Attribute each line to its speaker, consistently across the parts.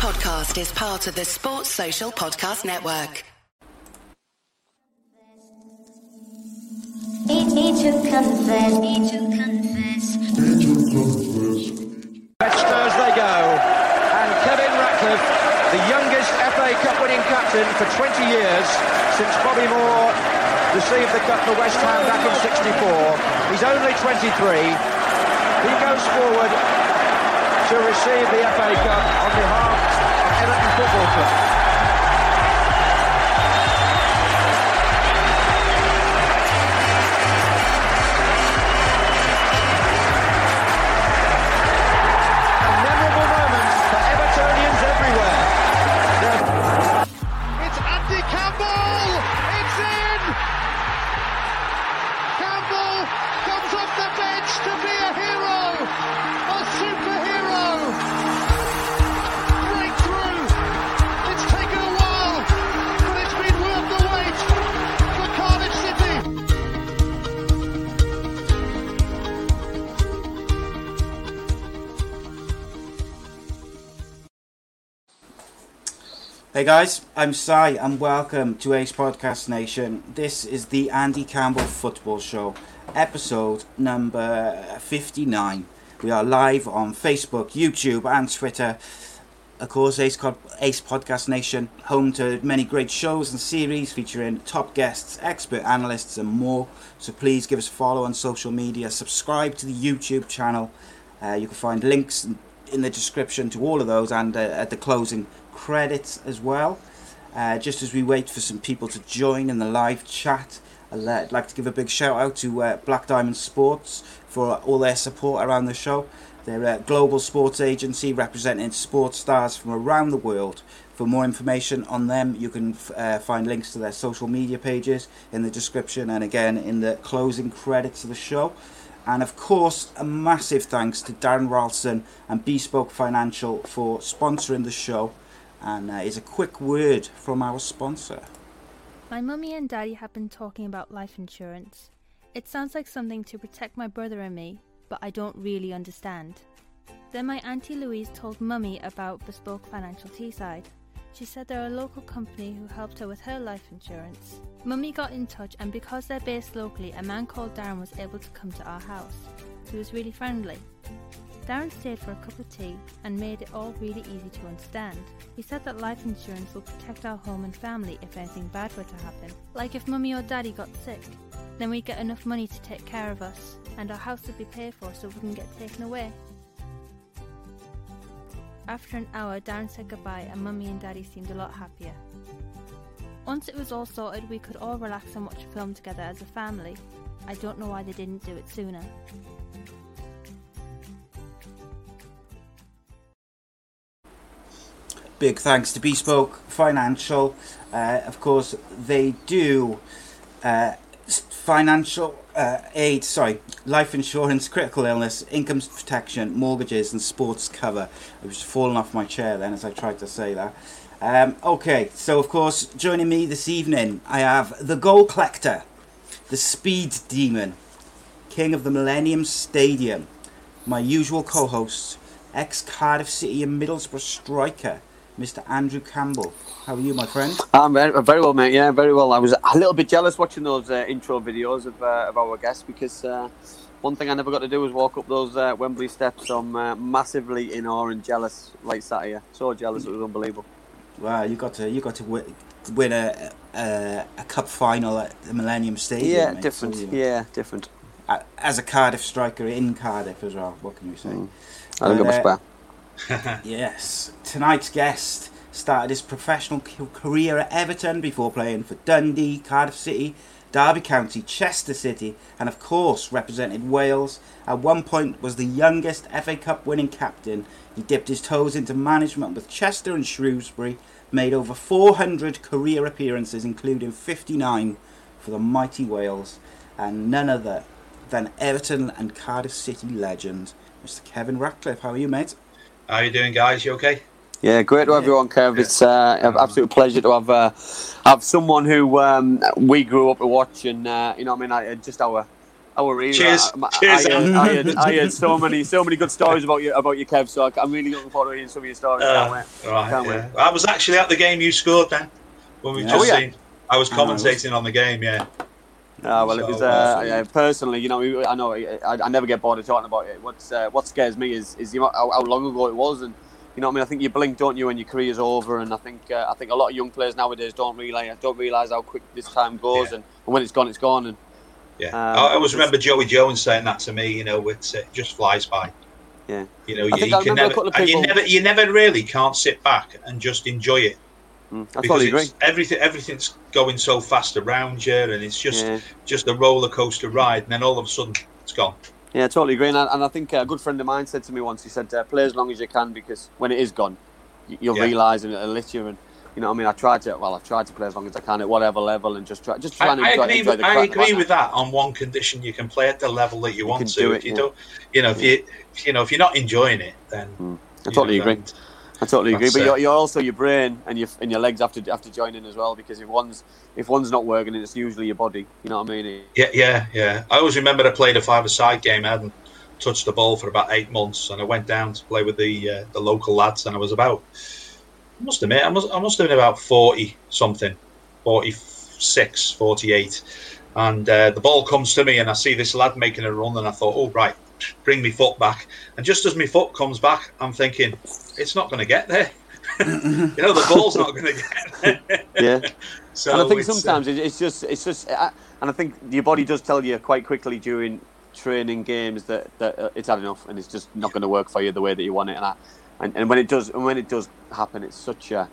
Speaker 1: podcast is part of the Sports Social Podcast Network.
Speaker 2: Need to confess, need to confess. Need to confess.
Speaker 3: Spurs they go. And Kevin Ratcliffe, the youngest FA Cup winning captain for 20 years since Bobby Moore received the cup for West Ham back in 64. He's only 23. He goes forward to receive the FA Cup on behalf of Everton Football Club.
Speaker 4: Hey guys, I'm Si and welcome to Ace Podcast Nation. This is the Andy Campbell Football Show, episode number 59. We are live on Facebook, YouTube, and Twitter. Of course, Ace, Ace Podcast Nation, home to many great shows and series featuring top guests, expert analysts, and more. So please give us a follow on social media, subscribe to the YouTube channel. Uh, you can find links in the description to all of those and uh, at the closing credits as well. Uh, just as we wait for some people to join in the live chat, I'd like to give a big shout out to uh, Black Diamond Sports for all their support around the show. They're a global sports agency representing sports stars from around the world. For more information on them, you can uh, find links to their social media pages in the description and again in the closing credits of the show. And of course, a massive thanks to Darren Roulston and Bespoke Financial for sponsoring the show. And uh, here's a quick word from our sponsor.
Speaker 5: My mummy and daddy have been talking about life insurance. It sounds like something to protect my brother and me, but I don't really understand. Then my auntie Louise told mummy about Bespoke Financial Teesside. She said they're a local company who helped her with her life insurance. Mummy got in touch, and because they're based locally, a man called Darren was able to come to our house. He was really friendly. Darren stayed for a cup of tea and made it all really easy to understand. He said that life insurance will protect our home and family if anything bad were to happen. Like if mummy or daddy got sick, then we'd get enough money to take care of us, and our house would be paid for so we wouldn't get taken away. After an hour, Darren said goodbye, and mummy and daddy seemed a lot happier. Once it was all sorted, we could all relax and watch a film together as a family. I don't know why they didn't do it sooner.
Speaker 4: Big thanks to Bespoke Financial. Uh, of course, they do uh, financial uh, aid, sorry, life insurance, critical illness, income protection, mortgages, and sports cover. I was falling off my chair then as I tried to say that. Um, okay, so of course, joining me this evening, I have the goal collector, the speed demon, king of the Millennium Stadium, my usual co host, ex Cardiff City and Middlesbrough striker, Mr. Andrew Campbell. How are you, my friend?
Speaker 6: I'm very, very well, mate. Yeah, very well. I was a little bit jealous watching those uh, intro videos of, uh, of our guests because uh, one thing I never got to do was walk up those uh, Wembley steps. So I'm uh, massively in awe and jealous late Saturday. So jealous, it was unbelievable.
Speaker 4: Wow, you got to you got to win, win a, a a cup final at the Millennium Stadium.
Speaker 6: Yeah,
Speaker 4: mate,
Speaker 6: different.
Speaker 4: so, you know,
Speaker 6: Yeah, different.
Speaker 4: As a Cardiff striker in Cardiff as well. What can you say?
Speaker 6: Mm. I don't
Speaker 4: But,
Speaker 6: get much better.
Speaker 4: Yes, tonight's guest started his professional career at Everton before playing for Dundee, Cardiff City, Derby County, Chester City, and of course represented Wales. At one point was the youngest FA Cup winning captain. He dipped his toes into management with Chester and Shrewsbury, made over 400 career appearances, including 59 for the mighty Wales, and none other than Everton and Cardiff City legend, Mr. Kevin Ratcliffe. How are you, mate?
Speaker 7: How you doing, guys? You okay?
Speaker 6: Yeah, great to have you on, Kev. It's uh, an absolute pleasure to have uh, have someone who um, we grew up to watch, and uh, you know, I mean, I, just our our are you?
Speaker 7: Cheers.
Speaker 6: I, I,
Speaker 7: Cheers,
Speaker 6: I, heard, I, heard, I heard so many, so many good stories about you, about you, Kev. So I'm really looking forward to hearing some of your stories. Can't
Speaker 7: Uh, right,
Speaker 6: Can't
Speaker 7: yeah. I was actually at the game you scored then. When we've
Speaker 4: Yeah.
Speaker 7: just
Speaker 6: Oh,
Speaker 7: seen. I was
Speaker 4: I was.
Speaker 7: commentating on the game, yeah.
Speaker 6: Ah, well, it was uh,
Speaker 7: uh,
Speaker 6: yeah, personally, you know, I know I, I never get bored of talking about it. What's uh, what scares me is is you know, how, how long ago it was, and you know, what I mean, I think you blink, don't you, when your career's over, and I think uh, I think a lot of young players nowadays don't realize don't realize how quick this time goes,
Speaker 7: Yeah.
Speaker 6: and, and when it's gone, it's gone, and
Speaker 7: Yeah,
Speaker 6: Um,
Speaker 7: I always remember Joey Jones saying that to me. You know, it just flies by.
Speaker 6: Yeah.
Speaker 7: You know, you, you can never, and you never, you never really can't sit back and just enjoy it
Speaker 6: mm, I totally agree.
Speaker 7: everything, everything's going so fast around you, and it's just,
Speaker 6: Yeah.
Speaker 7: just a roller coaster ride, and then all of a sudden it's gone.
Speaker 6: Yeah, I totally agree. And I, and I think a good friend of mine said to me once, he said, uh, play as long as you can because when it is gone, you'll
Speaker 7: Yeah.
Speaker 6: realise and it'll hit you. And, you know, what I mean, I tried to, well, I've tried to play as long as I can at whatever level and just try, just
Speaker 7: I,
Speaker 6: trying to
Speaker 7: I agree,
Speaker 6: enjoy
Speaker 7: with,
Speaker 6: the
Speaker 7: I agree with that on one condition: you can play at the level that you, want to.
Speaker 6: do
Speaker 7: if you
Speaker 6: yeah.
Speaker 7: don't, you know, if you, you know, if you're not enjoying it, then
Speaker 6: I
Speaker 7: you
Speaker 6: totally
Speaker 7: know,
Speaker 6: agree.
Speaker 7: then-
Speaker 6: I totally agree.
Speaker 7: That's
Speaker 6: But you're, you're also your brain and your and your legs have to have to join in as well because if one's if one's not working, it's usually your body. You know what I mean?
Speaker 7: Yeah, yeah, yeah. I always remember I played a five-a-side game. I hadn't touched the ball for about eight months, and I went down to play with the uh, the local lads, and I was about, I must admit, I must, I must have been about forty something, 46, 48. and uh, the ball comes to me, and I see this lad making a run, and I thought, oh right, bring me foot back, and just as my foot comes back, I'm thinking, it's not going to get there. you know, the ball's not going to get there.
Speaker 6: Yeah.
Speaker 7: so
Speaker 6: and I think
Speaker 7: it's, uh,
Speaker 6: sometimes it it's just it's just, uh, and I think your body does tell you quite quickly during training games that, that uh, it's had enough and it's just not going to work for you the way that you want it. And, I, and and when it does, and when it does happen, it's such a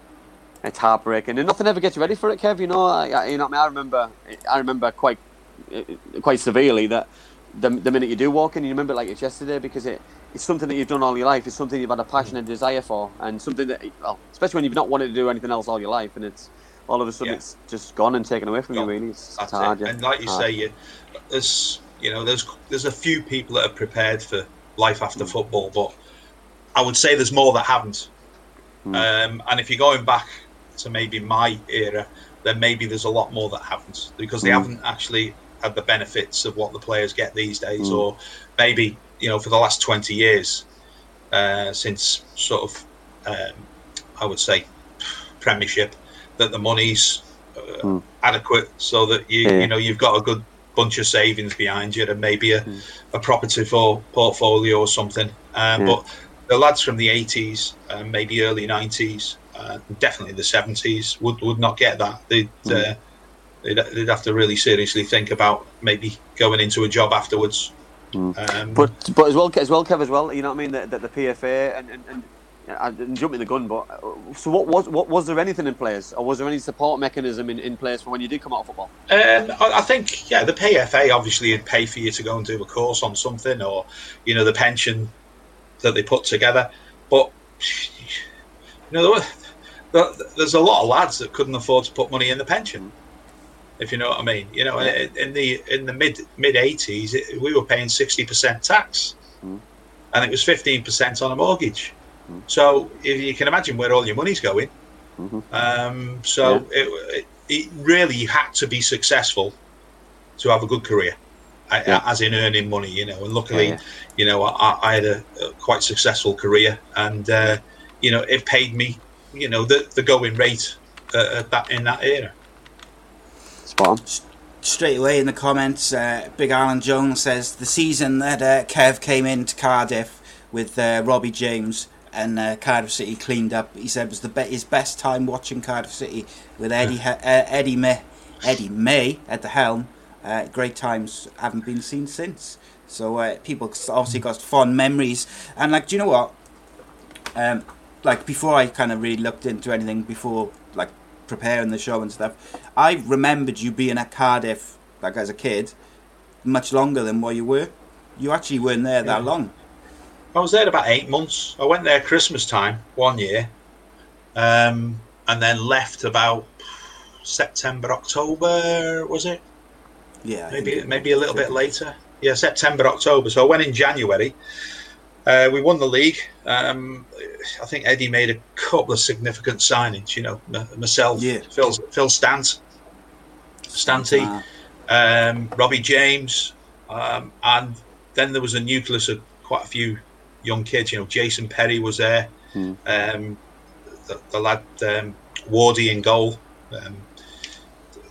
Speaker 6: it's heartbreaking, and nothing ever gets you ready for it, Kev. You know, I, I- you know, I, mean, I remember, I remember quite uh, quite severely that the, the minute you do walk in, you remember it like it's yesterday because it. It's something that you've done all your life. It's something you've had a passion and desire for, and something that, well, especially when you've not wanted to do anything else all your life, and it's all of a sudden
Speaker 7: Yeah.
Speaker 6: it's just gone and taken away from
Speaker 7: Gone.
Speaker 6: you. Really, it's, it's
Speaker 7: That's
Speaker 6: hard.
Speaker 7: it.
Speaker 6: Yeah.
Speaker 7: And like you
Speaker 6: Hard.
Speaker 7: say, you, there's you know there's there's a few people that are prepared for life after
Speaker 6: Mm.
Speaker 7: football, but I would say there's more that haven't.
Speaker 6: Mm.
Speaker 7: Um, and if you're going back to maybe my era, then maybe there's a lot more that haven't because they
Speaker 6: Mm.
Speaker 7: haven't actually had the benefits of what the players get these days,
Speaker 6: Mm.
Speaker 7: or maybe you know for the last 20 years uh, since sort of um, I would say Premiership that the money's uh,
Speaker 6: Mm.
Speaker 7: adequate so that you
Speaker 6: Yeah.
Speaker 7: you know you've got a good bunch of savings behind you and maybe a,
Speaker 6: Mm.
Speaker 7: a property for portfolio or something. Um,
Speaker 6: Yeah.
Speaker 7: But the lads from the 80s, uh, maybe early 90s, uh, definitely the 70s would, would not get that. They'd,
Speaker 6: Mm.
Speaker 7: uh, they'd, they'd have to really seriously think about maybe going into a job afterwards.
Speaker 6: Mm.
Speaker 7: Um,
Speaker 6: But but as well as well, Kev, as well. You know what I mean? The, the, the PFA and and, and I didn't jump in the gun, but uh, so what was what was there anything in place, or was there any support mechanism in, in place for when you did come out of football?
Speaker 7: Um, I, I think, yeah, the PFA obviously would pay for you to go and do a course on something, or you know, the pension that they put together. But you know, there were, there- there's a lot of lads that couldn't afford to put money in the pension. If you know what I mean, you know, in in the in the mid mid '80s, we were paying sixty percent tax,
Speaker 6: Mm.
Speaker 7: and it was fifteen percent on a mortgage. So if you can imagine where all your money's going.
Speaker 6: Mhm.
Speaker 7: Um, so it, it, it really had to be successful to have a good career, I-
Speaker 6: Yeah.
Speaker 7: as in earning money, you know. And luckily,
Speaker 6: Yeah, yeah.
Speaker 7: you know, I, I had a, a quite successful career, and uh, you know, it paid me, you know, the, the going rate uh, at that in that era.
Speaker 6: Spot on.
Speaker 4: Straight away in the comments, uh, Big Alan Jones says the season that uh, Kev came into Cardiff with uh, Robbie James and uh, Cardiff City cleaned up. He said was the be- his best time watching Cardiff City with Eddie uh, Eddie May Eddie May at the helm. Uh, great times haven't been seen since. So uh, people obviously got fond memories. And like, do you know what? Um, like before I kind of really looked into anything before preparing the show and stuff, I remembered you being at Cardiff like as a kid much longer than what you were. You actually weren't there that
Speaker 7: Yeah.
Speaker 4: long.
Speaker 7: I was there about eight months. I went there Christmas time one year, um, and then left about September, October. Was it?
Speaker 4: Yeah,
Speaker 7: maybe
Speaker 4: it-
Speaker 7: maybe a little bit later. Yeah, September, October. So I went in January. Uh, we won the league. Um, I think Eddie made a couple of significant signings. You know, myself,
Speaker 4: Yeah.
Speaker 7: Phil, Phil Stant, Stanty,
Speaker 4: Ah,
Speaker 7: um, Robbie James, Um, and then there was a nucleus of quite a few young kids. You know, Jason Perry was there.
Speaker 6: Hmm.
Speaker 7: Um, the, the lad um, Wardy in goal. Um,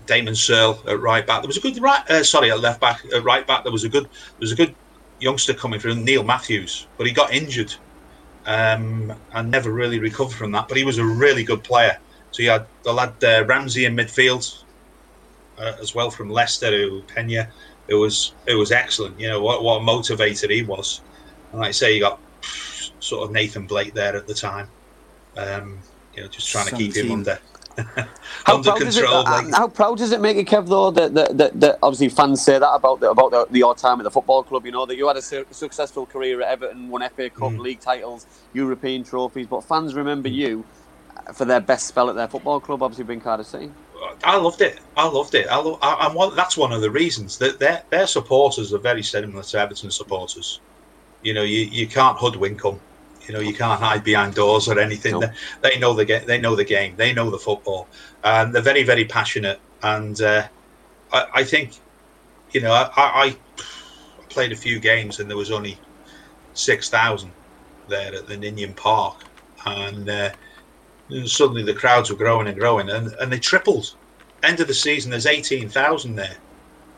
Speaker 7: Damon Searle at right back. There was a good right. Uh, sorry, at left back. At right back, there was a good. There was a good youngster coming through, Neil Matthews, but he got injured um, and never really recovered from that. But he was a really good player. So you had the lad uh, Ramsey in midfield uh, as well from Leicester, who Pena. It was it was excellent. You know what what a motivator he was. And like I say, you got sort of Nathan Blake there at the time. Um, you know, just trying to keep him under
Speaker 6: How
Speaker 7: under
Speaker 6: proud, does it, uh,
Speaker 7: like-
Speaker 6: how proud does it make you, Kev, though, that, that, that, that obviously fans say that about the, about the, your time at the football club, you know, that you had a su- successful career at Everton, won FA Cup,
Speaker 7: Mm.
Speaker 6: league titles, European trophies, but fans remember you for their best spell at their football club, obviously being Cardiff City.
Speaker 7: I loved it. I loved it. I lo- I, one, that's one of the reasons that their their supporters are very similar to Everton supporters. You know, you, you can't hoodwink them. You know, you can't hide behind doors or anything.
Speaker 6: No.
Speaker 7: They, they know the game. They know the game. They know the football, and they're very very passionate. And uh, I, I think, you know, I, I, I played a few games and there was only six thousand there at the Ninian Park, and. Uh, and suddenly the crowds were growing and growing, and, and they tripled. End of the season, there's 18,000 there.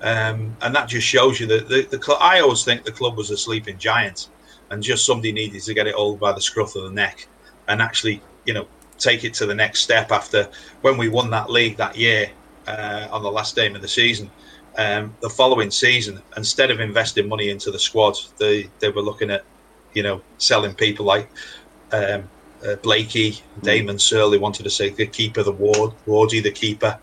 Speaker 7: Um, and that just shows you that the, the club, I always think the club was a sleeping giant, and just somebody needed to get it all by the scruff of the neck and actually, you know, take it to the next step after when we won that league that year uh, on the last game of the season. Um, the following season, instead of investing money into the squad, they, they were looking at, you know, selling people like um, uh, Blakey, Damon Searle. They wanted to say the keeper, the Ward, Wardy, the keeper.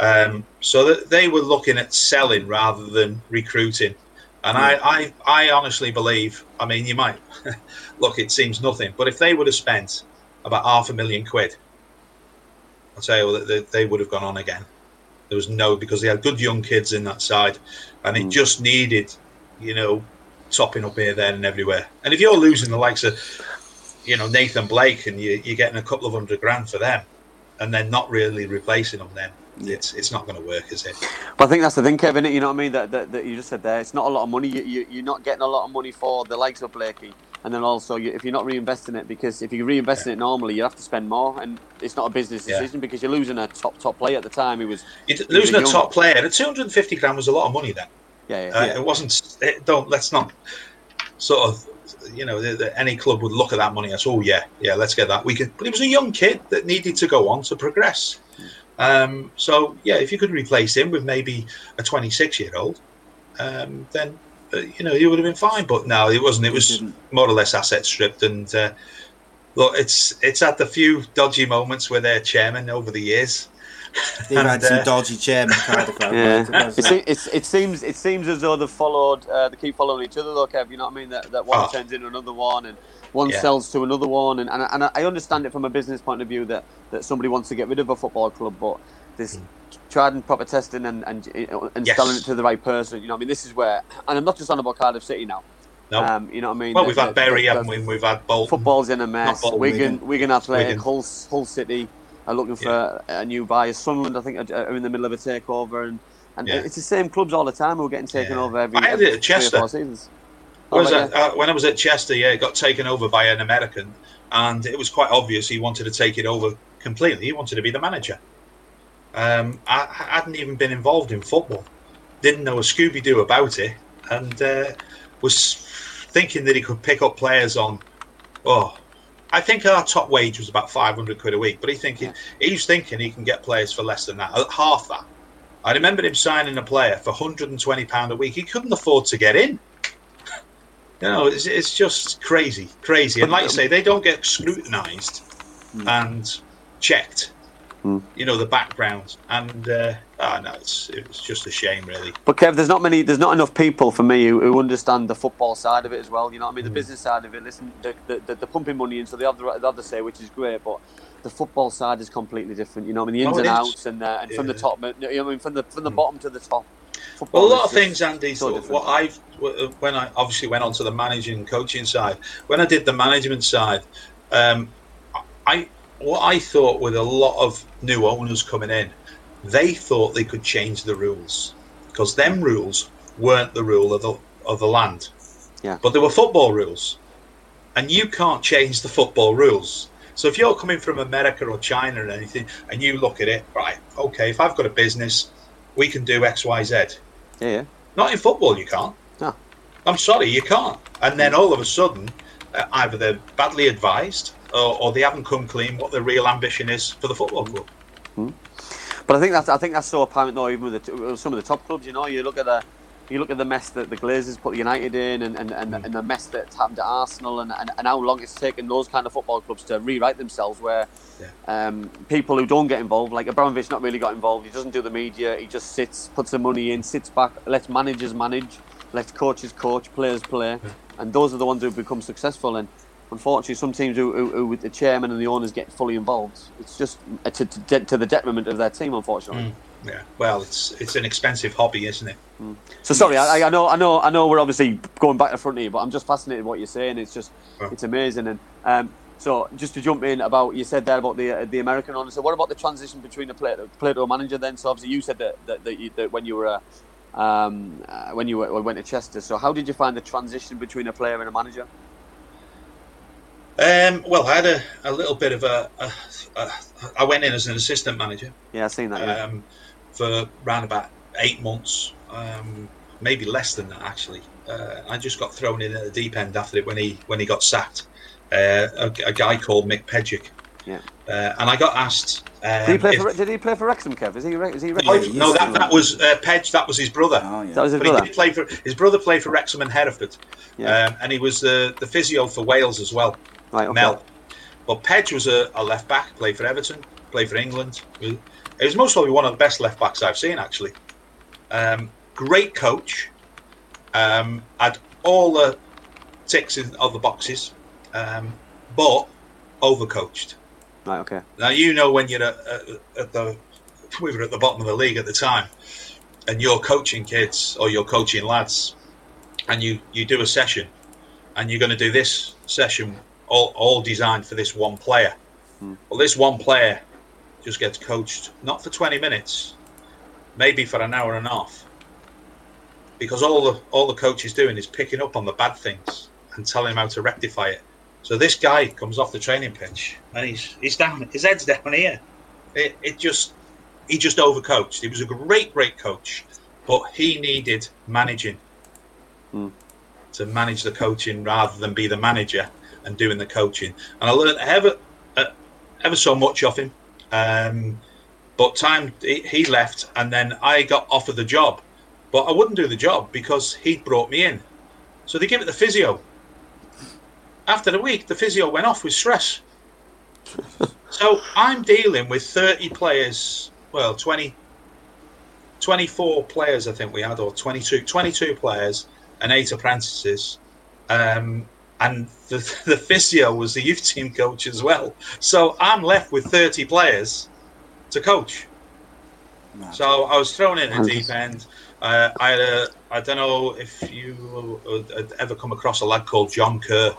Speaker 7: Um, so that they were looking at selling rather than recruiting. And I, I, I honestly believe. I mean, you might look. It seems nothing, but if they would have spent about half a million quid, I'll tell you that they, they would have gone on again. There was no because they had good young kids in that side, and it mm. just needed, you know, topping up here, there, and everywhere. And if you're losing the likes of you know Nathan Blake and you, you're getting a couple of hundred grand for them, and then not really replacing them, then it's it's not going to work, is it?
Speaker 6: But I think that's the thing, Kevin. You know what I mean? That, that, that you just said there. It's not a lot of money. You, you, you're not getting a lot of money for the likes of Blakey. And then also, you, if you're not reinvesting it, because if you're reinvesting it normally, you have to spend more, and it's not a business
Speaker 7: Yeah.
Speaker 6: decision because you're losing a top top player at the time. He was
Speaker 7: You're
Speaker 6: he was
Speaker 7: losing a
Speaker 6: young-
Speaker 7: top player. And 250 grand was a lot of money then.
Speaker 6: Yeah, yeah.
Speaker 7: Uh,
Speaker 6: yeah.
Speaker 7: It wasn't. It, don't let's not sort of. You know, the, the, any club would look at that money as, oh yeah, yeah, let's get that. We could, but he was a young kid that needed to go on to progress. Um, so yeah, if you could replace him with maybe a 26 year old, um, then uh, you know he would have been fine. But no, it wasn't. It was more or less asset stripped. And uh, look, it's it's had the few dodgy moments with their chairman over the years.
Speaker 4: They've had some dodgy chairman Cardiff have,
Speaker 6: Yeah,
Speaker 4: hasn't
Speaker 6: it,
Speaker 4: it?
Speaker 6: it's, it seems it seems as though they've followed, uh, they keep following each other, though, Kev. You know what I mean? That, that one
Speaker 7: Oh.
Speaker 6: turns into another one, and one
Speaker 7: Yeah.
Speaker 6: sells to another one, and, and, and I understand it from a business point of view that, that somebody wants to get rid of a football club, but this tried and proper testing and and, and
Speaker 7: Yes.
Speaker 6: selling it to the right person. You know, what I mean, this is where, and I'm not just on about Cardiff City now.
Speaker 7: No.
Speaker 6: Um, you know what I mean?
Speaker 7: well,
Speaker 6: The-
Speaker 7: we've had
Speaker 6: the-
Speaker 7: Bury,
Speaker 6: the-
Speaker 7: haven't we? We've had Bolton.
Speaker 6: Football's in a mess.
Speaker 7: Bolton,
Speaker 6: Wigan,
Speaker 4: Wigan.
Speaker 6: Wigan Athletic,
Speaker 7: Wigan.
Speaker 6: Hull, Hull City are looking for a new buyer. Sunderland, I think, are are in the middle of a takeover, and, and
Speaker 7: Yeah.
Speaker 6: it's the same clubs all the time who are getting taken
Speaker 7: Yeah.
Speaker 6: over every,
Speaker 7: I
Speaker 6: every three or four seasons.
Speaker 7: Was
Speaker 6: Oh,
Speaker 7: at, uh, when I was at Chester, yeah, it got taken over by an American, and it was quite obvious he wanted to take it over completely. He wanted to be the manager. Um, I, I hadn't even been involved in football, didn't know a Scooby Doo about it, and uh, was thinking that he could pick up players on. Oh, I think our top wage was about five hundred quid a week, but he thinking he's thinking he can get players for less than that, uh, half that. I remember him signing a player for hundred and twenty pound a week. He couldn't afford to get in. You know, it's, it's just crazy, crazy. And like you say, they don't get scrutinised and checked.
Speaker 6: Hmm.
Speaker 7: You know the background, and uh, ah, no, it's it's just a shame, really.
Speaker 6: But Kev, there's not many, there's not enough people for me who, who understand the football side of it as well. You know what I mean? The business side of it. Listen, the, the, the, the pumping money into the other, the other say, which is great, but the football side is completely different. You know, what I mean, the ins
Speaker 7: Oh,
Speaker 6: and outs, and uh, and from the top, you know, what I mean, from the from the bottom to the top.
Speaker 7: Well, a lot of things, Andy.
Speaker 6: so
Speaker 7: So
Speaker 6: different.
Speaker 7: what I've when I obviously went on to the managing and coaching side, when I did the management side, um, I what I thought with a lot of new owners coming in, they thought they could change the rules because them rules weren't the rule of the of the land.
Speaker 6: Yeah.
Speaker 7: But there were football rules, and you can't change the football rules. So if you're coming from America or China or anything, and you look at it, right? Okay, if I've got a business, we can do X, Y, Z.
Speaker 6: Yeah, yeah.
Speaker 7: Not in football, you can't.
Speaker 6: No.
Speaker 7: I'm sorry, you can't. And then all of a sudden, uh, either they're badly advised or, or they haven't come clean what their real ambition is for the football club.
Speaker 6: But I think that's I think that's so apparent though, even with, the, with some of the top clubs. You know, you look at the you look at the mess that the Glazers put United in, and, and, and, and the mess that's happened to Arsenal, and, and, and how long it's taken those kind of football clubs to rewrite themselves. Where um, people who don't get involved, like Abramovich, not really got involved. He doesn't do the media. He just sits, puts the money in, sits back, lets managers manage, lets coaches coach, players play, and those are the ones who become successful. And unfortunately, some teams who, who, who with the chairman and the owners get fully involved, it's just uh, to, to, to the detriment of their team, unfortunately.
Speaker 7: Yeah. Well, it's it's an expensive hobby, isn't it?
Speaker 6: So sorry, I, I know, I know, I know. We're obviously going back to front here, but I'm just fascinated what you're saying. It's just, it's amazing. And um, so, just to jump in about you said there about the uh, the American owner. So, what about the transition between a Plato, Plato manager then? So, obviously, you said that that, that, you, that when you were uh, um, uh, when you were, went to Chester. So, how did you find the transition between a player and a manager?
Speaker 7: Um, well, I had a, a little bit of a, a, a. I went in as an assistant manager
Speaker 6: Yeah, I've seen that. Yeah.
Speaker 7: um, for around about eight months, um, maybe less than that actually. Uh, I just got thrown in at the deep end after it when he when he got sacked. Uh, a, a guy called Mick Pejic.
Speaker 6: Yeah.
Speaker 7: Uh, and I got asked. Um,
Speaker 6: did he play
Speaker 7: if-
Speaker 6: for? Did he play for Wrexham, Kev? Is he? Is he?
Speaker 7: no,
Speaker 6: Wrexham?
Speaker 7: no, that, that was uh, Pedge. That was his brother.
Speaker 4: Oh, yeah.
Speaker 6: That was his
Speaker 7: But he
Speaker 6: brother.
Speaker 7: did play for his brother. Played for Wrexham and Hereford,
Speaker 6: Yeah.
Speaker 7: um, and he was the the physio for Wales as well.
Speaker 6: Right. Okay.
Speaker 7: Mel. But Pedge was a, a left back, played for Everton, played for England. He was most probably one of the best left backs I've seen, actually. Um, great coach. Um, had all the ticks in of the boxes, um, but overcoached.
Speaker 6: Right. Okay.
Speaker 7: Now you know when you're at, at, at the we were at the bottom of the league at the time, and you're coaching kids or you're coaching lads, and you you do a session, and you're going to do this session all all designed for this one player. Hmm. Well, this one player just gets coached not for 20 minutes, maybe for an hour and a half, because all the all the coach is doing is picking up on the bad things and telling him how to rectify it. So this guy comes off the training pitch and he's he's down his head's down here. It, it just he just overcoached. He was a great great coach, but he needed managing hmm. to manage the coaching rather than be the manager and doing the coaching. And I learned ever uh, ever so much of him. Um, but time he, he left, and then I got offered the job, but I wouldn't do the job because he'd brought me in. So they gave it the physio. After the week, the physio went off with stress. so I'm dealing with 30 players, well, 20, 24 players, I think we had, or 22, 22 players and eight apprentices. Um, and the, the physio was the youth team coach as well. So I'm left with 30 players to coach. So I was thrown in a deep end. Uh, I had a, I don't know if you had ever come across a lad called John Kerr.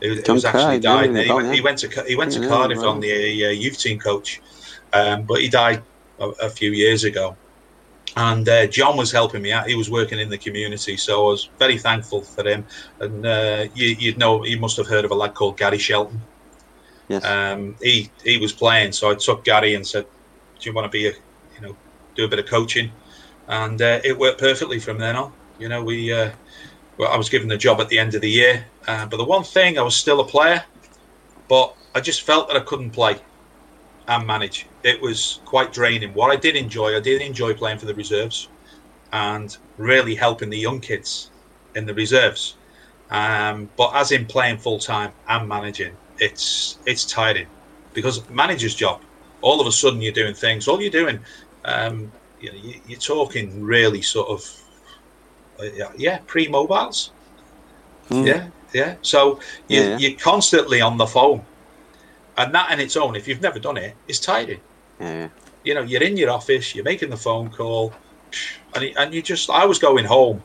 Speaker 7: Who,
Speaker 6: John
Speaker 7: was actually died. He, went, he went to he went to
Speaker 6: Yeah,
Speaker 7: Cardiff
Speaker 6: right.
Speaker 7: on the uh, youth team coach, um, but he died a, a few years ago. And uh, John was helping me out. He was working in the community, so I was very thankful for him. And uh, you, you'd know, you must have heard of a lad called Gary Shelton.
Speaker 6: Yes.
Speaker 7: Um, he he was playing, so I took Gary and said, "Do you want to be a, you know, do a bit of coaching?" And uh, it worked perfectly from then on. You know, we, uh, well, I was given the job at the end of the year, uh, but the one thing I was still a player, but I just felt that I couldn't play and manage. It was quite draining. What I did enjoy, I did enjoy playing for the reserves and really helping the young kids in the reserves. Um, but as in playing full time and managing, it's it's tiring because manager's job. All of a sudden, you're doing things. All you're doing, um, you know, you, you're talking really sort of, uh, yeah, yeah, pre-mobiles. Yeah, yeah. So you,
Speaker 6: Yeah, yeah.
Speaker 7: you're constantly on the phone, and that in its own, if you've never done it, is tiring.
Speaker 6: Yeah. yeah.
Speaker 7: You know, you're in your office, you're making the phone call, and and you just. I was going home,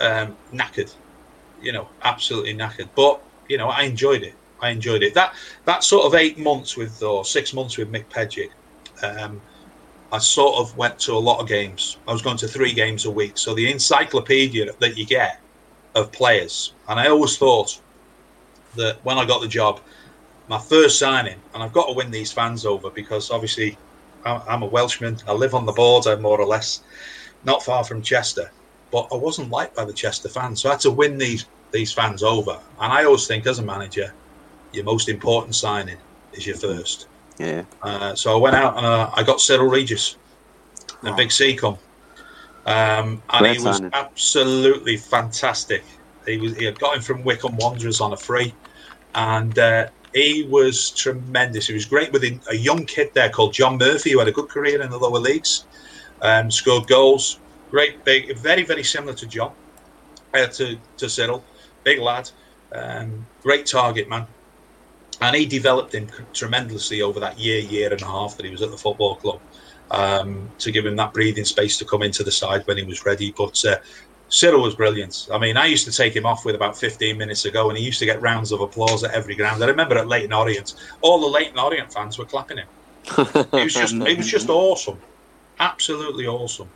Speaker 7: um, knackered. You know, absolutely knackered. But you know, I enjoyed it. I enjoyed it. That that sort of eight months with or six months with Mick Pejic, um, I sort of went to a lot of games. I was going to three games a week. So the encyclopedia that you get of players, and I always thought that when I got the job, my first signing, and I've got to win these fans over because obviously I'm a Welshman. I live on the border, more or less, not far from Chester. But I wasn't liked by the Chester fans, so I had to win these these fans over. And I always think, as a manager, your most important signing is your first.
Speaker 6: Yeah.
Speaker 7: Uh, so I went out and uh, I got Cyril Regis, and Big C come, um, and
Speaker 6: Great
Speaker 7: he was
Speaker 6: signing.
Speaker 7: absolutely fantastic. He was he had got him from Wycombe Wanderers on a free, and uh, he was tremendous. He was great with a young kid there called John Murphy, who had a good career in the lower leagues, um, scored goals. Great, big, very, very similar to John, uh, to to Cyril, big lad, um, great target man and he developed him tremendously over that year, year and a half that he was at the football club um, to give him that breathing space to come into the side when he was ready. But uh, Cyril was brilliant. I mean, I used to take him off with about 15 minutes ago, and he used to get rounds of applause at every ground. I remember at Leyton Orient, all the Leyton Orient fans were clapping him. It was just, it was just awesome, absolutely awesome.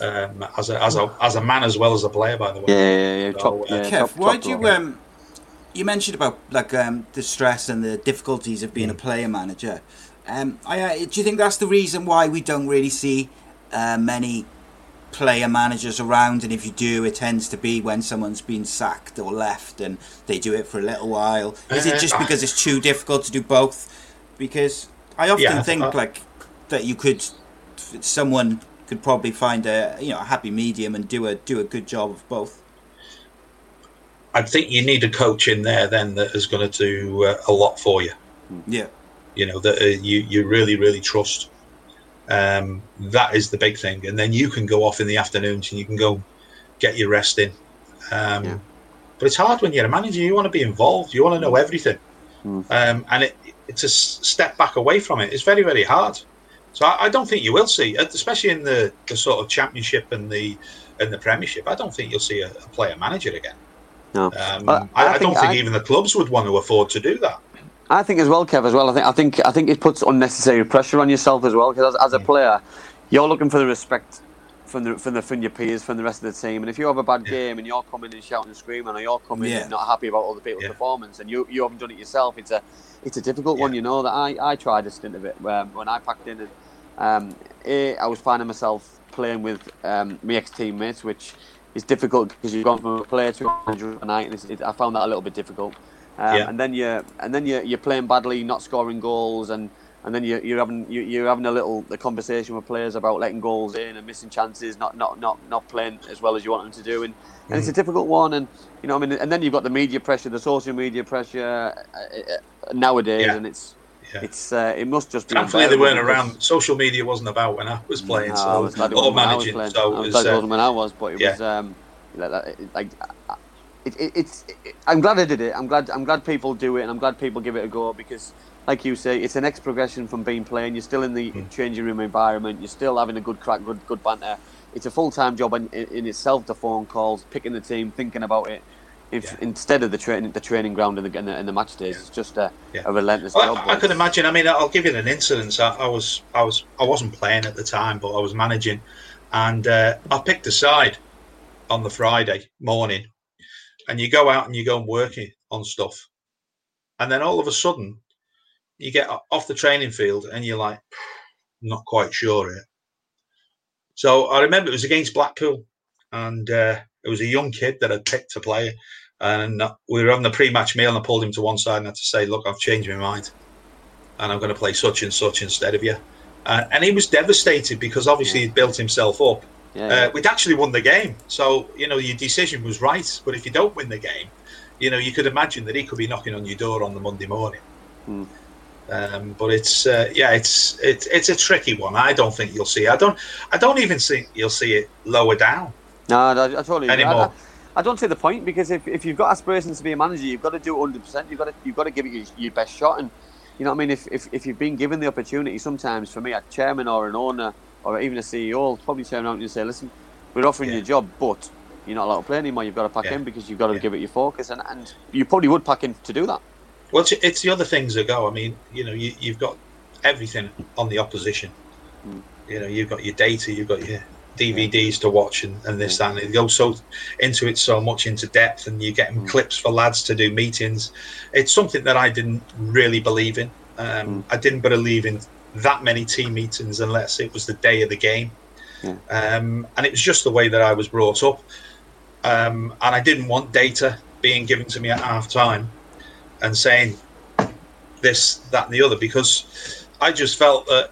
Speaker 7: Um, as a as a as a man as well as a player, by the way.
Speaker 6: Yeah, yeah, yeah.
Speaker 7: So,
Speaker 6: Top,
Speaker 7: uh,
Speaker 6: yeah,
Speaker 4: Kev,
Speaker 6: top,
Speaker 4: why
Speaker 6: top
Speaker 4: do you um, you mentioned about like um, the stress and the difficulties of being a player manager. Um, I, uh, do you think that's the reason why we don't really see uh, many player managers around? And if you do, it tends to be when someone's been sacked or left, and they do it for a little while. Is it just
Speaker 7: Uh,
Speaker 4: because it's too difficult to do both? Because I often
Speaker 7: Yeah,
Speaker 4: think
Speaker 7: uh,
Speaker 4: like that you could, someone could probably find a you know a happy medium and do a do a good job of both.
Speaker 7: I think you need a coach in there then that is going to do uh, a lot for you.
Speaker 4: Yeah.
Speaker 7: You know that uh, you you really really trust. Um, that is the big thing, and then you can go off in the afternoons and you can go get your rest in. Um,
Speaker 6: Yeah.
Speaker 7: But it's hard when you're a manager. You want to be involved. You want to know everything,
Speaker 6: Mm.
Speaker 7: um, and it, it's a step back away from it. It's very very hard. So I, I don't think you will see, especially in the, the sort of championship and the and the Premiership. I don't think you'll see a, a player manager again.
Speaker 6: No.
Speaker 7: Um, I,
Speaker 6: I
Speaker 7: I, don't
Speaker 6: think
Speaker 7: think even the clubs would want to afford to do that.
Speaker 6: I think as well, Kev. As well, I think I think I think it puts unnecessary pressure on yourself as well. Because as, as a player, you're looking for the respect from the from the from your peers, from the rest of the team. And if you have a bad game and you're coming and shouting and screaming, or you're coming
Speaker 4: Yeah.
Speaker 6: and not happy about other people's
Speaker 7: Yeah.
Speaker 6: performance, and you you haven't done it yourself, it's a it's a difficult one. You know that I I tried a stint of it um, when I packed in, and um, a, I was finding myself playing with um, my ex teammates, which is difficult because you've gone from a player to a manager overnight, and it's, it, I found that a little bit difficult. Um,
Speaker 7: Yeah.
Speaker 6: And then you and then you you're playing badly, not scoring goals, and and then you, you're having you, you're having a little a conversation with players about letting goals in and missing chances, not not not not playing as well as you want them to do, and, and it's a difficult one. And you know, I mean, and then you've got the media pressure, the social media pressure uh, uh, nowadays,
Speaker 7: Yeah.
Speaker 6: and it's
Speaker 7: Yeah.
Speaker 6: it's uh, it must just be.
Speaker 7: Thankfully, they weren't around. Social media wasn't about when I was playing,
Speaker 6: no,
Speaker 7: so
Speaker 6: I was
Speaker 7: or
Speaker 6: wasn't I was
Speaker 7: managing.
Speaker 6: playing.
Speaker 7: So
Speaker 6: I
Speaker 7: it
Speaker 6: was
Speaker 7: was.
Speaker 6: glad it
Speaker 7: uh,
Speaker 6: wasn't when I was, but it
Speaker 7: yeah.
Speaker 6: was um, like, like, like it, it, it's. It, I'm glad I did it. I'm glad. I'm glad people do it, and I'm glad people give it a go because, like you say, it's the next progression from being playing. You're still in the
Speaker 7: Hmm.
Speaker 6: changing room environment. You're still having a good crack, good good banter. It's a full time job in, in, itself. The phone calls, picking the team, thinking about it. If,
Speaker 7: Yeah.
Speaker 6: Instead of the training, the training ground and the, and the, and the match days, it's just a,
Speaker 7: Yeah.
Speaker 6: a relentless
Speaker 7: Well,
Speaker 6: job.
Speaker 7: I, I can imagine. I mean, I'll give you an incident. I, I was, I was, I wasn't playing at the time, but I was managing, and uh, I picked a side on the Friday morning, and you go out and you go and work on stuff, and then all of a sudden, you get off the training field and you're like, not quite sure here. So I remember it was against Blackpool, and uh, it was a young kid that I'd picked to play, and we were having a pre-match meal, and I pulled him to one side and I had to say, "Look, I've changed my mind, and I'm going to play such and such instead of you." Uh, and he was devastated because obviously he'd built himself up.
Speaker 6: Yeah,
Speaker 7: Uh, we'd actually won the game, so you know your decision was right. But if you don't win the game, you know you could imagine that he could be knocking on your door on the Monday morning.
Speaker 6: Hmm.
Speaker 7: Um, but it's uh, yeah, it's it's it's a tricky one. I don't think you'll see. I don't I don't even think you'll see it lower down.
Speaker 6: No, I, I totally
Speaker 7: Anymore.
Speaker 6: I, I don't see the point because if, if you've got aspirations to be a manager, you've got to do it 100. percent You've got to you've got to give it your, your best shot. And you know what I mean. If, if if you've been given the opportunity, sometimes for me, a chairman or an owner or even a CEO will probably turn around and say, "Listen, we're offering you a job, but you're not allowed to play anymore. You've got to pack
Speaker 7: Yeah.
Speaker 6: in because you've got to
Speaker 7: Yeah.
Speaker 6: give it your focus." And, and you probably would pack in to do that.
Speaker 7: Well, it's, it's the other things that go. I mean, you know, you, you've got everything on the opposition. Mm. You know, you've got your data, you've got your DVDs to watch, and, and this that, and it goes so into it so much into depth, and you're getting mm. clips for lads to do meetings. It's something that I didn't really believe in. Um, mm. I didn't believe in that many team meetings unless it was the day of the game. Um, and it was just the way that I was brought up. Um, and I didn't want data being given to me at half time and saying this, that, and the other because I just felt that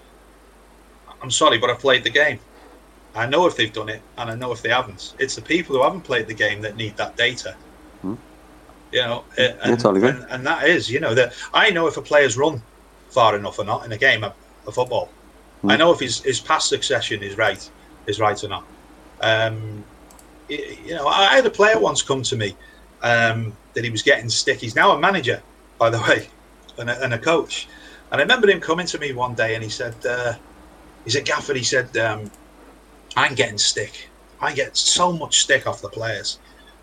Speaker 7: I'm sorry, but I played the game. I know if they've done it and I know if they haven't. It's the people who haven't played the game that need that data. You know, and,
Speaker 6: totally
Speaker 7: and, and that is, you know, that I know if a player's run far enough or not in a game of, of football. I know if his, his pass succession is right, is right or not. Um, y- you know, I had a player once come to me um, that he was getting stick. He's now a manager, by the way, and a, and a coach. And I remember him coming to me one day and he said, uh, he said, Gaffer, he said, um, I'm getting stick. I get so much stick off the players,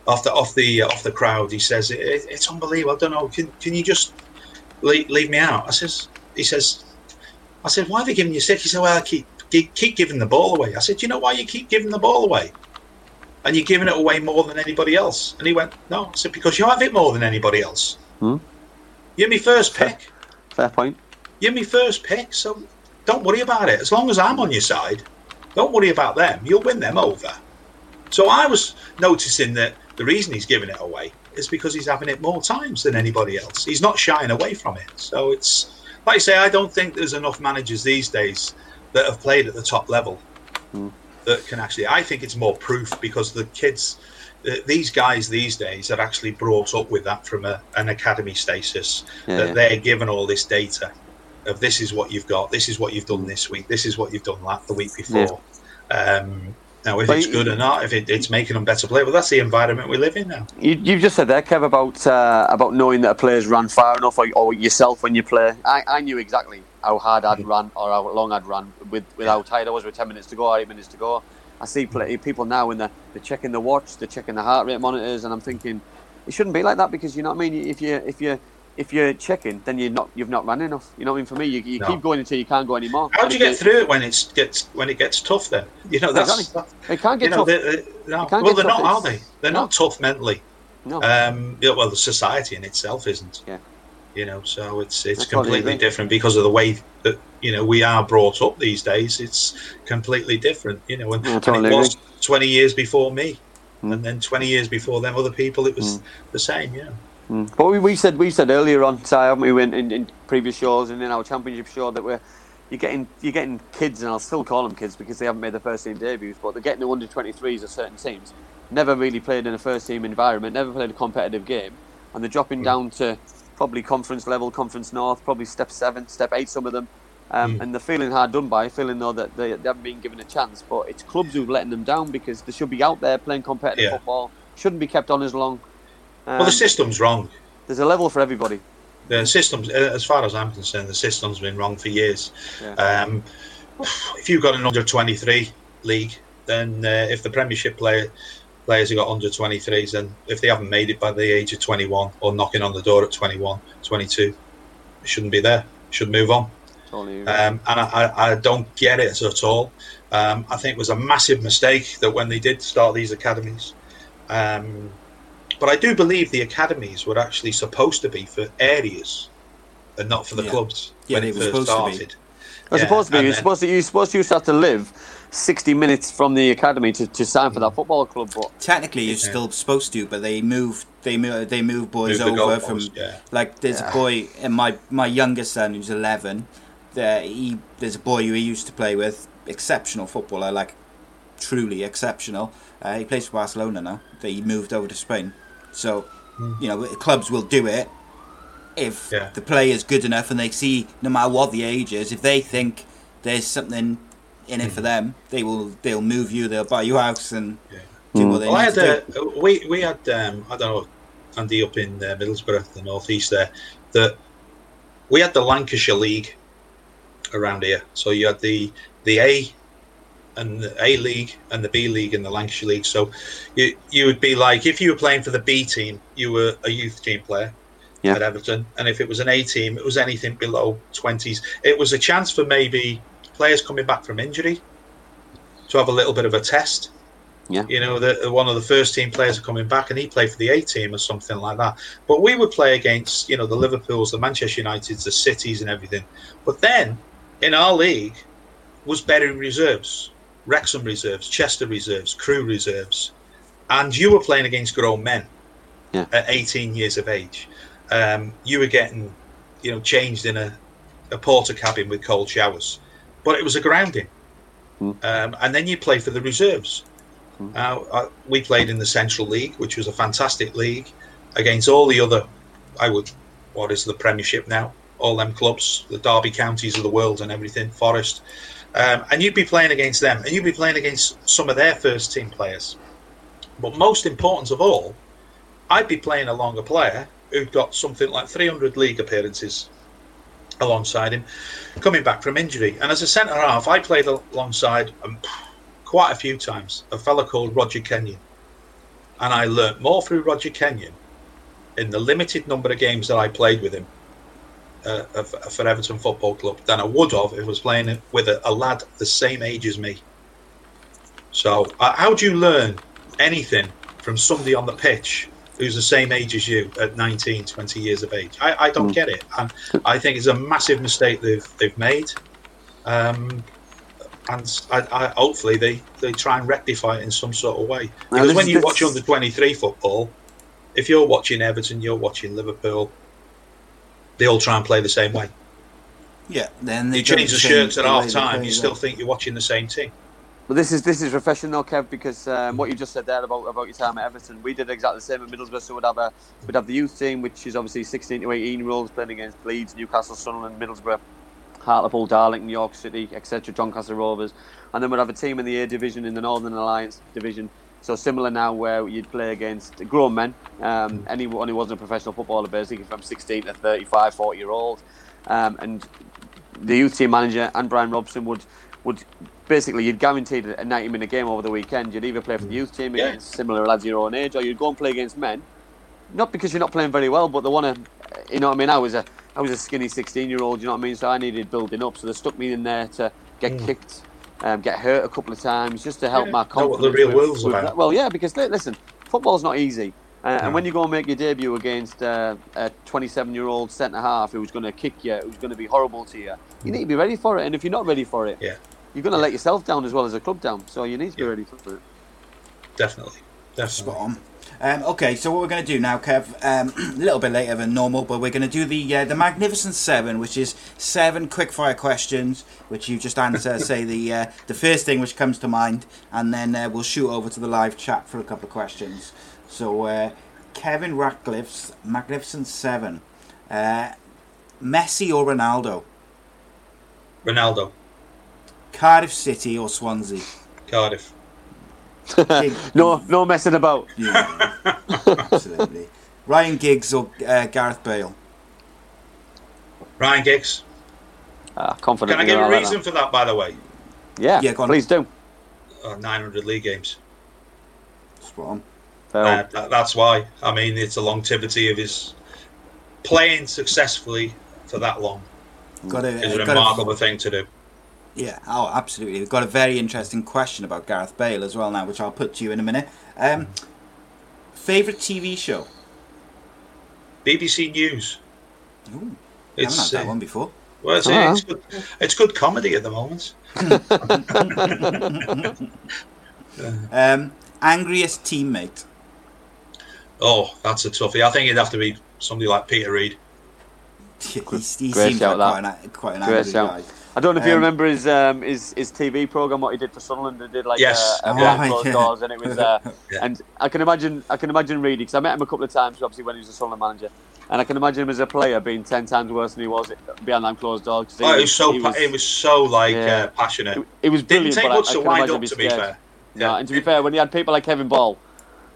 Speaker 7: off the off the off the crowd. He says it, it- it's unbelievable. I don't know. Can can you just leave, leave me out? I says. He says. I said, why are they giving you stick? He said, well, I keep keep keep giving the ball away. I said, you know why you keep giving the ball away? And you're giving it away more than anybody else. And he went, no. I said, because you have it more than anybody else.
Speaker 6: Hmm.
Speaker 7: You're my first pick.
Speaker 6: Fair point.
Speaker 7: You're my first pick, so don't worry about it. As long as I'm on your side, don't worry about them. You'll win them over. So I was noticing that the reason he's giving it away is because he's having it more times than anybody else. He's not shying away from it. So it's like I say, I don't think there's enough managers these days that have played at the top level that can actually. I think it's more proof because the kids, uh, these guys these days, are actually brought up with that from a, an academy status
Speaker 6: Yeah,
Speaker 7: that
Speaker 6: yeah.
Speaker 7: they're given all this data of this is what you've got, this is what you've done this week, this is what you've done la- the week before. Um, now, if
Speaker 6: But
Speaker 7: it's good or not, if it, it's making them better players, well, that's the environment we live in now.
Speaker 6: You, you've just said there, Kev, about uh, about knowing that a player's ran far enough, or, or yourself when you play. I, I knew exactly how hard I'd run or how long I'd run with, with how tired I was with ten minutes to go eight minutes to go. I see play, people now when they're, they're checking the watch, they're checking the heart rate monitors, and I'm thinking it shouldn't be like that because you know what I mean. If you if you if you're checking, then you're not you've not run enough. You know what I mean? For me, you, you
Speaker 7: No.
Speaker 6: keep going until you can't go anymore.
Speaker 7: How do you get through it when it's gets when it gets tough? Then you know that's
Speaker 6: Exactly. It can't
Speaker 7: you
Speaker 6: get
Speaker 7: know
Speaker 6: tough.
Speaker 7: they, they- no.
Speaker 6: It can't
Speaker 7: well they're
Speaker 6: tough,
Speaker 7: not, are they? They're
Speaker 6: no.
Speaker 7: not tough mentally.
Speaker 6: No.
Speaker 7: Um, yeah, well, the society in itself isn't.
Speaker 6: Yeah.
Speaker 7: You know, so it's it's completely different because of the way that you know we are brought up these days. It's completely different. You know, and,
Speaker 6: I
Speaker 7: and
Speaker 6: totally
Speaker 7: it was twenty years before me,
Speaker 6: Mm.
Speaker 7: and then twenty years before them other people. It was the same. Yeah.
Speaker 6: Mm. But we, we said we said earlier on, Si, haven't we, in, in, in previous shows and in our championship show that we're you're getting you're getting kids, and I'll still call them kids because they haven't made their first team debuts, but they're getting the under 23s of certain teams. Never really played in a first team environment, never played a competitive game, and they're dropping down to probably conference level, conference north, probably step seven, step eight, some of them. Um, And they're feeling hard done by, feeling though that they, they haven't been given a chance. But it's clubs who've letting them down because they should be out there playing competitive
Speaker 7: Yeah.
Speaker 6: football. Shouldn't be kept on as long.
Speaker 7: Well, the
Speaker 6: Um,
Speaker 7: system's wrong.
Speaker 6: there's a level for everybody.
Speaker 7: The systems, uh, as far as I'm concerned, the system's been wrong for years.
Speaker 6: Yeah.
Speaker 7: Um, if you've got an under 23 league, then uh, if the Premiership player, players have got under 23s, then if they haven't made it by the age of 21 or knocking on the door at 21, 22, they shouldn't be there. Should move on.
Speaker 6: Totally.
Speaker 7: Um, and I, I, I don't get it at all. Um, I think it was a massive mistake that when they did start these academies. Um, but I do believe the academies were actually supposed to be for areas and not for the
Speaker 4: Yeah.
Speaker 7: clubs
Speaker 4: Yeah,
Speaker 7: when it
Speaker 4: were
Speaker 7: first
Speaker 4: supposed to be.
Speaker 7: started.
Speaker 6: It's
Speaker 7: Yeah,
Speaker 6: supposed to be. You're supposed to. You're supposed to used to have to live 60 minutes from the academy to, to sign for that football club. But
Speaker 4: Technically, you're still supposed to, but they move. They move. They move boys
Speaker 7: Move
Speaker 4: over
Speaker 7: goalpost,
Speaker 4: from.
Speaker 7: yeah.
Speaker 4: Like there's a boy, and my my youngest son who's 11. There, he there's a boy who he used to play with. Exceptional footballer, like truly exceptional. Uh, he plays for Barcelona now. They moved over to Spain, so you know clubs will do it if
Speaker 7: Yeah.
Speaker 4: the player's good enough and they see no matter what the age is, if they think there's something in it for them, they will they'll move you, they'll buy you a house and do what they
Speaker 7: Well, I had
Speaker 4: to do.
Speaker 7: uh, we we had um, I don't know Andy up in uh, Middlesbrough, the northeast there. That we had the Lancashire League around here. So you had the the A and the A League and the B League and the Lancashire League. So you you would be like if you were playing for the B team, you were a youth team player.
Speaker 6: Yeah.
Speaker 7: At Everton, and if it was an A team, it was anything below twenties. It was a chance for maybe players coming back from injury to have a little bit of a test.
Speaker 6: Yeah.
Speaker 7: You know, the, one of the first team players are coming back, and he played for the A team or something like that. But we would play against, you know, the Liverpools, the Manchester Uniteds, the Cities, and everything. But then in our league was Bury reserves, Wrexham reserves, Chester reserves, Crewe reserves, and you were playing against grown men
Speaker 6: Yeah.
Speaker 7: at 18 years of age. Um, you were getting, you know, changed in a, a porter cabin with cold showers, but it was a grounding.
Speaker 6: Mm.
Speaker 7: Um, and then you play for the reserves. Now, uh, we played in the Central League, which was a fantastic league, against all the other, I would, what is the Premiership now? All them clubs, the Derby counties of the world and everything, Forest. Um, and you'd be playing against them, and you'd be playing against some of their first team players. But most important of all, I'd be playing a player who'd got something like 300 league appearances alongside him, coming back from injury. And as a centre half, I played alongside um, quite a few times a fella called Roger Kenyon. And I learnt more through Roger Kenyon in the limited number of games that I played with him uh, for Everton Football Club than I would have if I was playing with a, a lad the same age as me. So, uh, how do you learn anything from somebody on the pitch who's the same age as you at 19, 20 years of age? I, I don't get it. And I think it's a massive mistake they've, they've made. Um, and I, I, hopefully they, they try and rectify it in some sort of way. Because when you watch under 23 football, if you're watching Everton, you're watching Liverpool, they all try and play the same way.
Speaker 4: Yeah, then they
Speaker 7: You change the shirts at
Speaker 4: the
Speaker 7: half time, you
Speaker 4: though.
Speaker 7: still think you're watching the same team.
Speaker 6: Well, this is this is refreshing though, Kev, because um, what you just said there about, about your time at Everton, we did exactly the same at Middlesbrough. So we'd have a we'd have the youth team, which is obviously 16 to 18 year olds playing against Leeds, Newcastle, Sunderland, Middlesbrough, Hartlepool, Darlington, York City, etc. Doncaster Rovers, and then we'd have a team in the A division in the Northern Alliance division. So similar now, where you'd play against grown men, um, anyone who wasn't a professional footballer, basically from 16 to 35, 40 year old, um, and the youth team manager and Brian Robson would would basically you'd guaranteed a 90 minute game over the weekend. You'd either play for the youth team
Speaker 7: Yeah.
Speaker 6: against similar lads your own age, or you'd go and play against men. Not because you're not playing very well, but they want to. You know what I mean? I was a I was a skinny 16 year old. You know what I mean? So I needed building up. So they stuck me in there to get kicked, um, get hurt a couple of times, just to help
Speaker 7: Yeah,
Speaker 6: my
Speaker 7: know what
Speaker 6: confidence.
Speaker 7: the real
Speaker 6: with-
Speaker 7: world's
Speaker 6: with
Speaker 7: about.
Speaker 6: Well, yeah, because li- listen, football's not easy. Uh,
Speaker 7: No.
Speaker 6: And when you go and make your debut against uh, a 27 year old centre half who's going to kick you, who's going to be horrible to you, you need to be ready for it. And if you're not ready for it,
Speaker 7: Yeah.
Speaker 6: you're going to let yourself down as well as a club down. So you need to be
Speaker 7: Yeah.
Speaker 6: ready for it.
Speaker 7: Definitely. Definitely.
Speaker 4: Spot on. Um, okay, so what we're going to do now, Kev, um, a little bit later than normal, but we're going to do the uh, the Magnificent Seven, which is seven quickfire questions, which you just answer, say the uh, the first thing which comes to mind, and then uh, we'll shoot over to the live chat for a couple of questions. So, uh, Kevin Ratcliffe's Magnificent Seven, uh, Messi or Ronaldo,
Speaker 7: Ronaldo,
Speaker 4: Cardiff City or Swansea.
Speaker 7: Cardiff,
Speaker 4: Gig-
Speaker 6: No, no messing about.
Speaker 4: Yeah, absolutely. Ryan Giggs or uh, Gareth Bale.
Speaker 7: Ryan Giggs.
Speaker 6: Ah, confident.
Speaker 7: Can I give a
Speaker 6: all right
Speaker 7: reason for that, by the way?
Speaker 6: Yeah,
Speaker 4: Yeah, go on.
Speaker 6: please do.
Speaker 7: Uh, 900 league games.
Speaker 4: Spot on.
Speaker 7: Uh, that, that's why. I mean, it's a longevity of his playing successfully for that long
Speaker 4: Got a,
Speaker 7: is a
Speaker 4: got
Speaker 7: remarkable thing to do.
Speaker 4: Yeah, oh, absolutely. We've got a very interesting question about Gareth Bale as well now, which I'll put to you in a minute. Um, favorite TV show?
Speaker 7: BBC News.
Speaker 4: Ooh, I
Speaker 7: It's,
Speaker 4: haven't had that
Speaker 7: uh,
Speaker 4: one before.
Speaker 7: Well, it's,
Speaker 6: Ah.
Speaker 7: it's, good, it's good comedy at the moment.
Speaker 4: Um, angriest teammate?
Speaker 7: Oh, that's a toughie. I think it'd have to be somebody like Peter Reid.
Speaker 4: he he seems like quite an, quite an angry
Speaker 6: shout.
Speaker 4: guy.
Speaker 6: I don't know if you
Speaker 4: Um,
Speaker 6: remember his um, his his TV program, what he did for Sunderland. He did like
Speaker 7: Yes.
Speaker 6: uh, a
Speaker 4: Oh,
Speaker 6: behind closed
Speaker 4: yeah.
Speaker 6: doors, and it was. Uh,
Speaker 7: Yeah.
Speaker 6: And I can imagine, I can imagine Reedy because I met him a couple of times, obviously when he was a Sunderland manager, and I can imagine him as a player being ten times worse than he was behind them closed doors. 'cause he
Speaker 7: Oh, it was so
Speaker 6: he
Speaker 7: pa-
Speaker 6: was,
Speaker 7: it was so like
Speaker 6: Yeah.
Speaker 7: uh, passionate.
Speaker 6: it, it was
Speaker 7: Didn't
Speaker 6: brilliant.
Speaker 7: take
Speaker 6: but I-
Speaker 7: much
Speaker 6: I
Speaker 7: to
Speaker 6: can
Speaker 7: wind
Speaker 6: imagine
Speaker 7: up, to
Speaker 6: be
Speaker 7: be
Speaker 6: scared.
Speaker 7: fair.
Speaker 6: No,
Speaker 7: Yeah.
Speaker 6: and to be fair, when you had people like Kevin Ball,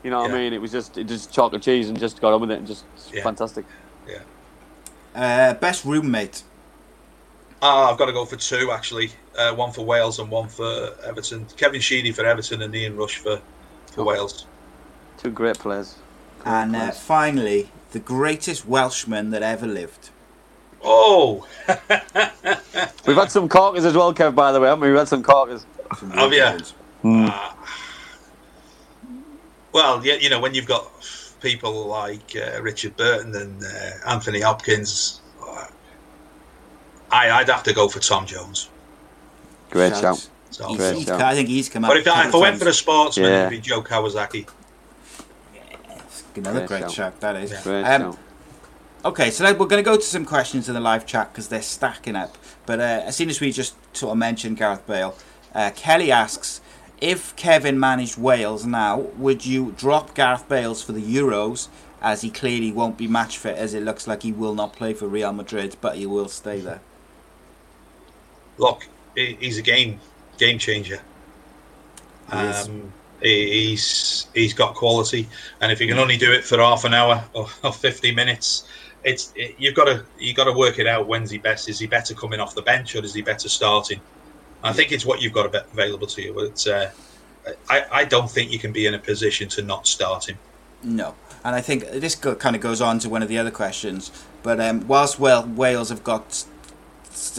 Speaker 6: you know what
Speaker 7: Yeah.
Speaker 6: I mean. It was just it just chalk and cheese and just got on with it and just
Speaker 7: Yeah.
Speaker 6: fantastic.
Speaker 4: Uh, best roommate?
Speaker 7: Ah, I've got to go for two actually. Uh, one for Wales and one for Everton. Kevin Sheedy for Everton and Ian Rush for, for
Speaker 6: Oh.
Speaker 7: Wales.
Speaker 6: Two great players. Great
Speaker 4: And uh, finally, the greatest Welshman that ever lived.
Speaker 7: Oh,
Speaker 6: We've had some corkers as well, Kev. By the way, haven't we? We've had some corkers.
Speaker 4: Some
Speaker 7: Have
Speaker 4: real
Speaker 7: ya?
Speaker 4: goals.
Speaker 7: Uh, well, yeah, you know, when you've got people like uh, Richard Burton and uh, Anthony Hopkins, I, I'd have to go for Tom Jones.
Speaker 6: Great
Speaker 4: Shout.
Speaker 6: shout.
Speaker 7: So,
Speaker 4: He's-
Speaker 6: Great
Speaker 4: he's-
Speaker 6: shout.
Speaker 4: I think he's come out.
Speaker 7: but if I, if I went for a sportsman,
Speaker 6: Yeah.
Speaker 7: it'd be Joe Calzaghe.
Speaker 4: another
Speaker 6: Great
Speaker 4: great
Speaker 6: shout.
Speaker 4: shout, that is.
Speaker 7: Yeah.
Speaker 6: Great
Speaker 4: Um. Okay, so like, we're going to go to some questions in the live chat because they're stacking up. But uh, as soon as we just sort of mentioned Gareth Bale, uh, Kelly asks if Kevin managed Wales now, would you drop Gareth Bales for the Euros as he clearly won't be match fit as it looks like he will not play for Real Madrid, but he will stay there?
Speaker 7: Look, he's a game game changer. Um, he- he's he's got quality, and if you can only do it for half an hour or, or fifty minutes, it's it, you've got to you got to work it out. When's he best? Is he better coming off the bench or is he better starting? I think it's what you've got available to you. But uh, I I don't think you can be in a position to not start him.
Speaker 4: No, and I think this kind of goes on to one of the other questions. But um, whilst well, Wales have got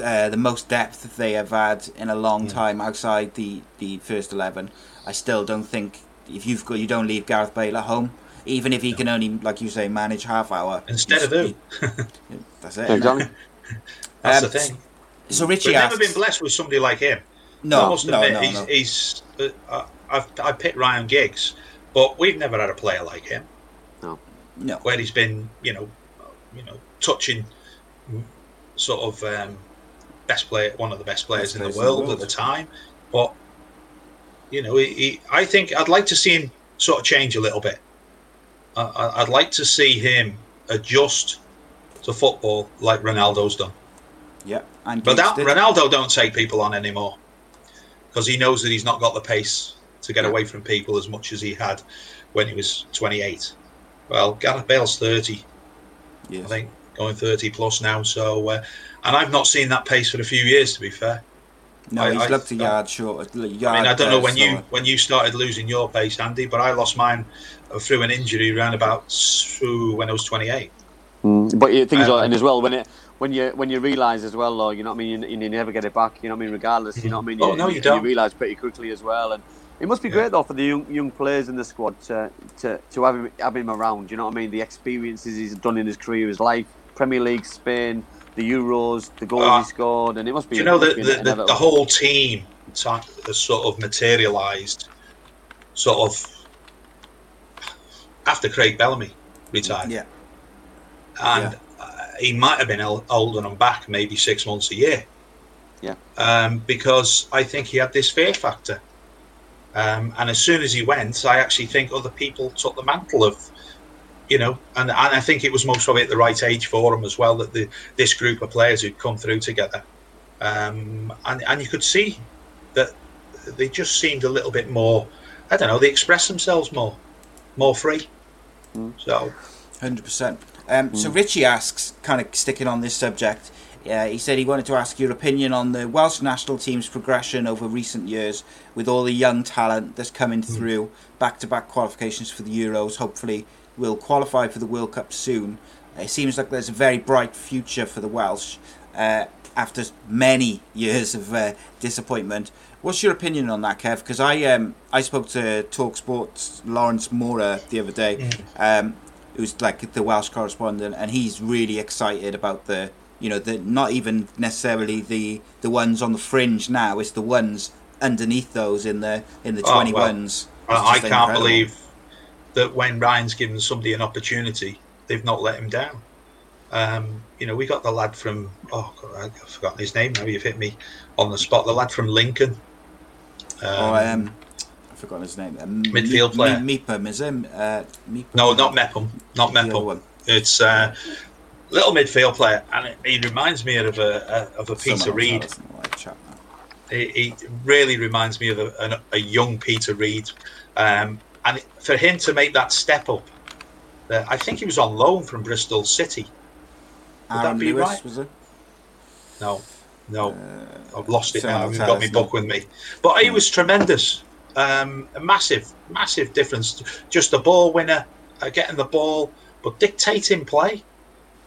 Speaker 4: uh, the most depth they have had in a long
Speaker 7: Mm.
Speaker 4: time outside the, the first eleven, I still don't think if you've got you don't leave Gareth Bale at home, even if he can only like you say manage half hour.
Speaker 7: Instead of who?
Speaker 4: That's it.
Speaker 6: Exactly.
Speaker 7: That's
Speaker 4: Um,
Speaker 7: the thing.
Speaker 4: So Richie
Speaker 7: We've never been blessed with somebody like him. I
Speaker 4: no,
Speaker 7: must
Speaker 4: no,
Speaker 7: admit,
Speaker 4: no,
Speaker 7: he's,
Speaker 4: no.
Speaker 7: he's uh, I- I've I picked Ryan Giggs, but we've never had a player like him.
Speaker 4: no. no.
Speaker 7: where he's been, you know, you know, touching mm, sort of um, best player, one of the best players in the
Speaker 4: players in the
Speaker 7: world at the time. But you know, he, he, I think I'd like to see him sort of change a little bit. I, I'd like to see him adjust to football like Ronaldo's done.
Speaker 4: Yeah, and
Speaker 7: But that. Ronaldo don't take people on anymore because he knows that he's not got the pace to get
Speaker 6: Yeah.
Speaker 7: away from people as much as he had when he was 28. Well, Gareth Bale's 30,
Speaker 4: Yes.
Speaker 7: I think, going 30 plus now. So, uh, and I've not seen that pace for a few years, to be fair.
Speaker 4: No,
Speaker 7: I-
Speaker 4: he's
Speaker 7: I-
Speaker 4: looked a yard short. A yard,
Speaker 7: I mean, I don't know
Speaker 4: uh,
Speaker 7: when you when you started losing your pace, Andy, but I lost mine through an injury around about s- when I was 28.
Speaker 6: Mm, but things
Speaker 7: Um,
Speaker 6: are, and as well when it when you when you realise as well, though, you know what I mean. You, you never get it back. You know what I mean. Regardless, you know what I mean.
Speaker 7: Oh, no, you don't.
Speaker 6: You realise pretty quickly as well, and it must be
Speaker 7: Yeah.
Speaker 6: great though for the young young players in the squad to to, to have him have him around. You know what I mean. The experiences he's done in his career, his life, Premier League, Spain, the Euros, the goals
Speaker 7: Ah.
Speaker 6: he scored, and it must be.
Speaker 7: You know
Speaker 6: it must
Speaker 7: that
Speaker 6: be
Speaker 7: the, the, the whole team has sort of materialised, sort of after Craig Bellamy retired,
Speaker 4: Yeah,
Speaker 7: and uh, he might have been el- holding them back maybe six months a year.
Speaker 6: Yeah.
Speaker 7: Um, because I think he had this fear factor, um, and as soon as he went, I actually think other people took the mantle of. You know, and, and I think it was most probably at the right age for him as well that the this group of players who'd come through together um, and and you could see that they just seemed a little bit more. I don't know. They expressed themselves more, more free. So
Speaker 4: Hundred percent. Um, So Richie asks, kind of sticking on this subject. Uh, he said he wanted to ask your opinion on the Welsh national team's progression over recent years, with all the young talent that's coming through, back-to-back qualifications for the Euros. Hopefully, will qualify for the World Cup soon. It seems like there's a very bright future for the Welsh uh, after many years of uh, disappointment. What's your opinion on that, Kev? Because I um, I spoke to Talksport's Lawrence Mora the other day. Um, who's like the Welsh correspondent, and he's really excited about the you know the not even necessarily the the ones on the fringe now. It's the ones underneath those in the in the
Speaker 7: Oh,
Speaker 4: twenty
Speaker 7: well,
Speaker 4: ones.
Speaker 7: I, I can't believe that when Ryan's given somebody an opportunity, they've not let him down. Um, you know, we got the lad from oh, God, I've forgotten his name. Now you've hit me on the spot. The lad from Lincoln. Um,
Speaker 4: Oh, um, I've forgotten his name. Um,
Speaker 7: Midfield player.
Speaker 4: Me- Meepham, is him? Uh, Meepham?
Speaker 7: no, not Mepham. Not Mepham. It's uh, little midfield player, and he reminds me of a, a of a Peter
Speaker 4: Someone
Speaker 7: Reid.
Speaker 4: that doesn't like chat now.
Speaker 7: he, he really reminds me of a, an, a young Peter Reid. Um, and for him to make that step up, uh, I think he was on loan from Bristol City. Would that be
Speaker 4: Lewis
Speaker 7: right?
Speaker 4: was it?
Speaker 7: No, no,
Speaker 4: Uh,
Speaker 7: I've lost it now. I've got my book with me. But he was tremendous. Um, a massive, massive difference. Just a ball winner, uh, getting the ball, but dictating play.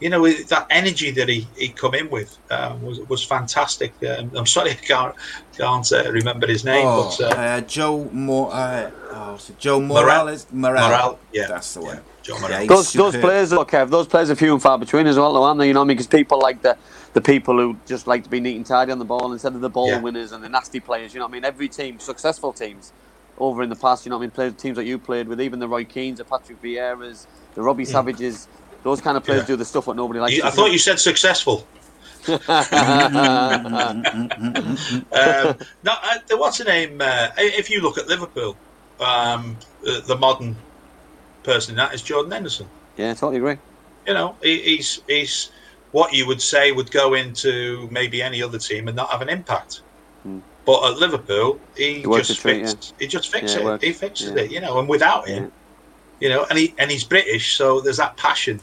Speaker 7: You know, that energy that he he come in with um, was was fantastic. Um, I'm sorry I can't can't uh, remember his name,
Speaker 4: Oh,
Speaker 7: but uh,
Speaker 4: uh, Joe Mor- uh, oh, what's it? Joe
Speaker 7: Morrell.
Speaker 4: Morales. Morrell.
Speaker 7: Morale, yeah,
Speaker 4: That's the one.
Speaker 7: Joe
Speaker 4: Yeah,
Speaker 7: Morale.
Speaker 4: he's
Speaker 6: Those those
Speaker 4: superb.
Speaker 6: players, though, Kev, those players are few and far between as well, though, aren't they? You know what I mean? Because people like the the people who just like to be neat and tidy on the ball instead of the ball
Speaker 7: Yeah.
Speaker 6: winners and the nasty players. You know what I mean? Every team, successful teams, over in the past, you know what I mean? Players, teams that you played with, even the Roy Keanes, the Patrick Vieiras, the Robbie Savages, those kind of players
Speaker 7: Yeah.
Speaker 6: do the stuff that nobody likes.
Speaker 7: You- I thought you said successful. um, no, uh, what's the name? Uh, if you look at Liverpool, um, the, the modern person in that is Jordan Henderson.
Speaker 6: yeah, totally agree.
Speaker 7: You know, he, he's he's what you would say would go into maybe any other team and not have an impact.
Speaker 6: Hmm.
Speaker 7: But at Liverpool, he, just
Speaker 6: treat,
Speaker 7: fixed. He just fixed
Speaker 6: Yeah, it
Speaker 7: it. He fixes
Speaker 6: Yeah.
Speaker 7: it. You know, and without him, you know, and he and he's British, so there's that passion.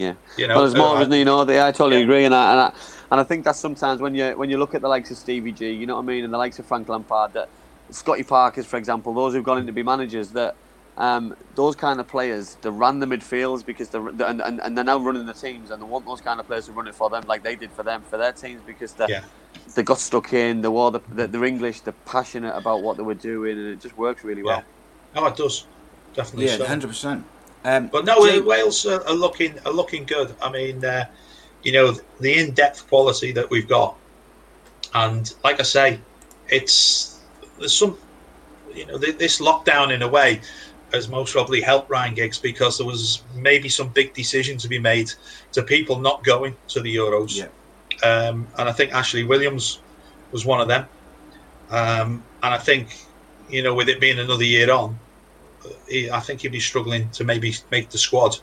Speaker 6: Yeah.
Speaker 7: You know,
Speaker 6: well, there's more,
Speaker 7: uh,
Speaker 6: isn't there? You know, they, I totally
Speaker 7: Yeah.
Speaker 6: agree, and I, and I and I think that sometimes when you when you look at the likes of Stevie G, you know what I mean, and the likes of Frank Lampard, that Scotty Parkers, for example, those who've gone in to be managers, that um, those kind of players, they ran the midfields because they're and, and, and they're now running the teams, and they want those kind of players to run it for them, like they did for them for their teams, because they
Speaker 7: Yeah.
Speaker 6: they got stuck in, they were the, the, they're English, they're passionate about what they were doing, and it just works really well.
Speaker 7: Oh, it does definitely.
Speaker 4: Yeah,
Speaker 7: so.
Speaker 4: hundred percent. Um,
Speaker 7: But no,
Speaker 4: Jay-
Speaker 7: Wales are, are looking are looking good. I mean, uh, you know, the in depth quality that we've got, and like I say, it's there's some, you know, th- this lockdown in a way has most probably helped Ryan Giggs because there was maybe some big decision to be made to people not going to the Euros,
Speaker 4: Yeah.
Speaker 7: um, and I think Ashley Williams was one of them, um, and I think, you know, with it being another year on, he, I think he'd be struggling to maybe make the squad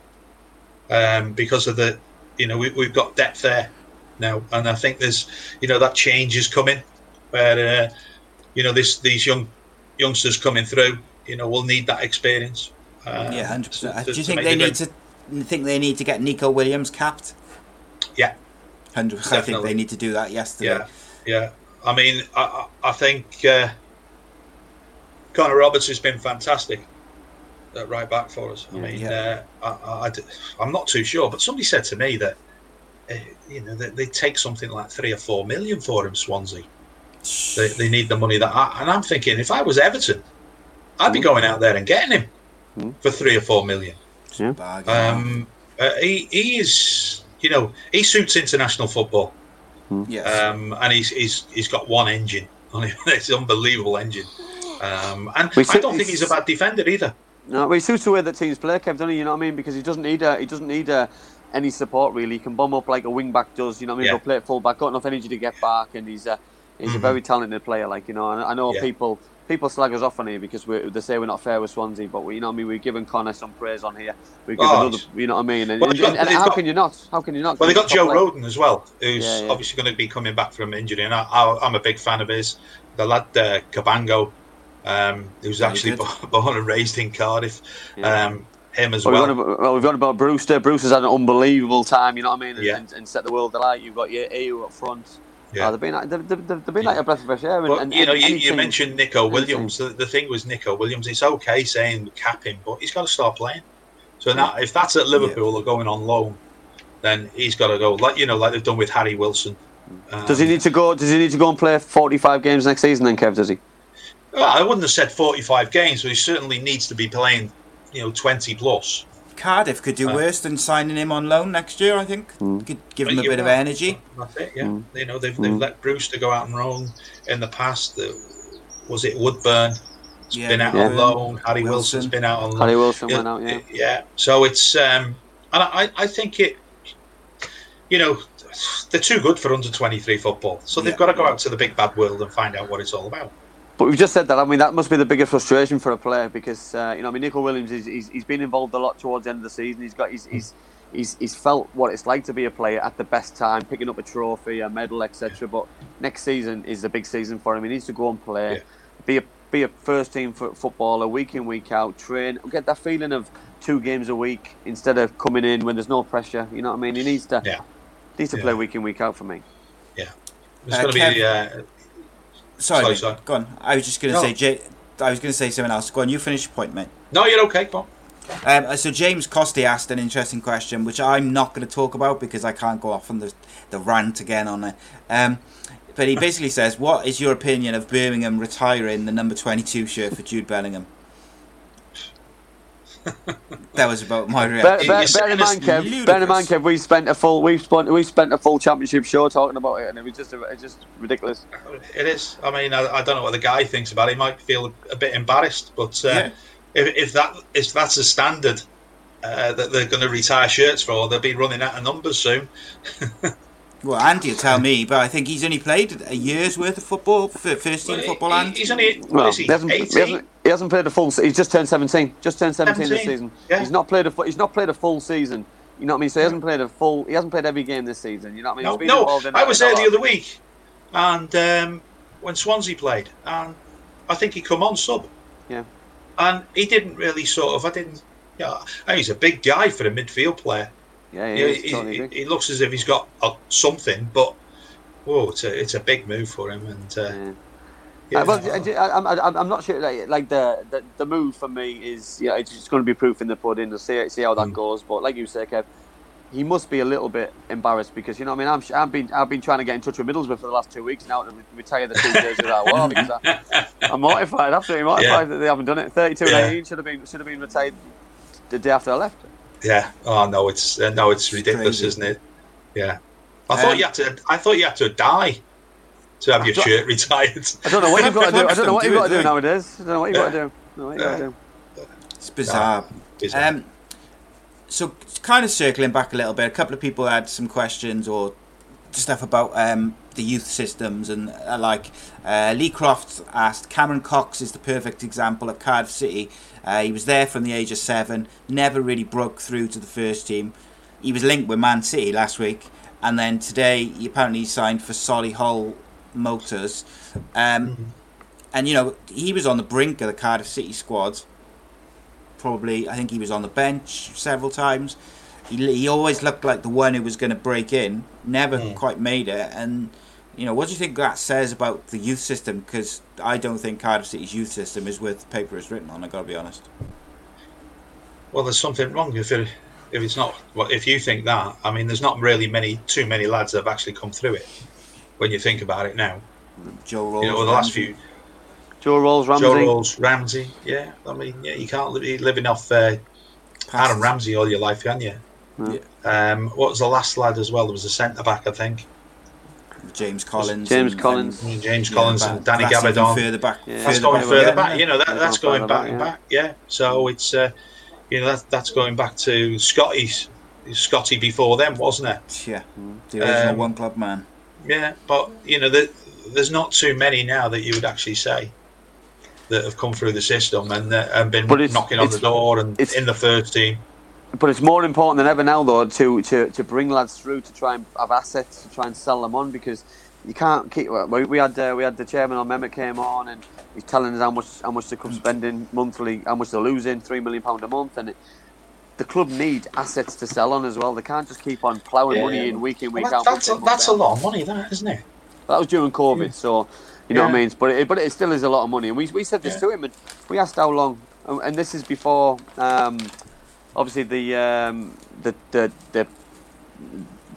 Speaker 7: um, because of the, you know, we, we've got depth there now, and I think there's, you know, that change is coming where, uh, you know, this these young youngsters coming through, you know, will need that experience. um,
Speaker 4: yeah, hundred percent. Do you think they need to? Think they need to get Nico Williams capped?
Speaker 7: Yeah,
Speaker 4: Hundred. I think they need to do that yesterday.
Speaker 7: yeah, yeah. I mean, I, I I think uh, Connor Roberts has been fantastic at right back for us. I
Speaker 6: Yeah.
Speaker 7: mean,
Speaker 4: Yeah.
Speaker 7: uh, I, I, am not too sure, but somebody said to me that uh, you know they, they take something like three or four million for him, Swansea. They, they need the money that, I, and I'm thinking if I was Everton, I'd be going out there and getting him
Speaker 6: Mm.
Speaker 7: for three or four million.
Speaker 4: Bargain.
Speaker 7: Um, uh, he he is, you know, he suits international football.
Speaker 4: yes.
Speaker 7: Um, and he's, he's he's got one engine on him. It's an unbelievable engine. Um, and I don't think he's a bad defender either.
Speaker 6: No, but he suits the way that teams play, Kev, doesn't he? You know what I mean? Because he doesn't need a, he doesn't need a, any support really. He can bomb up like a wing back does. You know what I mean?
Speaker 7: Yeah.
Speaker 6: He'll play at full back, got enough energy to get back, and he's a, he's a
Speaker 7: Mhm.
Speaker 6: very talented player. Like you know, and I know
Speaker 7: Yeah.
Speaker 6: people people slag us off on here because we they say we're not fair with Swansea, but we, you know what I mean? We're giving Connor some praise on here. We've given
Speaker 7: Oh,
Speaker 6: other, you know what I mean? And,
Speaker 7: Well,
Speaker 6: and,
Speaker 7: got-
Speaker 6: and how
Speaker 7: got-
Speaker 6: can you not? How can you not?
Speaker 7: Well, they got Joe
Speaker 6: player.
Speaker 7: Rodon as well, who's
Speaker 6: Yeah,
Speaker 7: obviously going to be coming back from injury, and I, I, I'm a big fan of his. The lad uh, Cabango, um, who's actually born, born and raised in Cardiff,
Speaker 6: Yeah.
Speaker 7: um, him as
Speaker 6: Well,
Speaker 7: well.
Speaker 6: we've, got about, well, we've got about Brewster. Brewster's had an unbelievable time, you know what I mean? And,
Speaker 7: Yeah.
Speaker 6: and, and set the world alight. You've got your Ayew up front.
Speaker 7: Yeah.
Speaker 6: Uh, they've been, like- they've, they've, they've been like a breath of fresh air. And,
Speaker 7: But
Speaker 6: and,
Speaker 7: you know,
Speaker 6: and
Speaker 7: you,
Speaker 6: any
Speaker 7: you mentioned Nico Williams. The, the thing was Nico Williams. It's okay saying cap him, but he's got to start playing. So now, if that's at Liverpool or going on loan, then he's got to go. Like you know, like they've done with Harry Wilson. Um,
Speaker 6: Does he need to go? Does he need to go and play forty-five games next season? Then Kev, does he?
Speaker 7: Well, I wouldn't have said 45 games, but he certainly needs to be playing, you know, 20 plus.
Speaker 4: Cardiff could do
Speaker 7: uh,
Speaker 4: worse than signing him on loan next year. I think
Speaker 6: Hmm.
Speaker 4: could give him a
Speaker 7: You're
Speaker 4: bit of energy.
Speaker 7: That's it. Yeah,
Speaker 6: Mm.
Speaker 7: you know, they've, they've
Speaker 6: Mm.
Speaker 7: let Brewster go out and loan in the past. The, was it Woodburn? It's
Speaker 4: Yeah,
Speaker 7: been out
Speaker 6: Yeah.
Speaker 7: on loan. Harry
Speaker 4: Wilson.
Speaker 7: Wilson's been out on loan.
Speaker 6: Harry Wilson
Speaker 7: yeah,
Speaker 6: went out. Yeah.
Speaker 7: yeah. So it's um, and I, I think it, you know, they're too good for under twenty three football. So they've
Speaker 4: Yeah.
Speaker 7: got to go out to the big bad world and find out what it's all about.
Speaker 6: But we've just said that. I mean, that must be the biggest frustration for a player because uh, you know, I mean, Nico Williams is he's, he's been involved a lot towards the end of the season. He's got he's, he's he's he's felt what it's like to be a player at the best time, picking up a trophy, a medal, etc. But next season is the big season for him. He needs to go and play,
Speaker 7: Yeah.
Speaker 6: be a be a first team fo- footballer week in week out, train, get that feeling of two games a week instead of coming in when there's no pressure. You know what I mean? He needs to
Speaker 7: Yeah.
Speaker 6: needs to
Speaker 7: Yeah.
Speaker 6: play week in week out for me.
Speaker 7: Yeah, it's
Speaker 4: Uh,
Speaker 7: going to
Speaker 4: Kev-
Speaker 7: be uh,
Speaker 4: Sorry,
Speaker 7: Sorry, sorry.
Speaker 4: go on. I was just going to
Speaker 7: No.
Speaker 4: say, Jay, I was going to say something else. Go on, you finish your point, mate.
Speaker 7: no. You're okay. Come on.
Speaker 4: Um, so James Costi asked an interesting question, which I'm not going to talk about because I can't go off on the the rant again on it. Um, but he basically says, "What is your opinion of Birmingham retiring the number 22 shirt for Jude Bellingham?" That was about my reaction.
Speaker 6: bear,
Speaker 7: It's-
Speaker 6: bear in mind, Kev. Bear in mind, Kev. We spent a full we spent we spent a full championship show talking about it, and it was just a, it's just ridiculous.
Speaker 7: It is. I mean, I, I don't know what the guy thinks about it. He might feel a, bit embarrassed, but uh,
Speaker 4: Yeah.
Speaker 7: if, if that if that's a standard uh, that they're going to retire shirts for, they'll be running out of numbers soon.
Speaker 4: Well, Andy will tell me, but I think he's only played a year's worth of football first team
Speaker 7: Well,
Speaker 4: football.
Speaker 7: he-
Speaker 4: and
Speaker 7: he's only
Speaker 6: Well,
Speaker 7: is
Speaker 6: he
Speaker 7: he?
Speaker 6: hasn't, he hasn't he hasn't played a full. He's just turned seventeen. Just turned seventeen, this season.
Speaker 7: yeah.
Speaker 6: He's not played a he's not played a full season. You know what I mean? So he hasn't played a full. He hasn't played every game this season. You know what I mean?
Speaker 7: No, no.
Speaker 6: involved
Speaker 7: I was
Speaker 6: a
Speaker 7: there the other week, and um, when Swansea played, and I think he come on sub.
Speaker 6: Yeah.
Speaker 7: And he didn't really sort of. I didn't. Yeah, he's a big guy for a midfield player.
Speaker 6: Yeah, he, totally
Speaker 7: he,
Speaker 6: big.
Speaker 7: he looks as if he's got uh, something, but whoa, it's a it's a big move for him. And uh,
Speaker 6: Yeah.
Speaker 7: yeah,
Speaker 6: Uh, well, I, I, I'm, I'm I'm not sure. Like, like the, the the move for me is yeah, it's just going to be proof in the pudding. To see see how that
Speaker 7: Mm.
Speaker 6: goes. But like you say, Kev, he must be a little bit embarrassed because you know I mean. I'm, I've been I've been trying to get in touch with Middlesbrough for the last two weeks now to re- retire the two that I wore because I, I'm mortified, absolutely mortified that they haven't done it. 32
Speaker 7: Yeah.
Speaker 6: and 18 should have been should have been retired the day after I left.
Speaker 7: Yeah. Oh no, it's uh, no, it's ridiculous,
Speaker 4: crazy.
Speaker 7: isn't it? Yeah. I thought
Speaker 4: Um,
Speaker 7: you had to. I thought you had to die to have your
Speaker 6: don't-
Speaker 7: shirt retired.
Speaker 6: I don't know what you've got to do. I don't know what you've got to do
Speaker 4: Do it,
Speaker 6: nowadays. I don't know what you've got to do. I don't know what you've got to do.
Speaker 4: It's bizarre.
Speaker 7: Bizarre.
Speaker 4: Um, so kind of circling back a little bit, a couple of people had some questions or stuff about um, the youth systems and uh, like uh, Lee Croft asked, Cameron Coxe is the perfect example at Cardiff City. Uh, he was there from the age of seven, never really broke through to the first team. He was linked with Man City last week, and then today he apparently signed for Solihull Moors. Um, And you know he was on the brink of the Cardiff City squad probably I think he was on the bench several times. He, he always looked like the one who was going to break in, never
Speaker 7: Mm.
Speaker 4: quite made it. And you know, what do you think that says about the youth system? Because I don't think Cardiff City's youth system is worth the paper it's written on. I've got to be honest.
Speaker 7: Well, there's something wrong if it, if it's not. Well, if you think that, I mean, there's not really many too many lads that have actually come through it. When you think about it now,
Speaker 4: Joe Ralls,
Speaker 7: you know, the last few
Speaker 6: Joe Ralls, Ramsey.
Speaker 7: Joe Ralls, Ramsey, yeah. I mean, yeah, you can't be living off uh, Aaron Ramsey all your life, can you?
Speaker 4: Yeah.
Speaker 7: Um, what was the last lad as well? There was a centre back, I think.
Speaker 4: James Collins,
Speaker 6: James
Speaker 4: and-
Speaker 6: Collins.
Speaker 4: and-
Speaker 7: James
Speaker 4: yeah,
Speaker 7: Collins
Speaker 4: back-
Speaker 7: and Danny
Speaker 4: that's even
Speaker 7: Gabbidon.
Speaker 4: Further back,
Speaker 6: Yeah.
Speaker 7: That's
Speaker 6: Further
Speaker 7: going
Speaker 6: back,
Speaker 7: further
Speaker 4: yeah,
Speaker 7: back, you know. That, that's
Speaker 6: going
Speaker 7: going back
Speaker 6: back,
Speaker 7: and
Speaker 6: yeah.
Speaker 7: back, yeah. So it's, uh, you know, that, that's going back to Scotty's, Scotty before them, wasn't it?
Speaker 4: Yeah, the original
Speaker 7: Um,
Speaker 4: one club man.
Speaker 7: Yeah, but you know, the, there's not too many now that you would actually say that have come through the system and uh, and been knocking on the door and in the first team.
Speaker 6: But it's more important than ever now, though, to, to, to bring lads through to try and have assets to try and sell them on because you can't keep. We, we had uh, we had the chairman on Mehmet came on and he's telling us how much how much they come spending monthly, how much they're losing, three million pound a month, and it, the club need assets to sell on as well. They can't just keep on ploughing
Speaker 7: Yeah.
Speaker 6: money in week in week
Speaker 7: Well,
Speaker 6: out.
Speaker 7: that's a, that's a lot of money, that isn't it?
Speaker 6: That was during COVID, so you know what I mean. But it, but it still is a lot of money, and we, we said this
Speaker 7: Yeah.
Speaker 6: to him, and we asked how long, and and this is before, um, obviously the um, the, the the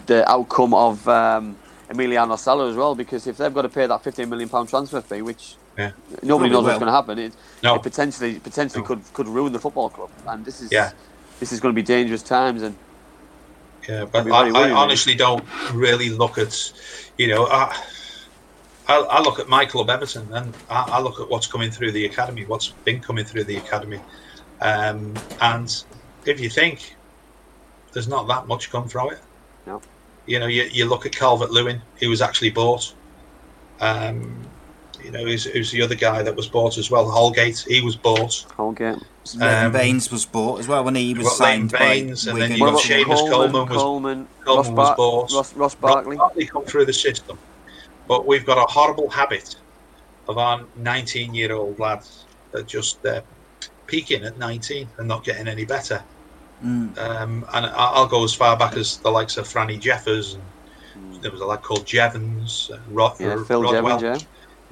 Speaker 6: the outcome of um, Emiliano Sala as well, because if they've got to pay that fifteen million pound transfer fee, which
Speaker 7: Yeah.
Speaker 6: nobody knows what's going to happen, it,
Speaker 7: No.
Speaker 6: it potentially potentially
Speaker 7: No.
Speaker 6: could could ruin the football club, and this is
Speaker 7: Yeah.
Speaker 6: this is going to be dangerous times, and
Speaker 7: Yeah, but I, I honestly don't really look at, you know, I, I, I look at my club Everton and I, I look at what's coming through the academy, what's been coming through the academy, um, and if you think there's not that much come from it,
Speaker 6: No.
Speaker 7: you know, you, you look at Calvert Lewin, he was actually bought. Um, you know, who's, who's the other guy that was bought as well? Holgate, he was bought.
Speaker 6: Holgate.
Speaker 4: Leighton
Speaker 7: um,
Speaker 4: Baines was bought as well when he was signed
Speaker 7: Baines,
Speaker 4: by
Speaker 7: and then you
Speaker 6: What
Speaker 7: got
Speaker 6: about
Speaker 7: Seamus
Speaker 6: Coleman?
Speaker 7: Coleman was-
Speaker 6: Coleman,
Speaker 7: Coleman
Speaker 6: Ross,
Speaker 7: was bought.
Speaker 6: Ross, Ross
Speaker 7: Rob
Speaker 6: Barkley.
Speaker 7: Barkley come through the system. But we've got a horrible habit of our 19 year old lads that just uh, peaking at 19 and not getting any better.
Speaker 4: Mm.
Speaker 7: Um, and I- I'll go as far back as the likes of Franny Jeffers. And there was a lad called Jevons, uh, Rod,
Speaker 6: Yeah,
Speaker 7: uh,
Speaker 6: Phil
Speaker 7: Rodwell.
Speaker 6: Jevons, yeah.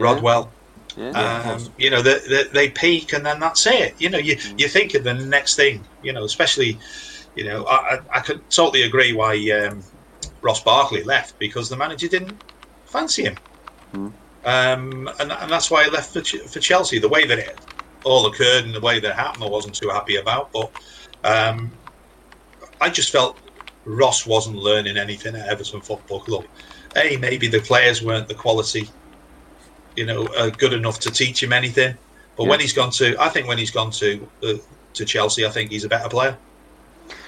Speaker 7: Rodwell.
Speaker 6: Yeah.
Speaker 7: Um, you know, they, they, they peak and then that's it. You know, you you think of the next thing. You know, especially, you know, I I, I could totally agree why um, Ross Barkley left because the manager didn't fancy him, um, and and that's why he left for, for Chelsea. The way that it all occurred and the way that it happened, I wasn't too happy about. But um, I just felt Ross wasn't learning anything at Everton Football Club. A, maybe the players weren't the quality, you know, uh, good enough to teach him anything. But when he's gone to, I think when he's gone to uh, to Chelsea, I think he's a better player.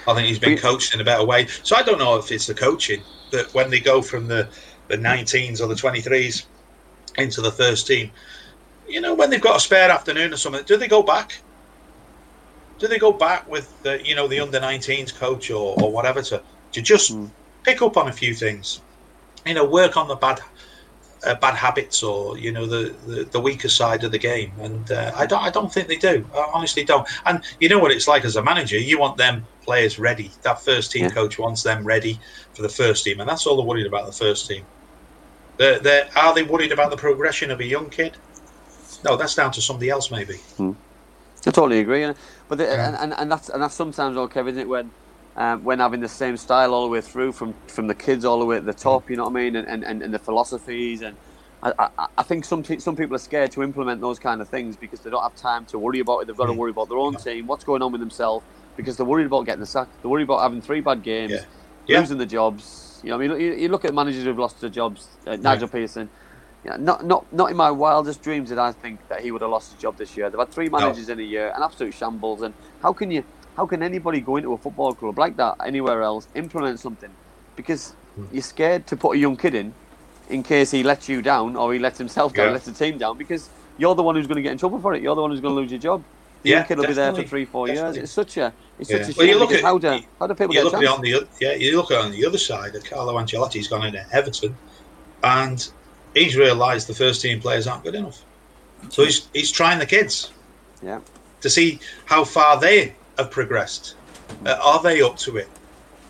Speaker 7: I think he's been coached in a better way. So I don't know if it's the coaching that when they go from the the 19s or the 23s into the first team, you know, when they've got a spare afternoon or something, do they go back? Do they go back with the you know the under 19s coach or, or whatever to to just pick up on a few things, you know, work on the bad uh, bad habits or you know the, the, the weaker side of the game, and uh, I don't I don't think they do. I honestly don't. And you know what it's like as a manager, you want them players ready. That first team
Speaker 6: Yeah.
Speaker 7: coach wants them ready for the first team, and that's all they're worried about the first team. They're, they're, are they worried about the progression of a young kid? No, that's down to somebody else, maybe.
Speaker 6: I totally agree, yeah. but the,
Speaker 7: Yeah.
Speaker 6: and, and and that's and that's sometimes okay, isn't it? When um, when having the same style all the way through, from from the kids all the way at the top, you know what I mean, and, and, and, and the philosophies, and I, I, I think some te- some people are scared to implement those kind of things because they don't have time to worry about it. They've got to worry about their own team, what's going on with themselves, because they're worried about getting the sack. They're worried about having three bad games,
Speaker 7: Yeah. Yeah.
Speaker 6: losing the jobs. You know, I mean, you, you look at managers who've lost their jobs. Uh, Nigel Pearson. Yeah, not not not in my wildest dreams did I think that he would have lost his job this year. They've had three managers in a year, an absolute shambles. And how can you how can anybody go into a football club like that anywhere else implement something? Because
Speaker 7: Hmm.
Speaker 6: you're scared to put a young kid in in case he lets you down or he lets himself down,
Speaker 7: Yeah.
Speaker 6: lets the team down because you're the one who's going to get in trouble for it. You're the one who's going to lose your job. The
Speaker 7: Yeah,
Speaker 6: young kid will be there for three, four
Speaker 7: definitely.
Speaker 6: years. It's such a it's
Speaker 7: Yeah.
Speaker 6: such a
Speaker 7: Well,
Speaker 6: shame.
Speaker 7: you look at-
Speaker 6: how do how do people
Speaker 7: you
Speaker 6: get
Speaker 7: look at on the yeah, you look at on the other side. That Carlo Ancelotti's gone into Everton, and he's realised the first team players aren't good enough. So he's he's trying the kids
Speaker 6: Yeah.
Speaker 7: to see how far they have progressed. Uh, are they up to it?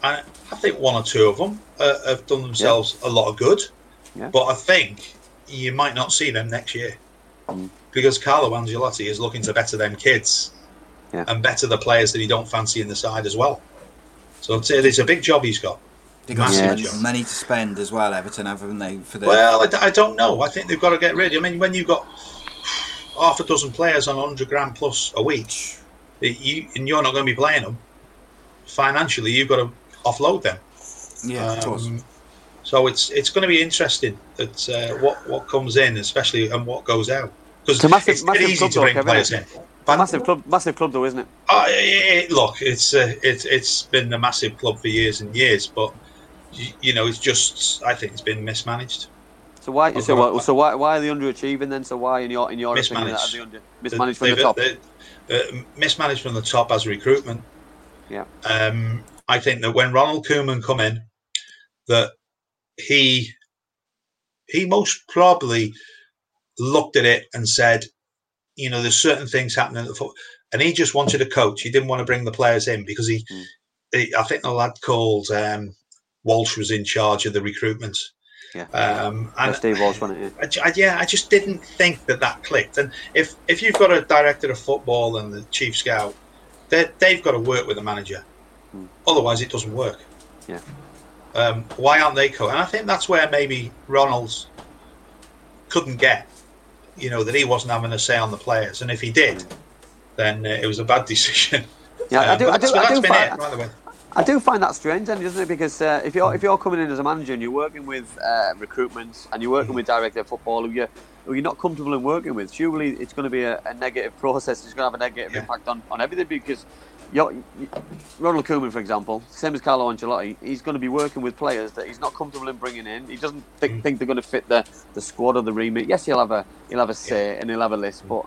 Speaker 7: And I think one or two of them uh, have done themselves a lot of good.
Speaker 6: Yeah.
Speaker 7: But I think you might not see them next year
Speaker 6: Mm.
Speaker 7: because Carlo Ancelotti is looking to better them kids
Speaker 6: Yeah.
Speaker 7: and better the players that he don't fancy in the side as well. So it's, it's a big job he's got.
Speaker 4: They got
Speaker 7: Massive
Speaker 4: some money to spend as well, Everton, haven't they? For the
Speaker 7: Well, I don't know. I think they've got to get rid. Of I mean, when you've got half a dozen players on 100 grand plus a week, it- you, and you're not going to be playing them, financially, you've got to offload them.
Speaker 4: yeah, of course.
Speaker 7: Um, so it's it's going to be interesting that uh, what what comes in, especially and what goes out, because
Speaker 6: It's a massive-
Speaker 7: it's
Speaker 6: massive
Speaker 7: easy
Speaker 6: club
Speaker 7: to
Speaker 6: though,
Speaker 7: bring
Speaker 6: Kevin,
Speaker 7: players
Speaker 6: isn't
Speaker 7: in. But
Speaker 6: Massive club, massive club though, isn't it?
Speaker 7: uh, it, it- look, it's uh, it's it's been a massive club for years and years, but you, know, it's just I think it's been mismanaged.
Speaker 6: So why? So what, so why? Why are they underachieving then? So why, in your in your opinion,
Speaker 7: Mismanaged.
Speaker 6: are they under, mismanaged from the top?
Speaker 7: mismanaged from the top as recruitment.
Speaker 6: Yeah.
Speaker 7: Um, I think that when Ronald Koeman come in, that he he most probably looked at it and said, you know, there's certain things happening at the foot, and he just wanted a coach. He didn't want to bring the players in because he,
Speaker 6: Mm.
Speaker 7: he I think the lad called um, Walsh was in charge of the recruitment.
Speaker 6: Yeah.
Speaker 7: Um, and
Speaker 6: Steve Walsh, wasn't it?
Speaker 7: I, I- yeah, I just didn't think that that clicked. And if if you've got a director of football and the chief scout, they they've got to work with the manager.
Speaker 6: Hmm.
Speaker 7: Otherwise, it doesn't work.
Speaker 6: Yeah.
Speaker 7: Um, why aren't they co? And I think that's where maybe Ronald's couldn't get. You know that he wasn't having a say on the players, and if he did, then uh, it was a bad decision.
Speaker 6: Yeah, I
Speaker 7: Um,
Speaker 6: do.
Speaker 7: but
Speaker 6: I do.
Speaker 7: that's,
Speaker 6: I do
Speaker 7: been
Speaker 6: find,
Speaker 7: it, by the way.
Speaker 6: I do find that strange, then, doesn't it? Because uh, if you're if you're coming in as a manager and you're working with uh, recruitment and you're working with director of football who you who you're not comfortable in working with, surely it's going to be a, a negative process. It's going to have a negative
Speaker 7: Yeah.
Speaker 6: impact on, on everything because. You're, you, Ronald Koeman, for example, same as Carlo Ancelotti, he's going to be working with players that he's not comfortable in bringing in. He doesn't think,
Speaker 7: Mm.
Speaker 6: think they're going to fit the, the squad or the remit. Yes, he'll have a he'll have a say and he'll have a list, but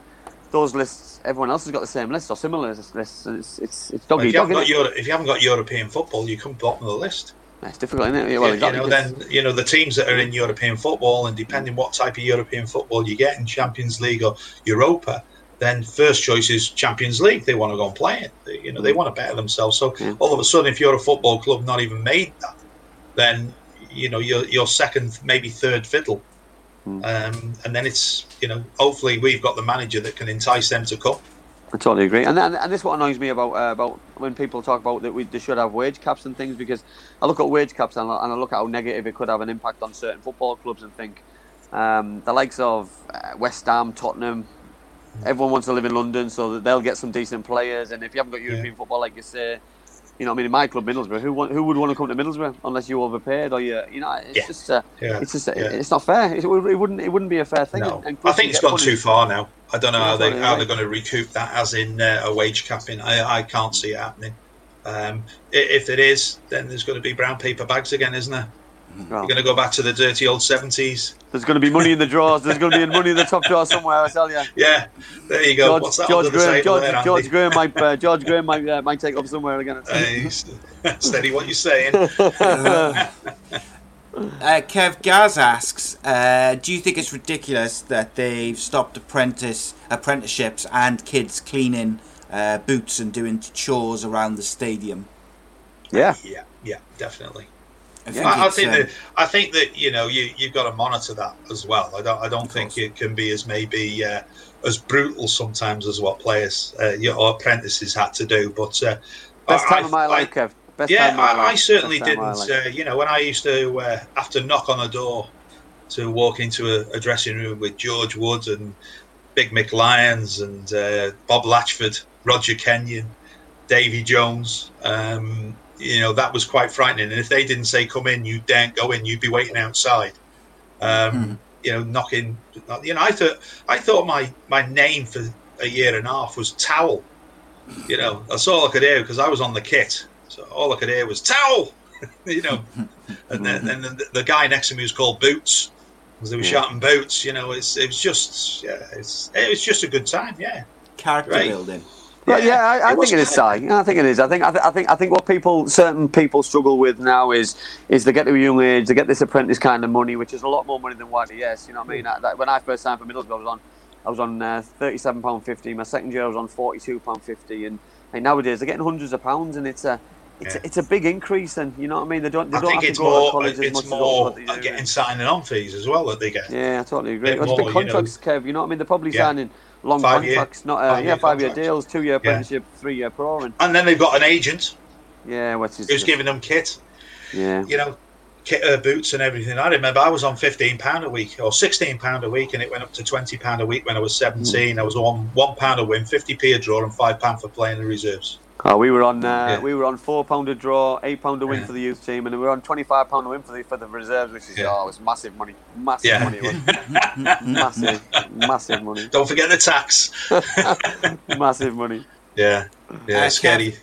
Speaker 6: those lists, everyone else has got the same list or similar lists. It's it's it's
Speaker 7: Well, if, you
Speaker 6: dog.
Speaker 7: haven't got? Euro, if you haven't got European football, you come bottom of the list.
Speaker 6: It's difficult, isn't it? Well,
Speaker 7: you, know, then you know the teams that are in European football, and depending what type of European football you get in Champions League or Europa, then first choice is Champions League. They want to go and play it. They, you know, they want to better themselves. So
Speaker 6: Yeah.
Speaker 7: all of a sudden, if you're a football club not even made that, then you know you're you're second, maybe third fiddle Um, and then it's you know hopefully we've got the manager that can entice them to come.
Speaker 6: I totally agree, and and, and this is what annoys me about uh, about when people talk about that we they should have wage caps and things because I look at wage caps and I, and I look at how negative it could have an impact on certain football clubs and think um, the likes of uh, West Ham, Tottenham, everyone wants to live in London so that they'll get some decent players, and if you haven't got European football like you say. You know, I mean, in my club, Middlesbrough, who want, who would want to come to Middlesbrough unless you overpaid or you, you know, it's
Speaker 7: Yeah.
Speaker 6: just, uh,
Speaker 7: Yeah.
Speaker 6: it's just,
Speaker 7: Yeah.
Speaker 6: it's not fair. It, would- it wouldn't, it wouldn't be a fair thing.
Speaker 7: No,
Speaker 6: and- and
Speaker 7: I think it's
Speaker 6: get
Speaker 7: gone too far now. I don't know
Speaker 6: Yeah,
Speaker 7: how they how they're going to recoup that as in uh, a wage capping. I, I can't see it happening. Um, if it is, then there's going to be brown paper bags again, isn't there?
Speaker 6: Well,
Speaker 7: You're going to go back to the dirty old seventies.
Speaker 6: There's going to be money in the drawers. There's going to be money in the top drawer somewhere. I tell you.
Speaker 7: Yeah, there you go.
Speaker 6: George,
Speaker 7: What's that
Speaker 6: George
Speaker 7: under the
Speaker 6: Graham, George,
Speaker 7: there,
Speaker 6: George Graham might, uh, George Graham might, uh, might take up somewhere again.
Speaker 7: Hey, steady what you're saying.
Speaker 4: Uh, Kev Gaz asks, uh, do you think it's ridiculous that they've stopped apprentice apprenticeships and kids cleaning uh, boots and doing chores around the stadium?
Speaker 6: yeah,
Speaker 7: yeah, yeah, definitely.
Speaker 4: I think,
Speaker 7: I, I think
Speaker 4: um,
Speaker 7: that I think that you know you you've got to monitor that as well. I don't I don't think
Speaker 4: course.
Speaker 7: it can be as maybe uh, as brutal sometimes as what players uh, your or apprentices had to do. But uh,
Speaker 6: best
Speaker 7: I-
Speaker 6: time of my
Speaker 7: I-
Speaker 6: life, Kev. Best
Speaker 7: yeah,
Speaker 6: time of my
Speaker 7: I, I certainly
Speaker 6: Best
Speaker 7: didn't. Uh, you know, when I used to uh, have to knock on a door to walk into a, a dressing room with George Wood and Big Mick Lyons and uh, Bob Latchford, Roger Kenyon, Davy Jones. Um, you know, that was quite frightening. And if they didn't say "come in," you daren't go in. You'd be waiting outside. Um, hmm. You know, knocking. You know, I thought I thought my my name for a year and a half was Towel. You know, that's all I could hear because I was on the kit. So all I could hear was towel. you know, and then, hmm. then the, the guy next to me was called Boots because they were
Speaker 6: Yeah.
Speaker 7: shouting Boots. You know, it's it was just yeah, it's it was just a good time. Yeah,
Speaker 4: character
Speaker 7: Right.
Speaker 4: building.
Speaker 6: Well, yeah, I, I
Speaker 7: It
Speaker 6: think it is. I think it is. I think, I, th- I think, I think what people, certain people, struggle with now is, is they get to a young age, they get this apprentice kind of money, which is a lot more money than YTS. You know what I mean? I, that, when I first signed for Middlesbrough, I was on, I was on uh, thirty-seven pound fifty. My second year, I was on forty-two pound fifty, and nowadays they're getting hundreds of pounds, and it's a, it's,
Speaker 7: Yeah.
Speaker 6: a, it's a big increase, and you know what I mean? They don't, they
Speaker 7: I
Speaker 6: don't
Speaker 7: think
Speaker 6: have
Speaker 7: it's
Speaker 6: to go to
Speaker 7: more
Speaker 6: college as much
Speaker 7: it's
Speaker 6: as
Speaker 7: more
Speaker 6: they do.
Speaker 7: getting signing on fees as well that they get.
Speaker 6: Yeah, I totally agree. It's
Speaker 7: more,
Speaker 6: big
Speaker 7: you know.
Speaker 6: contracts, Kev. You know what I mean? They're probably
Speaker 7: Yeah.
Speaker 6: signing long
Speaker 7: Five-year-
Speaker 6: contracts, not uh,
Speaker 7: five-year
Speaker 6: yeah, five-year deals, two-year apprenticeship, three-year pro, and
Speaker 7: And then they've got an agent
Speaker 6: yeah, what's his?
Speaker 7: who's giving them kit.
Speaker 6: Yeah.
Speaker 7: you know, kit, uh, boots and everything. I remember I was on fifteen pound a week or sixteen pound a week, and it went up to twenty pound a week when I was seventeen. I was on one pound a win, fifty p a draw, and five pound for playing the reserves.
Speaker 6: Oh, we were on uh,
Speaker 7: Yeah.
Speaker 6: we were on four pound a draw, eight pound a win
Speaker 7: Yeah.
Speaker 6: for the youth team, and then we were on twenty five pound a win for the for the reserves, which is
Speaker 7: Yeah.
Speaker 6: oh, it's massive money, massive
Speaker 7: Yeah.
Speaker 6: money, massive, massive money,
Speaker 7: Don't forget the tax.
Speaker 6: massive money.
Speaker 7: Yeah, yeah,
Speaker 4: Uh,
Speaker 7: scary.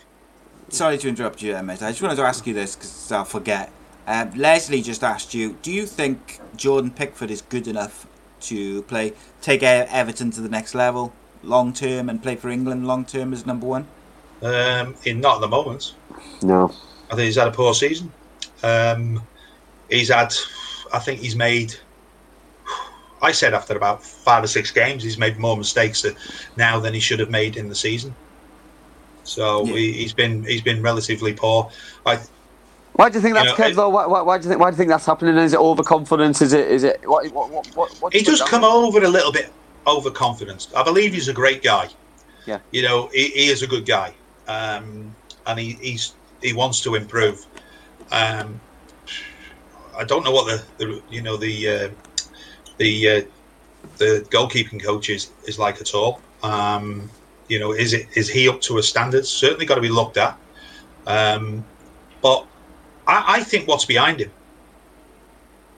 Speaker 4: Sorry to interrupt you there, mate. I just wanted to ask you this because I'll forget. Um, Leslie just asked you, do you think Jordan Pickford is good enough to play, take E- Everton to the next level long term and play for England long term as number one?
Speaker 7: Um, in not at the moment.
Speaker 6: No,
Speaker 7: I think he's had a poor season. Um, he's had, I think he's made. I said after about five or six games, he's made more mistakes now than he should have made in the season. So
Speaker 4: Yeah.
Speaker 7: he, he's been he's been relatively poor. I
Speaker 6: why do you think
Speaker 7: You
Speaker 6: that's
Speaker 7: know,
Speaker 6: Kev though? Why, why, why do you think why do you think that's happening? Is it overconfidence? Is it is it what what what what?
Speaker 7: he
Speaker 6: you
Speaker 7: does
Speaker 6: down?
Speaker 7: come over a little bit overconfident. I believe he's a great guy.
Speaker 6: Yeah.
Speaker 7: You know, he, he is a good guy, um, and he, he's he wants to improve. Um, I don't know what the, the you know the uh, the uh, the goalkeeping coach is, is like at all. Um, you know, is it is he up to a standard? Certainly got to be looked at. Um, but I, I think what's behind him,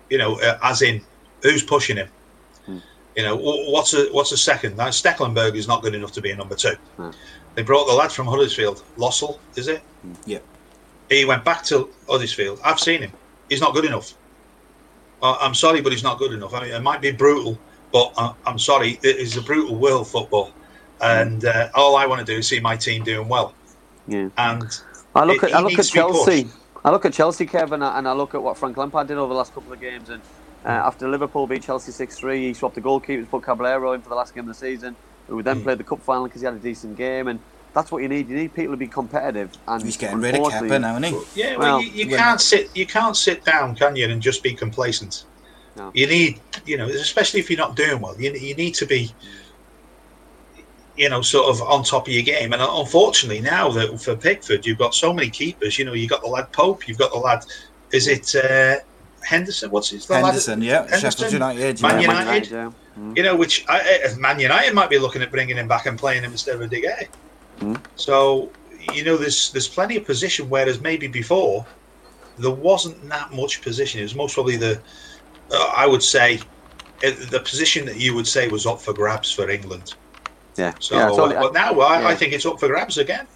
Speaker 7: you know, uh, as in who's pushing him. You know, what's a what's a second? Now Stekelenburg is not good enough to be a number two.
Speaker 6: Hmm.
Speaker 7: They brought the lad from Huddersfield, Lössl, is it?
Speaker 4: Yeah.
Speaker 7: He went back to Huddersfield. I've seen him. He's not good enough. I'm sorry, but he's not good enough. I mean, it might be brutal, but I'm sorry. It is a brutal world football, and uh, all I want to do is see my team doing well.
Speaker 6: Yeah.
Speaker 7: And
Speaker 6: I look
Speaker 7: It-
Speaker 6: at I look at
Speaker 7: needs to be
Speaker 6: Chelsea. I look at Chelsea, Kevin, and I look at what Frank Lampard did over the last couple of games. And uh, after Liverpool beat Chelsea six three, he swapped the goalkeepers, put Caballero in for the last game of the season. Who then
Speaker 7: Mm.
Speaker 6: played the cup final because he had a decent game, and that's what you need. You need people to be competitive. And
Speaker 4: He's getting rid of
Speaker 6: unfortunately-
Speaker 4: Kepa now, isn't he?
Speaker 7: yeah, well,
Speaker 6: Well,
Speaker 7: you, you can't sit you can't sit down, can you, and just be complacent.
Speaker 6: No.
Speaker 7: You need, you know, especially if you're not doing well, you, you need to be, you know, sort of on top of your game. And unfortunately, now that for Pickford, you've got so many keepers. You know, you've got the lad Pope, you've got the lad, is it uh, Henderson? What's his the lad-
Speaker 4: Henderson, yeah,
Speaker 7: Henderson?
Speaker 4: Sheffield United,
Speaker 7: Man
Speaker 4: yeah.
Speaker 6: Man
Speaker 7: United.
Speaker 6: yeah. Mm.
Speaker 7: You know, which I, Man United might be looking at bringing him back and playing him instead of De Gea.
Speaker 6: Hmm.
Speaker 7: So you know, there's there's plenty of position. Whereas maybe before there wasn't that much position. It was most probably the uh, I would say uh, the position that you would say was up for grabs for England.
Speaker 6: Yeah.
Speaker 7: So,
Speaker 6: yeah, totally.
Speaker 7: but now I, I think it's up for grabs again.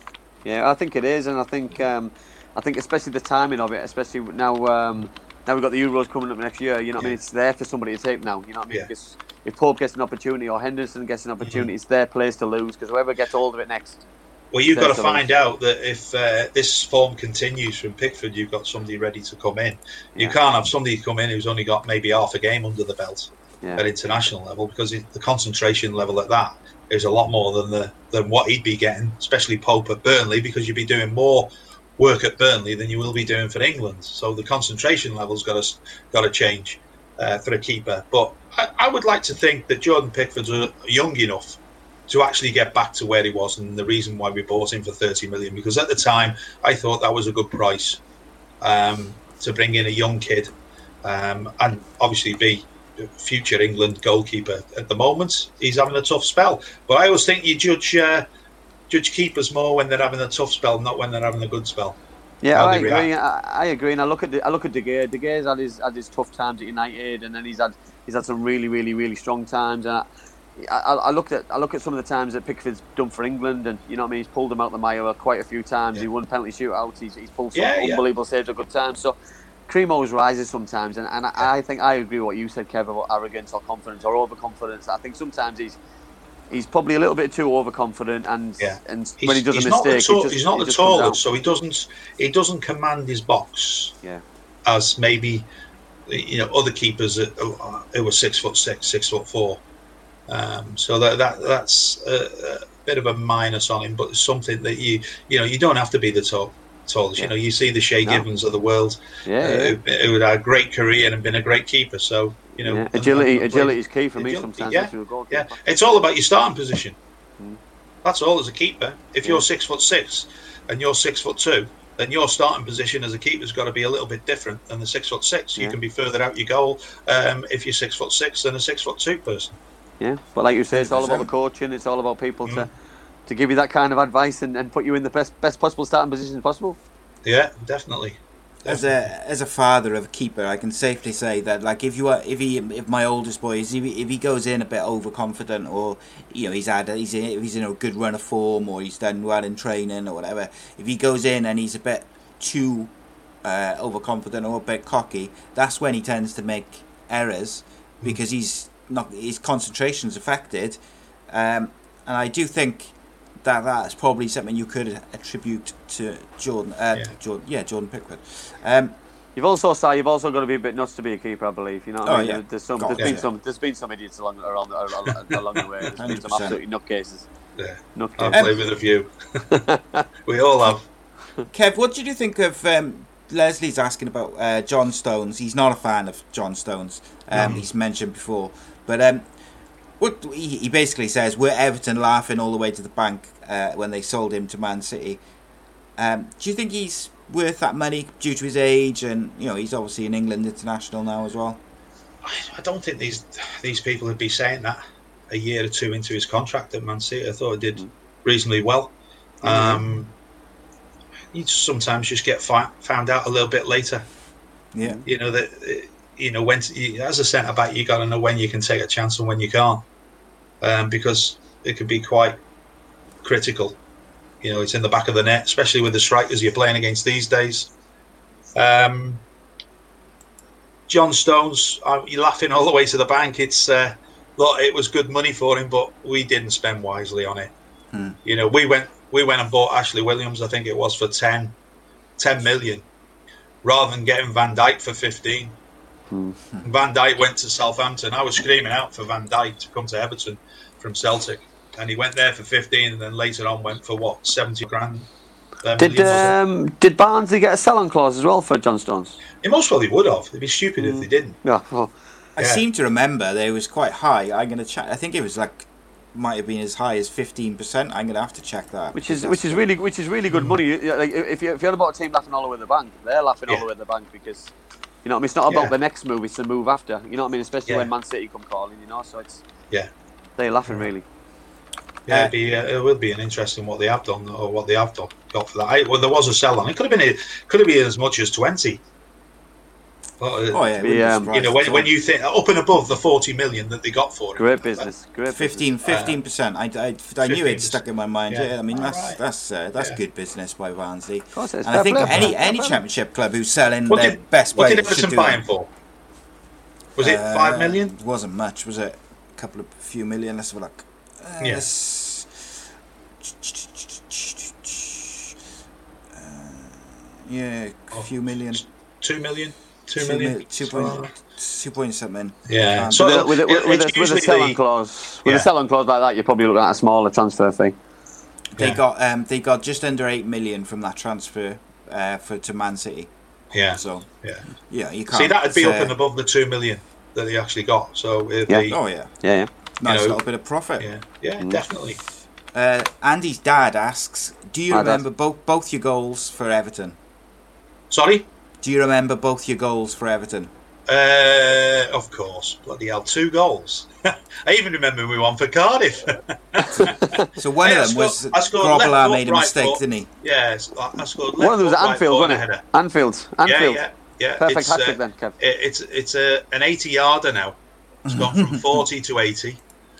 Speaker 6: Yeah, I think it is, and I think um, I think especially the timing of it, especially now um, now we've got the Euros coming up next year. You know what I mean? It's there for somebody to take now. You know what I mean?
Speaker 7: Yeah.
Speaker 6: Because if Pope gets an opportunity or Henderson gets an opportunity,
Speaker 7: Mm-hmm.
Speaker 6: it's their place to lose because whoever gets hold of it next.
Speaker 7: Well, you've got to find out that if uh, this form continues from Pickford, you've got somebody ready to come in. You
Speaker 6: Yeah.
Speaker 7: can't have somebody come in who's only got maybe half a game under the belt
Speaker 6: Yeah.
Speaker 7: at international level because the concentration level at that is a lot more than the than what he'd be getting, especially Pope at Burnley, because you'd be doing more work at Burnley than you will be doing for England. So the concentration level's got to got to change uh, for a keeper. But I, I would like to think that Jordan Pickford's uh, young enough to actually get back to where he was, and the reason why we bought him for thirty million because at the time I thought that was a good price um, to bring in a young kid um, and obviously be future England goalkeeper. At the moment, he's having a tough spell, but I always think you judge uh, judge keepers more when they're having a tough spell, not when they're having a good spell.
Speaker 6: Yeah, I agree. I, I agree, and I look at the, I look at De Gea. De Gea's had his had his tough times at United, and then he's had he's had some really, really, really strong times. And I, I, I looked at I look at some of the times that Pickford's done for England, and you know what I mean. He's pulled them out the mire quite a few times.
Speaker 7: Yeah.
Speaker 6: He won penalty shootouts. He's, he's pulled some
Speaker 7: Yeah, yeah.
Speaker 6: unbelievable saves at good times. So. Cream always rises sometimes, and, and I, I think I agree with what you said, Kev, about arrogance or confidence or overconfidence. I think sometimes he's he's probably a little bit too overconfident, and
Speaker 7: Yeah.
Speaker 6: and
Speaker 7: He's,
Speaker 6: when he does a mistake,
Speaker 7: the tall,
Speaker 6: it just,
Speaker 7: he's not the
Speaker 6: just comes out.
Speaker 7: tallest, so he doesn't he doesn't command his box
Speaker 6: Yeah,
Speaker 7: as maybe you know other keepers that- who were six foot six, six foot four. Um, so that, that that's a, a bit of a minus on him, but it's something that you you know you don't have to be the top tallest. You know, you see the Shay
Speaker 6: No.
Speaker 7: Givens of the world
Speaker 6: yeah,
Speaker 7: uh,
Speaker 6: yeah.
Speaker 7: who, who had a great career and been a great keeper. So you know,
Speaker 6: yeah. agility, agility is key for me sometimes.
Speaker 7: yeah,
Speaker 6: if you're a goalkeeper.
Speaker 7: Yeah, it's all about your starting position.
Speaker 6: Mm.
Speaker 7: That's all as a keeper. If
Speaker 6: Yeah.
Speaker 7: you're six foot six and you're six foot two, then your starting position as a keeper's got to be a little bit different than the six foot six. You
Speaker 6: Yeah.
Speaker 7: can be further out your goal um, if you're six foot six than a six foot two person.
Speaker 6: Yeah, but like you say, it's all about the coaching. It's all about people
Speaker 7: Mm.
Speaker 6: to to give you that kind of advice and, and put you in the best best possible starting position possible.
Speaker 7: Yeah, definitely.
Speaker 4: As a as a father of a keeper, I can safely say that like if you are if he if my oldest boy is if he, if he goes in a bit overconfident or you know he's had he's in, if he's in a good run of form or he's done well in training or whatever, if he goes in and he's a bit too uh, overconfident or a bit cocky, that's when he tends to make errors because he's not his concentration's affected, um, and I do think that that's probably something you could attribute to Jordan. Uh,
Speaker 7: Yeah.
Speaker 4: Jordan, yeah, Jordan Pickford. Um,
Speaker 6: You've also Si, you've also got to be a bit nuts to be a keeper, I believe. You know what
Speaker 4: Oh,
Speaker 6: I mean?
Speaker 4: yeah.
Speaker 6: There's some,
Speaker 4: God,
Speaker 6: there's been
Speaker 4: yeah.
Speaker 6: some, there's been some idiots along around along, along the way. There's been some absolutely nutcases.
Speaker 7: Yeah,
Speaker 6: Nutcases.
Speaker 7: I've played with a few. we all have.
Speaker 4: Kev, what did you think of um, Leslie's asking about uh, John Stones? He's not a fan of John Stones. Um,
Speaker 7: No.
Speaker 4: He's mentioned before, but um, what he, he basically says, "We're Everton laughing all the way to the bank uh, when they sold him to Man City." Um, do you think he's worth that money due to his age, and you know he's obviously an England international now as well?
Speaker 7: I, don't think these these people would be saying that a year or two into his contract at Man City. I thought he did reasonably well. Um, you sometimes just get fi- found out a little bit later.
Speaker 4: Yeah,
Speaker 7: You know that you know when to, as a centre back, you got to know when you can take a chance and when you can't, um, because it could be quite critical. You know, it's in the back of the net, especially with the strikers you're playing against these days. Um, John Stones, you're laughing all the way to the bank. It's uh, look, it was good money for him, but we didn't spend wisely on it.
Speaker 4: Hmm.
Speaker 7: You know, we went we went and bought Ashley Williams. I think it was for 10, 10 million, rather than getting Van Dijk for fifteen.
Speaker 6: Hmm.
Speaker 7: Van Dijk went to Southampton. I was screaming out for Van Dijk to come to Everton from Celtic, and he went there for fifteen, and then later on went for what seventy grand. Uh,
Speaker 6: Did
Speaker 7: million, was it?
Speaker 6: um, did Barnsley get a sell-on clause as well for John Stones?
Speaker 7: He most probably would have. It'd be stupid if they didn't.
Speaker 6: Yeah. Well,
Speaker 4: I
Speaker 7: Yeah.
Speaker 4: seem to remember they was quite high. I'm gonna check. I think it was like might have been as high as fifteen percent. I'm gonna have to check that.
Speaker 6: Which is which is really which is really good money. Like if you if you're about a team laughing all the way at the bank, they're laughing all the way at the bank because you know what I mean. It's not about
Speaker 7: Yeah.
Speaker 6: the next move; it's the move after. You know what I mean? Especially
Speaker 7: Yeah.
Speaker 6: when Man City come calling. You know, so it's
Speaker 7: Yeah.
Speaker 6: they're laughing really.
Speaker 7: Yeah, it'd be, uh, it will be an interesting what they have done or what they have done, got for that. I, well, there was a sell on. It could have been could have been as much as twenty. But, uh,
Speaker 4: Oh yeah,
Speaker 6: Be, um,
Speaker 7: you know, when, when you think up and above the forty million that they got for it,
Speaker 6: Great business. Great
Speaker 4: 15 percent. I, I, I knew it stuck in my mind. Yeah,
Speaker 7: Yeah.
Speaker 4: I mean that's
Speaker 7: Alright.
Speaker 4: that's uh, that's
Speaker 7: Yeah.
Speaker 4: good business by Barnsley.
Speaker 6: Of course, it's
Speaker 4: And I think
Speaker 6: play,
Speaker 4: any
Speaker 6: fair
Speaker 4: any
Speaker 6: play.
Speaker 4: championship club who's selling
Speaker 7: What
Speaker 4: their
Speaker 7: did,
Speaker 4: best
Speaker 7: what did
Speaker 4: players should
Speaker 7: Everton
Speaker 4: do
Speaker 7: buy him for? Was it five
Speaker 4: Uh,
Speaker 7: million?
Speaker 4: It wasn't much, was it? A couple of few million. Let's have a look. Uh,
Speaker 7: Yeah.
Speaker 4: let's- Uh, yeah, a few million.
Speaker 7: Two million? Two
Speaker 4: Two
Speaker 7: million?
Speaker 4: mil- two point, two point something.
Speaker 7: Yeah.
Speaker 4: Can't-
Speaker 7: So
Speaker 6: with a, with a, with, with a, with a
Speaker 7: usually
Speaker 6: sell-on
Speaker 7: the-
Speaker 6: clause, with
Speaker 7: Yeah.
Speaker 6: a sell-on clause like that, you're probably looking at a smaller transfer fee.
Speaker 4: They
Speaker 7: Yeah.
Speaker 4: got um they got just under eight million from that transfer uh for to Man City.
Speaker 7: Yeah.
Speaker 4: So
Speaker 7: Yeah.
Speaker 4: yeah, you can't.
Speaker 7: See, that'd be
Speaker 4: uh,
Speaker 7: up and above the two million that they actually got. So it'd
Speaker 6: Yeah.
Speaker 7: be,
Speaker 4: Oh yeah,
Speaker 6: Yeah, yeah.
Speaker 4: nice
Speaker 7: know,
Speaker 4: little bit of profit.
Speaker 7: yeah, yeah,
Speaker 6: Mm.
Speaker 7: definitely.
Speaker 4: Uh, Andy's dad asks, "Do you
Speaker 6: Hi, Dad.
Speaker 4: remember both both your goals for Everton?
Speaker 7: Sorry.
Speaker 4: Do you remember both your goals for Everton?
Speaker 7: Uh, of course, bloody hell, two goals. I even remember we won for Cardiff.
Speaker 4: So one
Speaker 7: Hey,
Speaker 4: of them
Speaker 7: scored-
Speaker 4: was
Speaker 7: I scored left
Speaker 4: Grobbelaar
Speaker 7: foot,
Speaker 4: made a
Speaker 7: right
Speaker 4: mistake,
Speaker 7: foot.
Speaker 4: didn't he?
Speaker 7: yes, I I scored.
Speaker 6: One of them was at
Speaker 7: foot,
Speaker 6: Anfield,
Speaker 7: right
Speaker 6: wasn't it?
Speaker 7: header.
Speaker 6: Anfield. Anfield.
Speaker 7: Yeah, yeah, yeah.
Speaker 6: Perfect
Speaker 7: It's,
Speaker 6: hat trick
Speaker 7: uh,
Speaker 6: then, Kev.
Speaker 7: it- It's it's a an eighty yarder now. It's gone from forty to eighty.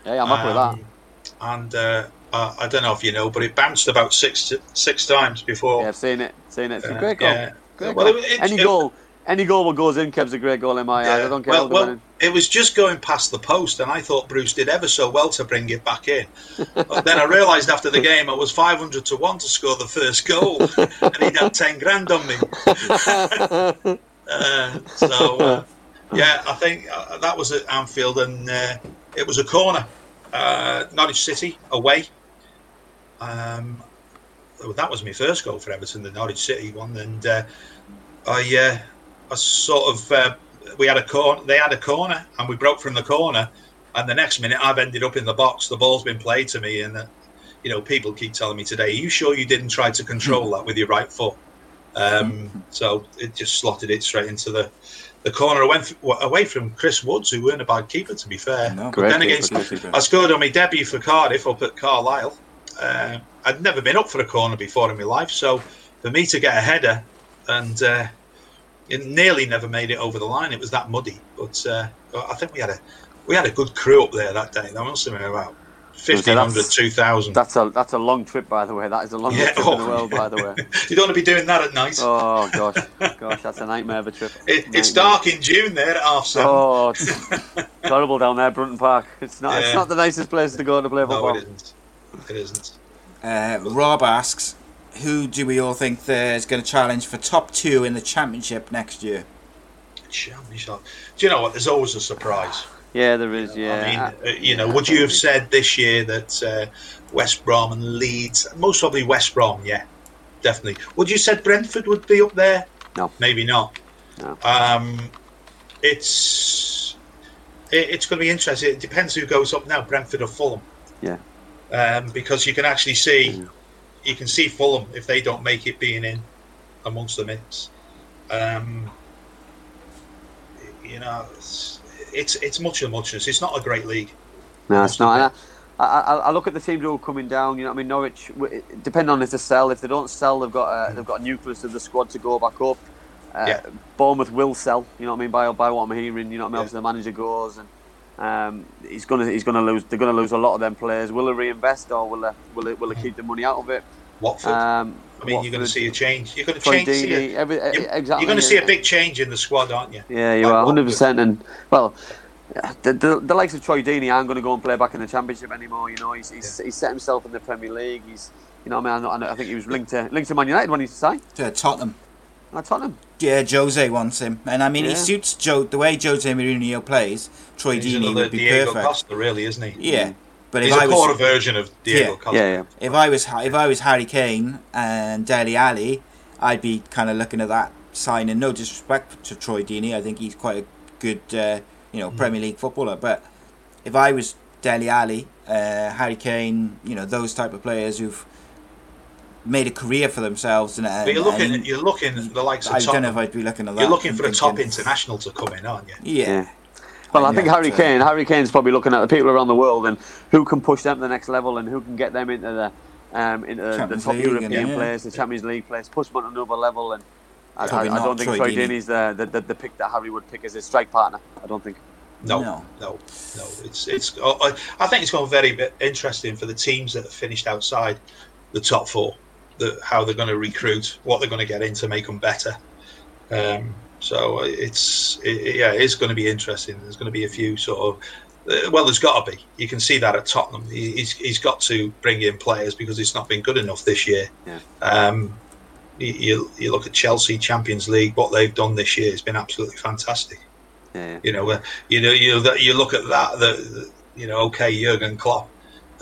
Speaker 6: Yeah, yeah, I'm happy with
Speaker 7: that. And uh, uh, I don't know if you know, but it bounced about six six times before.
Speaker 6: Yeah, I've seen it. Seen it. It's a
Speaker 7: Uh,
Speaker 6: great goal.
Speaker 7: yeah.
Speaker 6: Great
Speaker 7: Well,
Speaker 6: goal.
Speaker 7: it- it-
Speaker 6: any
Speaker 7: it-
Speaker 6: goal, any goal that goes in, Kev's a great goal in my eyes. I don't care
Speaker 7: well, well,
Speaker 6: winning.
Speaker 7: it was just going past the post, and I thought Bruce did ever so well to bring it back in. But then I realised after the game I was 500 to 1 to score the first goal, and he'd had 10 grand on me. uh, so, uh, yeah, I think uh, that was at Anfield, and uh, it was a corner. Uh, Norwich City away. Um, that was my first goal for Everton, the Norwich City one, and uh, I, uh, I sort of uh, we had a corner. They had a corner, and we broke from the corner. And the next minute, I've ended up in the box. The ball's been played to me, and uh, you know, people keep telling me today, "Are you sure you didn't try to control that with your right foot?" Um, so it just slotted it straight into the the corner. I went f- away from Chris Woods, who weren't a bad keeper, to be fair.
Speaker 4: No,
Speaker 7: but
Speaker 6: Great
Speaker 7: then against. I scored on my debut for Cardiff up at Carlisle. Uh, I'd never been up for a corner before in my life, so for me to get a header and uh, it nearly never made it over the line. It was that muddy, but uh, I think we had a we had a good crew up there that day. There must have been about 1,500,
Speaker 6: that's-
Speaker 7: 2,000.
Speaker 6: That's a that's a long trip, by the way. That is a longest
Speaker 7: Yeah,
Speaker 6: trip in the
Speaker 7: oh.
Speaker 6: world, by the way.
Speaker 7: You don't want to be doing that at night.
Speaker 6: Oh gosh, gosh, that's a nightmare of a trip.
Speaker 7: It, it's dark in June there at half seven.
Speaker 6: Oh, it's terrible down there, Brunton Park. It's not. It's not the nicest place to go to play
Speaker 7: no,
Speaker 6: football.
Speaker 7: it isn't. It isn't.
Speaker 4: Uh, Rob asks, "Who do we all think is going to challenge for top two in the championship next year?"
Speaker 7: Championship. Do you know what? There's always a surprise.
Speaker 6: Yeah, there is. Yeah,
Speaker 7: I mean, uh, you know, would you have said this year that uh, West Brom and Leeds, most probably West Brom, yeah, definitely. Would you have said Brentford would be up there?
Speaker 6: No.
Speaker 7: maybe not.
Speaker 6: No.
Speaker 7: Um, it's it, it's going to be interesting. It depends who goes up now, Brentford or Fulham.
Speaker 6: Yeah.
Speaker 7: Um, because you can actually see,
Speaker 6: Mm.
Speaker 7: you can see Fulham if they don't make it being in amongst the mix. Um, you know, it's it's, it's much of muchness. It's not a great league.
Speaker 6: No, it's not. I, I, I look at the teams who are coming down. You know, I mean, Norwich. Depending on if they sell, if they don't sell, they've got a, they've got a nucleus of the squad to go back up. Uh,
Speaker 7: Yeah.
Speaker 6: Bournemouth will sell. You know what I mean? By by what I'm hearing, you know what I mean.
Speaker 7: Yeah.
Speaker 6: Obviously, the manager goes and. Um, he's gonna he's gonna lose. They're gonna lose a lot of them players. Will they reinvest or will they will they, will they keep the money out of it?
Speaker 7: Watford.
Speaker 6: Um,
Speaker 7: I mean, you're going to see a change. You're going to
Speaker 6: Troy
Speaker 7: change. See a,
Speaker 6: every,
Speaker 7: you're,
Speaker 6: exactly.
Speaker 7: you're going to see a big change in the squad, aren't you?
Speaker 6: Yeah, you
Speaker 7: Like
Speaker 6: are 100%. And, well, the, the, the likes of Troy Deeney aren't going to go and play back in the Championship anymore. You know, he's, he's, he's set himself in the Premier League. He's, you know, I mean, I, know- I think he was linked to linked to Man United when he signed.
Speaker 4: To Tottenham.
Speaker 6: I Tottenham.
Speaker 4: Yeah, Jose wants him, and I mean he suits Joe the way Jose Mourinho plays. Troy
Speaker 7: He's
Speaker 4: Deeney would be
Speaker 7: Diego
Speaker 4: perfect.
Speaker 7: Costa, really, isn't he?
Speaker 4: Yeah, but if
Speaker 7: He's a
Speaker 4: I
Speaker 7: quarter
Speaker 4: was
Speaker 7: version of Diego
Speaker 4: Yeah.
Speaker 7: Costa.
Speaker 6: Yeah, yeah.
Speaker 4: if I was if I was Harry Kane and Dele Alli, I'd be kind of looking at that signing. No disrespect to Troy Deeney, I think he's quite a good uh, you know, Premier League footballer. But if I was Dele Alli, uh, Harry Kane, you know, those type of players who've made a career for themselves, and,
Speaker 7: But you're looking, at, you're looking at the likes of
Speaker 4: I don't know if I'd be looking at that.
Speaker 7: You're looking
Speaker 4: and
Speaker 7: for a top
Speaker 4: thinking,
Speaker 7: international to come in, aren't you?
Speaker 4: Yeah.
Speaker 6: Yeah. Well, I,
Speaker 4: I
Speaker 6: think Harry
Speaker 4: so-
Speaker 6: Kane. Harry Kane's probably looking at the people around the world and who can push them to the next level and who can get them into the um, into the, the top
Speaker 4: League
Speaker 6: European
Speaker 4: and- yeah.
Speaker 6: players, the Champions League players, push them on another level. And I, I, I don't think
Speaker 4: Troy
Speaker 6: Troy Deeney's the, the, the the pick that Harry would pick as his strike partner. I don't think.
Speaker 7: No,
Speaker 4: No.
Speaker 7: no, no, It's it's. I I think it's going to be very interesting for the teams that have finished outside the top four. The, how they're going to recruit, what they're going to get in to make them better. Um, so it's it, yeah, it's going to be interesting. There's going to be a few sort of. uh, Well, there's got to be. You can see that at Tottenham. He, he's, he's got to bring in players because it's not been good enough this year.
Speaker 6: Yeah.
Speaker 7: Um, you, you, look at Chelsea Champions League. What they've done this year has been absolutely fantastic.
Speaker 6: Yeah.
Speaker 7: You know, uh, you know, you that you look at that. The, the you know, okay, Jurgen Klopp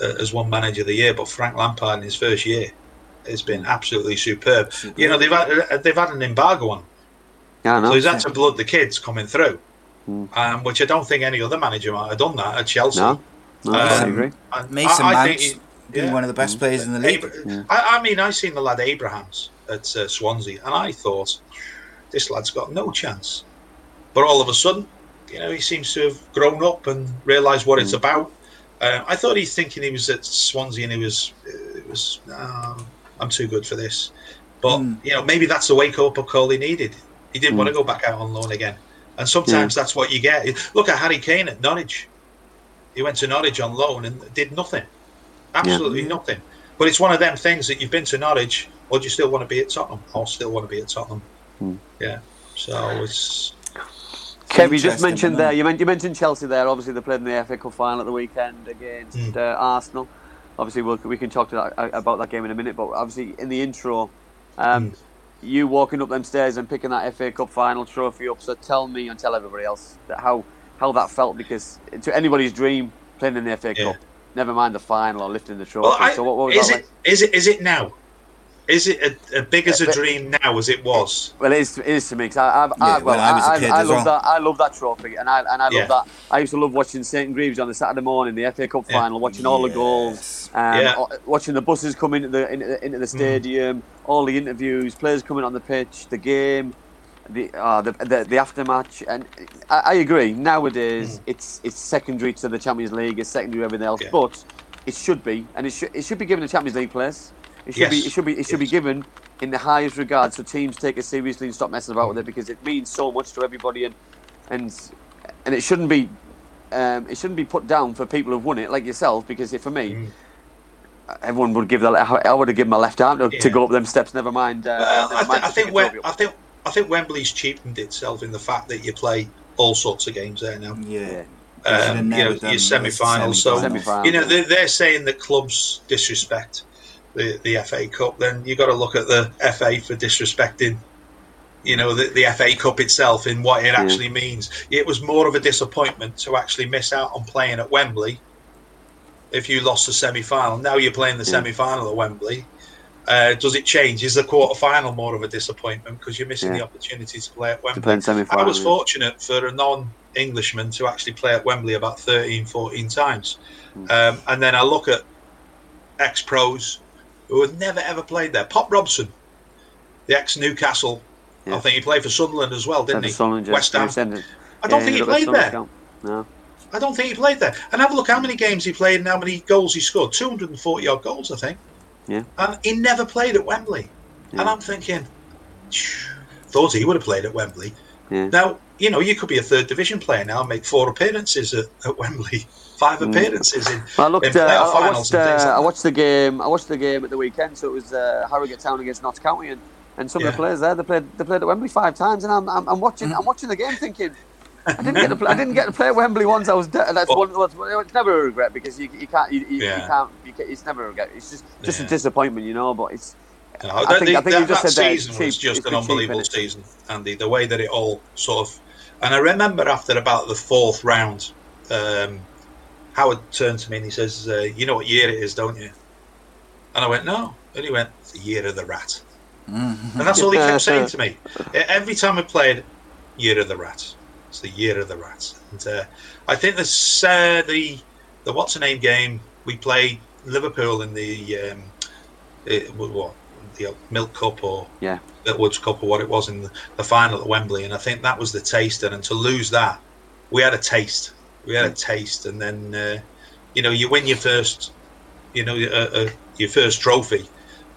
Speaker 7: uh, as one manager of the year, but Frank Lampard in his first year has been absolutely superb. You know, they've had uh, they've had an embargo on,
Speaker 6: Yeah, I know.
Speaker 7: so he's had to blood the kids coming through,
Speaker 6: Mm.
Speaker 7: um, which I don't think any other manager might have done that at Chelsea.
Speaker 6: No, no, I
Speaker 7: Um,
Speaker 6: agree.
Speaker 4: Mason
Speaker 7: I, I
Speaker 4: Mount
Speaker 7: think he-
Speaker 4: being
Speaker 7: yeah.
Speaker 4: one of the best players in the league.
Speaker 7: Abra- I, I mean, I seen the lad Abrahams at uh, Swansea, and I thought this lad's got no chance. But all of a sudden, you know, he seems to have grown up and realised what it's about. Uh, I thought he's thinking he was at Swansea and he was, uh, it was, "No, I'm too good for this. But hmm. you know, maybe that's the wake up call he needed. He didn't want to hmm. go back out on loan again. And sometimes that's what you get. Look at Harry Kane at Norwich. He went to Norwich on loan and did nothing. Absolutely hmm. nothing. But it's one of them things that you've been to Norwich, or do you still want to be at Tottenham? Or still want to be at Tottenham? Yeah. So it's
Speaker 6: Kev, you just mentioned
Speaker 4: um,
Speaker 6: there. You, men- you mentioned Chelsea there. Obviously, they played in the FA Cup final at the weekend against
Speaker 7: Mm.
Speaker 6: uh, Arsenal. Obviously, we'll, we can talk to that, uh, about that game in a minute. But obviously, in the intro, um,
Speaker 7: Mm.
Speaker 6: you walking up them stairs and picking that FA Cup final trophy up. So tell me and tell everybody else that how how that felt because to anybody's dream playing in the FA
Speaker 7: Yeah.
Speaker 6: Cup. Never mind the final or lifting the trophy.
Speaker 7: well. I,
Speaker 6: so what, what was
Speaker 7: is
Speaker 6: that
Speaker 7: it?
Speaker 6: like?
Speaker 7: Is it? Is it now? Is it a, a big as a dream now as it was?
Speaker 6: Well, it is, it is to me. 'cause I, I, I,
Speaker 4: Yeah,
Speaker 6: well,
Speaker 4: I was a
Speaker 6: I,
Speaker 4: kid
Speaker 6: I, I
Speaker 4: as
Speaker 6: love
Speaker 4: well.
Speaker 6: that. I love that trophy, and I and I
Speaker 7: Yeah.
Speaker 6: that. I used to love watching St Greaves on the Saturday morning, the FA Cup
Speaker 7: Yeah.
Speaker 6: final, watching all the goals,
Speaker 4: Yes.
Speaker 6: um,
Speaker 7: Yeah.
Speaker 6: watching the buses come into the into the, into the stadium, all the interviews, players coming on the pitch, the game, the uh, the, the the aftermatch, and I, I agree. Nowadays, it's it's secondary to the Champions League, it's secondary to everything else,
Speaker 7: Yeah.
Speaker 6: but it should be, and it should it should be given a Champions League place. It should be it should be it should be given in the highest regard, so teams take it seriously and stop messing about with it because it means so much to everybody, and and and it shouldn't be um, it shouldn't be put down for people who've won it like yourself because it, for me.
Speaker 7: Mm.
Speaker 6: Everyone would give that. I would have given my left arm to, to go up them steps. Never mind. Uh,
Speaker 7: Well,
Speaker 6: never
Speaker 7: I, th-
Speaker 6: mind
Speaker 7: I think
Speaker 6: pick
Speaker 7: Wem- I think I think Wembley's cheapened itself in the fact that you play all sorts of games there now.
Speaker 4: Yeah.
Speaker 6: Yeah.
Speaker 4: They should have
Speaker 7: Um, you know,
Speaker 4: done
Speaker 7: your
Speaker 4: this
Speaker 7: semi-finals. So
Speaker 6: Semi-final,
Speaker 7: you know they're, they're saying that clubs disrespect the, the FA Cup. Then you've got to look at the FA for disrespecting. You know the, the FA Cup itself in what it actually means. It was more of a disappointment to actually miss out on playing at Wembley. If you lost the semi-final, now you're playing the
Speaker 6: Yeah.
Speaker 7: semi-final at Wembley. Uh, does it change? Is the quarter-final more of a disappointment because you're missing
Speaker 6: Yeah.
Speaker 7: the opportunity to play at Wembley?
Speaker 6: play.
Speaker 7: I was fortunate for a non-Englishman to actually play at Wembley about 13, 14 times.
Speaker 6: Hmm.
Speaker 7: Um, and then I look at ex-pros who had never ever played there. Pop Robson, the ex-Newcastle.
Speaker 6: Yeah.
Speaker 7: I think he played for Sunderland as well, didn't he?
Speaker 6: Sunderland.
Speaker 7: West Ham. I don't
Speaker 6: yeah,
Speaker 7: think he played there.
Speaker 6: No.
Speaker 7: I don't think he played there. And have a look how many games he played and how many goals he scored. 240 odd goals, I think.
Speaker 6: Yeah.
Speaker 7: And he never played at Wembley.
Speaker 6: Yeah.
Speaker 7: And I'm thinking, thought he would have played at Wembley.
Speaker 6: Yeah.
Speaker 7: Now, you know, you could be a third division player now and make four appearances at, at Wembley, five appearances in,
Speaker 6: I looked.
Speaker 7: in
Speaker 6: Uh,
Speaker 7: playoff
Speaker 6: I, I
Speaker 7: finals
Speaker 6: watched.
Speaker 7: and things
Speaker 6: Uh,
Speaker 7: like
Speaker 6: I watched the game. I watched the game at the weekend. So it was uh, Harrogate Town against Notts County, and, and some of the players there they played. They played at Wembley five times, and I'm, I'm, I'm watching. I'm watching the game, thinking. I didn't get to play. I didn't get to play at Wembley once. I was. De- that's
Speaker 7: Well-
Speaker 6: one. It's never a regret because you, you can't. You, you, you can't. You can, it's never a regret. It's just just
Speaker 7: Yeah.
Speaker 6: a disappointment, you know. But it's.
Speaker 7: No,
Speaker 6: I
Speaker 7: that,
Speaker 6: think-
Speaker 7: the-
Speaker 6: I think
Speaker 7: that,
Speaker 6: you just
Speaker 7: that
Speaker 6: said
Speaker 7: season was
Speaker 6: cheap.
Speaker 7: just an
Speaker 6: cheap,
Speaker 7: unbelievable
Speaker 6: innit?
Speaker 7: season, Andy. The way that it all sort of, and I remember after about the fourth round, um, Howard turned to me and he says, uh, "You know what year it is, don't you?" And I went, "No," and he went, "It's the year of the rat," and that's all he kept saying to me. Every time I played, "Year of the rat." It's the year of the rat. And uh, I think this uh, the the what's the name game we played Liverpool in the um, it, what the Milk Cup or
Speaker 6: Yeah.
Speaker 7: the Woods Cup or what it was in the, the final at Wembley, and I think that was the taste. And and to lose that, we had a taste. We had a taste, and then uh, you know you win your first, you know, uh, uh, your first trophy,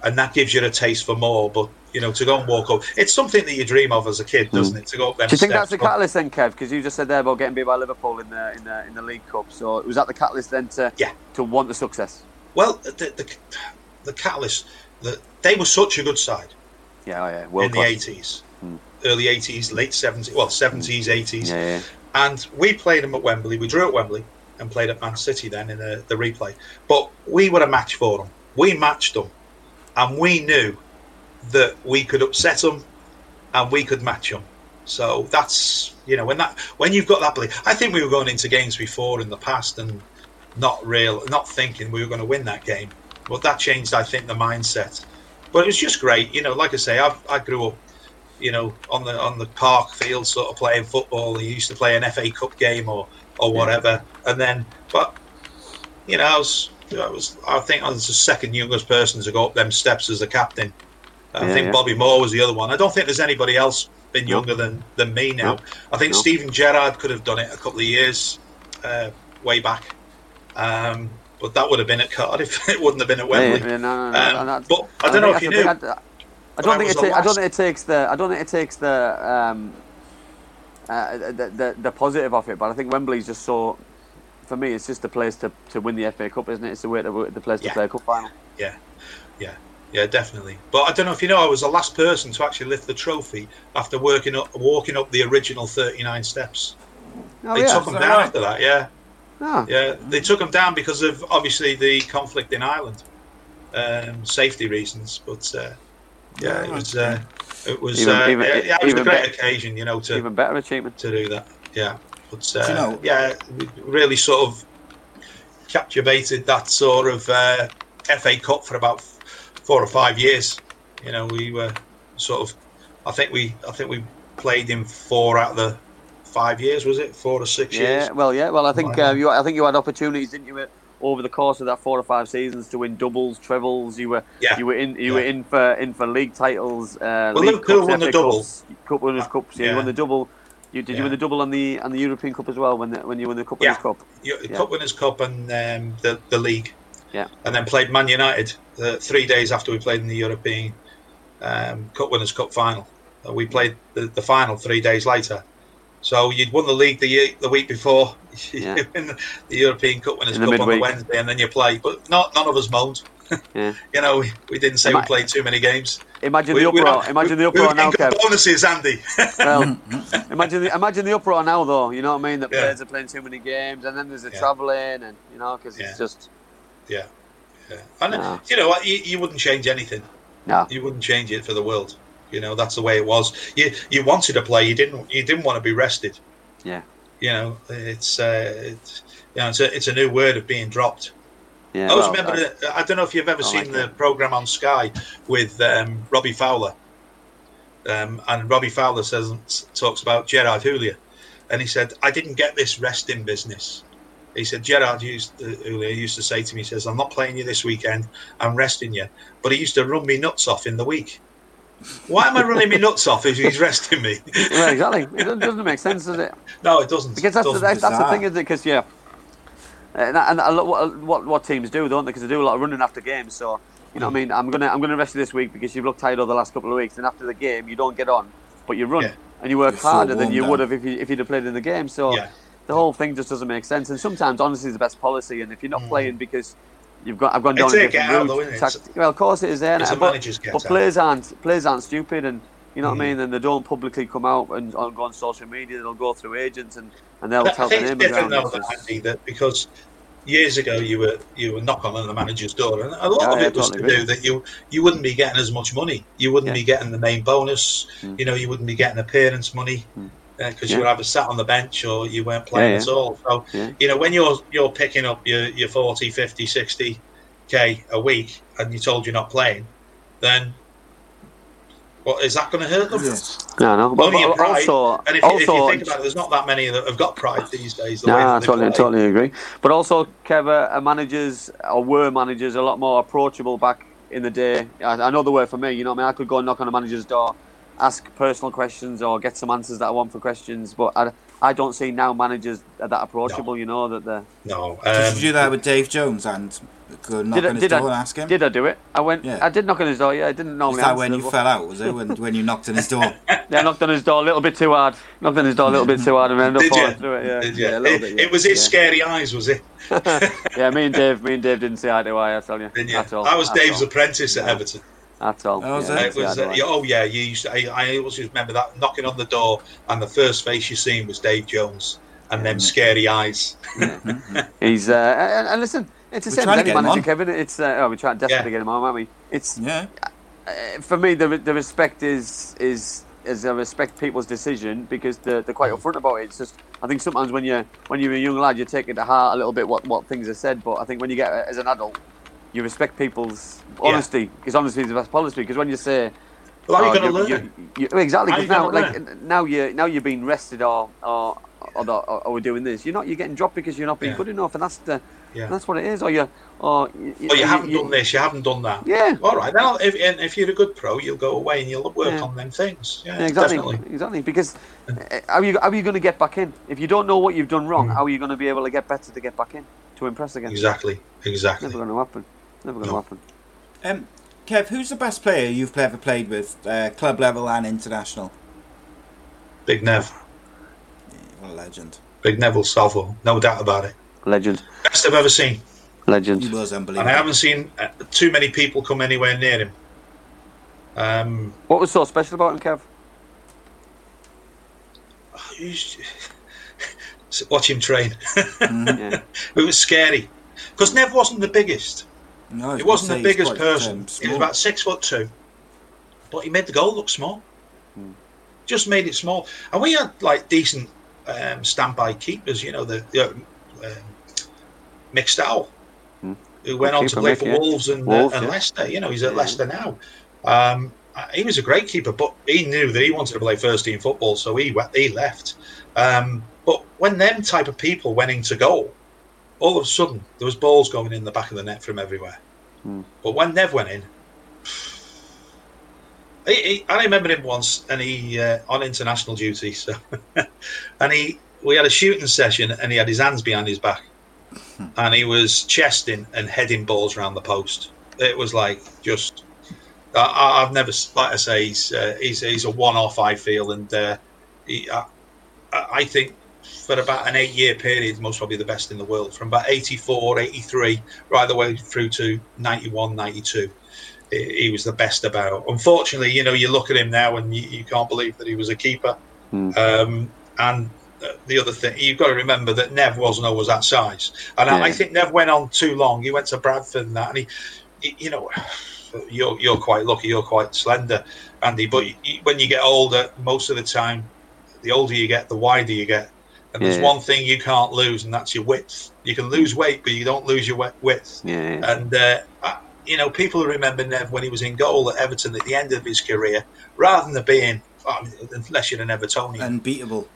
Speaker 7: and that gives you a taste for more. But you know, to go and walk up, it's something that you dream of as a kid, doesn't it? To go up them
Speaker 6: Do you think that's the catalyst then, Kev? Because you just said there about getting beat by Liverpool in the in the in the League Cup. So was that the catalyst then to
Speaker 7: Yeah.
Speaker 6: to want the success?
Speaker 7: Well, the the, the catalyst, the, they were such a good side.
Speaker 6: Yeah, oh, yeah, world
Speaker 7: in the
Speaker 6: class.
Speaker 7: eighties, hmm. early eighties, late seventies, well seventies, hmm. eighties,
Speaker 6: Yeah, yeah.
Speaker 7: and we played them at Wembley. We drew at Wembley and played at Man City then in the, the replay. But we were a match for them. We matched them, and we knew that we could upset them, and we could match them. So that's you know when that when you've got that belief. I think we were going into games before in the past and not real, not thinking we were going to win that game. But that changed, I think, the mindset. But it was just great, you know. Like I say, I I grew up, you know, on the on the park field, sort of playing football. You used to play an FA Cup game or or whatever, and then, but you know, I was I was I think I was the second youngest person to go up them steps as a captain. I
Speaker 6: Yeah,
Speaker 7: think
Speaker 6: yeah.
Speaker 7: Bobby Moore was the other one. I don't think there's anybody else been
Speaker 6: No.
Speaker 7: younger than than me now.
Speaker 6: No.
Speaker 7: I think
Speaker 6: No.
Speaker 7: Steven Gerrard could have done it a couple of years uh, way back, um, but that would have been at Cardiff. it wouldn't have been at Wembley.
Speaker 6: Yeah, no, no, no,
Speaker 7: Um, but I don't know if you knew.
Speaker 6: I, don't think it. Ta- I don't think it takes the. I don't think it takes the. Um, uh, the, the the positive of it, but I think Wembley's just so. For me, it's just the place to, to win the FA Cup, isn't it? It's the way to the place to
Speaker 7: Yeah.
Speaker 6: play a cup final.
Speaker 7: Yeah, yeah, yeah, definitely. But I don't know if you know, I was the last person to actually lift the trophy after working up, walking up the original 39 steps.
Speaker 6: Oh
Speaker 7: they
Speaker 6: yeah.
Speaker 7: took them down
Speaker 4: right?
Speaker 7: after that. Yeah,
Speaker 6: Ah.
Speaker 7: yeah, they took them down because of obviously the conflict in Ireland, um, safety reasons. But uh, yeah, it was uh, it was
Speaker 6: Even-
Speaker 7: uh,
Speaker 6: even-
Speaker 7: yeah, yeah, it was a great
Speaker 6: bet-
Speaker 7: occasion, you know, to
Speaker 6: Even better achievement.
Speaker 7: to do that. Yeah, but uh,
Speaker 4: you know-
Speaker 7: yeah, we really sort of captivated that sort of uh, FA Cup for about four or five years. You know, we were sort of. I think we. I think we played in four out of the five years. Was it four or six
Speaker 6: Yeah,
Speaker 7: years?
Speaker 6: Yeah, well, yeah, well, I think uh, you, I think you had opportunities, didn't you, uh, over the course of that four or five seasons to win doubles, trebles. You were,
Speaker 7: Yeah.
Speaker 6: you were in, you
Speaker 7: Yeah.
Speaker 6: were in for in for league titles. Uh,
Speaker 7: Well,
Speaker 6: league
Speaker 7: Liverpool
Speaker 6: cups,
Speaker 7: won the
Speaker 6: FA
Speaker 7: double.
Speaker 6: Cups, Cup Winners' Cups. Yeah,
Speaker 7: Yeah.
Speaker 6: you won the double. You did you win the double on the on the European Cup as well when the, when you won the Cup
Speaker 7: Yeah.
Speaker 6: Winners' Cup.
Speaker 7: You-. Cup Winners' Cup and um, the the league.
Speaker 6: Yeah.
Speaker 7: And then played Man United uh, three days after we played in the European um, Cup Winners' Cup final. Uh, we played the, the final three days later. So you'd won the league the year, the week before. You
Speaker 6: Yeah.
Speaker 7: win the European Cup Winners' Cup on the. Wednesday, and then you play. But not none of us moaned.
Speaker 6: Yeah.
Speaker 7: You know, we, we didn't say
Speaker 6: Am
Speaker 7: we played too many games.
Speaker 6: Imagine
Speaker 7: We-
Speaker 6: the uproar.
Speaker 7: don't-
Speaker 6: Imagine the uproar now, Kev.
Speaker 7: bonuses, Andy.
Speaker 6: Well, imagine the imagine the uproar now, though. You know what I mean? That
Speaker 7: Yeah.
Speaker 6: players are playing too many games, and then there's the
Speaker 7: Yeah.
Speaker 6: travelling, and you know, because it's just
Speaker 7: yeah, yeah. And
Speaker 6: No.
Speaker 7: you know what? You, you wouldn't change anything.
Speaker 6: no.
Speaker 7: you wouldn't change it for the world. You know that's the way it was. You you wanted to play. You didn't. You didn't want to be rested.
Speaker 6: Yeah.
Speaker 7: You know it's uh, it's you know it's a, it's a new word of being dropped.
Speaker 6: Yeah.
Speaker 7: I always
Speaker 6: well,
Speaker 7: remember.
Speaker 6: I-
Speaker 7: I don't know if you've ever seen the program on Sky with um, Robbie Fowler. Um, and Robbie Fowler says talks about Gerard Houllier, and he said, "I didn't get this resting business." He said Gerard used uh, Houllier used to say to me, he "says I'm not playing you this weekend. I'm resting you." But he used to run me nuts off in the week. Why am I running me nuts off if he's resting me?
Speaker 6: yeah, exactly. It doesn't- doesn't make sense, does it?
Speaker 7: no, it doesn't.
Speaker 6: Because that's the,
Speaker 7: Doesn't.
Speaker 6: that's, that's the thing, isn't it? Because yeah, and, and a lot, what, what what teams do, don't they? Because they do a lot of running after games. So you know, what I mean, I'm gonna I'm gonna rest you this week because you've looked tired over the last couple of weeks, and after the game, you don't get on, but you run
Speaker 7: Yeah.
Speaker 6: and you work
Speaker 4: You're
Speaker 6: harder than you
Speaker 4: up.
Speaker 6: would have if you if you'd have played in the game. So
Speaker 7: Yeah.
Speaker 6: the whole thing just doesn't make sense. And sometimes honesty is the best policy. And if you're not mm. playing because You've got. I've gone down
Speaker 7: It's
Speaker 6: a
Speaker 7: a
Speaker 6: different route.
Speaker 7: though, isn't it?
Speaker 6: tact- well, of course it is there. But, but players aren't players aren't stupid, and you know what I
Speaker 7: Mm.
Speaker 6: mean. And they don't publicly come out and, go on social media. They'll go through agents and, and they'll
Speaker 7: I
Speaker 6: tell the
Speaker 7: think
Speaker 6: name
Speaker 7: different though, that, Andy, that because years ago you were you were knocking on the manager's door, and a lot
Speaker 6: Yeah,
Speaker 7: of
Speaker 6: yeah,
Speaker 7: it was
Speaker 6: totally
Speaker 7: to do that you you wouldn't be getting as much money, you wouldn't
Speaker 6: Yeah.
Speaker 7: be getting the main bonus,
Speaker 6: Mm.
Speaker 7: you know, you wouldn't be getting appearance money
Speaker 6: Mm.
Speaker 7: Because
Speaker 6: Yeah.
Speaker 7: you were either sat on the bench or you weren't playing
Speaker 6: Yeah,
Speaker 7: at all. So
Speaker 6: Yeah.
Speaker 7: you know when you're you're picking up your your 40, 50, 60 k a week, and you're told you're not playing, then What is that going to hurt them?
Speaker 6: No, no. But,
Speaker 7: Only your
Speaker 6: but
Speaker 7: pride.
Speaker 6: also,
Speaker 7: and if, you- if you think about it, there's not that many that have got pride these days. The
Speaker 6: No,
Speaker 7: that
Speaker 6: I totally,
Speaker 7: play.
Speaker 6: totally agree. But also, Kev, uh, uh, managers or were managers a lot more approachable back in the day. I, I know they were for me. You know, what I mean, I could go and knock on a manager's door, ask personal questions or get some answers that I want for questions. But I, I don't see now managers are that approachable. You know that they're.
Speaker 7: No.
Speaker 4: Did
Speaker 7: Um,
Speaker 4: you do that with Dave Jones and knock
Speaker 6: Did I-
Speaker 4: on his
Speaker 6: did I-
Speaker 4: door and ask him?
Speaker 6: Did I do it? I went.
Speaker 4: Yeah.
Speaker 6: I did knock on his door. Yeah, I didn't
Speaker 4: Was
Speaker 6: normally.
Speaker 4: that when you
Speaker 6: but-
Speaker 4: fell out? Was it when, when you knocked on his door?
Speaker 6: Yeah, I knocked on his door a little bit too hard. Knocked on his door a little bit too hard and ended up
Speaker 7: Did
Speaker 6: falling
Speaker 7: you?
Speaker 6: through it. Yeah,
Speaker 7: Did you?
Speaker 6: yeah, a little
Speaker 7: it,
Speaker 6: bit. Yeah.
Speaker 7: it was his
Speaker 6: yeah.
Speaker 7: scary eyes, was it?
Speaker 6: Yeah, me and Dave, me and Dave didn't see eye to eye. I tell you,
Speaker 7: Didn't you?
Speaker 6: at all.
Speaker 7: I was
Speaker 6: at
Speaker 7: Dave's
Speaker 6: all.
Speaker 7: apprentice at
Speaker 6: No.
Speaker 7: Everton.
Speaker 6: At all.
Speaker 4: Oh,
Speaker 6: yeah,
Speaker 4: it?
Speaker 6: didn't
Speaker 7: It
Speaker 6: see
Speaker 7: was, uh,
Speaker 6: to eye.
Speaker 7: yeah, oh yeah, you used to, I, I always remember that knocking on the door, and the first face you seen was Dave Jones, and them scary eyes.
Speaker 6: He's uh, and, and listen, it's the
Speaker 4: We're
Speaker 6: same
Speaker 4: trying
Speaker 6: as
Speaker 4: to
Speaker 6: any
Speaker 4: get
Speaker 6: manager. Kevin. It's uh, oh, we're trying desperately
Speaker 7: Yeah.
Speaker 6: to get him on, aren't we? It's
Speaker 4: Yeah.
Speaker 6: uh, for me the the respect is is is I respect people's decision because they're, they're quite upfront about it. It's just I think sometimes when you when you're a young lad, you take it to heart a little bit what, what things are said. But I think when you get as an adult, you respect people's honesty because honesty is the best policy. Because when you say
Speaker 7: Well, how are
Speaker 6: Oh,
Speaker 7: you going to learn?
Speaker 6: you- you- exactly.
Speaker 7: Because
Speaker 6: now, like now you now you're being rested or or or, or, or we're doing this. You're not. You're getting dropped because you're not being
Speaker 7: Yeah.
Speaker 6: good enough, and that's the
Speaker 7: Yeah.
Speaker 6: that's what it is. Or you or you,
Speaker 7: Oh, you haven't done this, you haven't done that.
Speaker 6: Yeah.
Speaker 7: All right, now if and if you're a good pro, you'll go away and you'll work
Speaker 6: Yeah.
Speaker 7: on them things. Yeah,
Speaker 6: Yeah, exactly,
Speaker 7: definitely.
Speaker 6: exactly. Because uh, how are you how are you going to get back in if you don't know what you've done wrong?
Speaker 7: Mm.
Speaker 6: How are you going to be able to get better to get back in to impress again?
Speaker 7: Exactly, exactly.
Speaker 6: Never going to happen. Never going to
Speaker 7: No.
Speaker 6: happen.
Speaker 4: Um, Kev, who's the best player you've ever played with, uh, club level and international?
Speaker 7: Big Nev,
Speaker 4: What a legend.
Speaker 7: Big Neville Southall, no doubt about it.
Speaker 6: Legend,
Speaker 7: Best I've ever seen,
Speaker 6: legend.
Speaker 4: He was
Speaker 7: and. I haven't seen uh, too many people come anywhere near him. Um,
Speaker 6: What was so special about him, Kev?
Speaker 7: watch him train.
Speaker 6: Yeah.
Speaker 7: It was scary because Nev wasn't the biggest.
Speaker 4: No, I
Speaker 7: he wasn't the biggest person.
Speaker 4: um,
Speaker 7: he was about six foot two, but he made the goal look small. Just made it small, and we had like decent um, standby keepers. You know the, the um, Mick Stowell,
Speaker 6: Hmm.
Speaker 7: who went
Speaker 6: Good
Speaker 7: on to play
Speaker 6: Mick,
Speaker 7: for
Speaker 6: yeah.
Speaker 7: Wolves and,
Speaker 6: Wolves,
Speaker 7: uh, and
Speaker 6: yeah.
Speaker 7: Leicester. You know he's at
Speaker 6: Yeah.
Speaker 7: Leicester now. Um, uh, he was a great keeper, but he knew that he wanted to play first team football, so he he left. Um, but when them type of people went into goal, all of a sudden there was balls going in the back of the net from everywhere.
Speaker 6: Hmm.
Speaker 7: But when Nev went in, he, he, I remember him once, and he uh, on international duty. So, and he we had a shooting session, and he had his hands behind his back, and he was chesting and heading balls around the post. It was like just. I- I, I've never, like I say, he's uh, he's, he's a one-off. I feel, and uh, he, I, I think for about an eight-year period, most probably the best in the world, from about 84, 83, right the way through to 91, 92 he was the best about. Unfortunately, you know, you look at him now and you, you can't believe that he was a keeper.
Speaker 6: Hmm.
Speaker 7: Um, and uh, the other thing, you've got to remember that Nev wasn't always that size. And I, I think Nev went on too long. He went to Bradford and that, and he, he you know, you're you're quite lucky. You're quite slender, Andy. But you, when you get older, most of the time, the older you get, the wider you get. And there's
Speaker 6: Yeah.
Speaker 7: one thing you can't lose, and that's your width. You can lose weight, but you don't lose your width.
Speaker 6: Yeah.
Speaker 7: And uh, I- you know, people remember Nev when he was in goal at Everton at the end of his career, rather than being, I mean, unless you're an Evertonian,
Speaker 4: Unbeatable.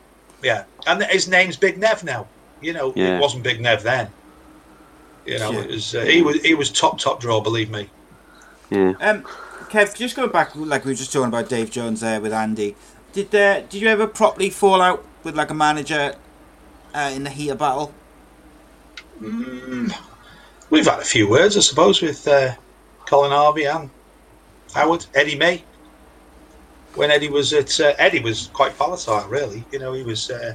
Speaker 7: yeah. And his name's Big Nev now. You know,
Speaker 6: Yeah.
Speaker 7: it wasn't Big Nev then. You know,
Speaker 4: Yeah.
Speaker 7: it was uh, he was he was top top draw, believe me.
Speaker 6: Yeah.
Speaker 4: Um, Kev, just going back, like we were just talking about Dave Jones there with Andy. Did uh, did you ever properly fall out with like a manager uh, in the heat of battle?
Speaker 7: Mm, we've had a few words, I suppose, with uh, Colin Harvey and Howard, Eddie May. When Eddie was at uh, Eddie was quite volatile, really. You know, he was uh,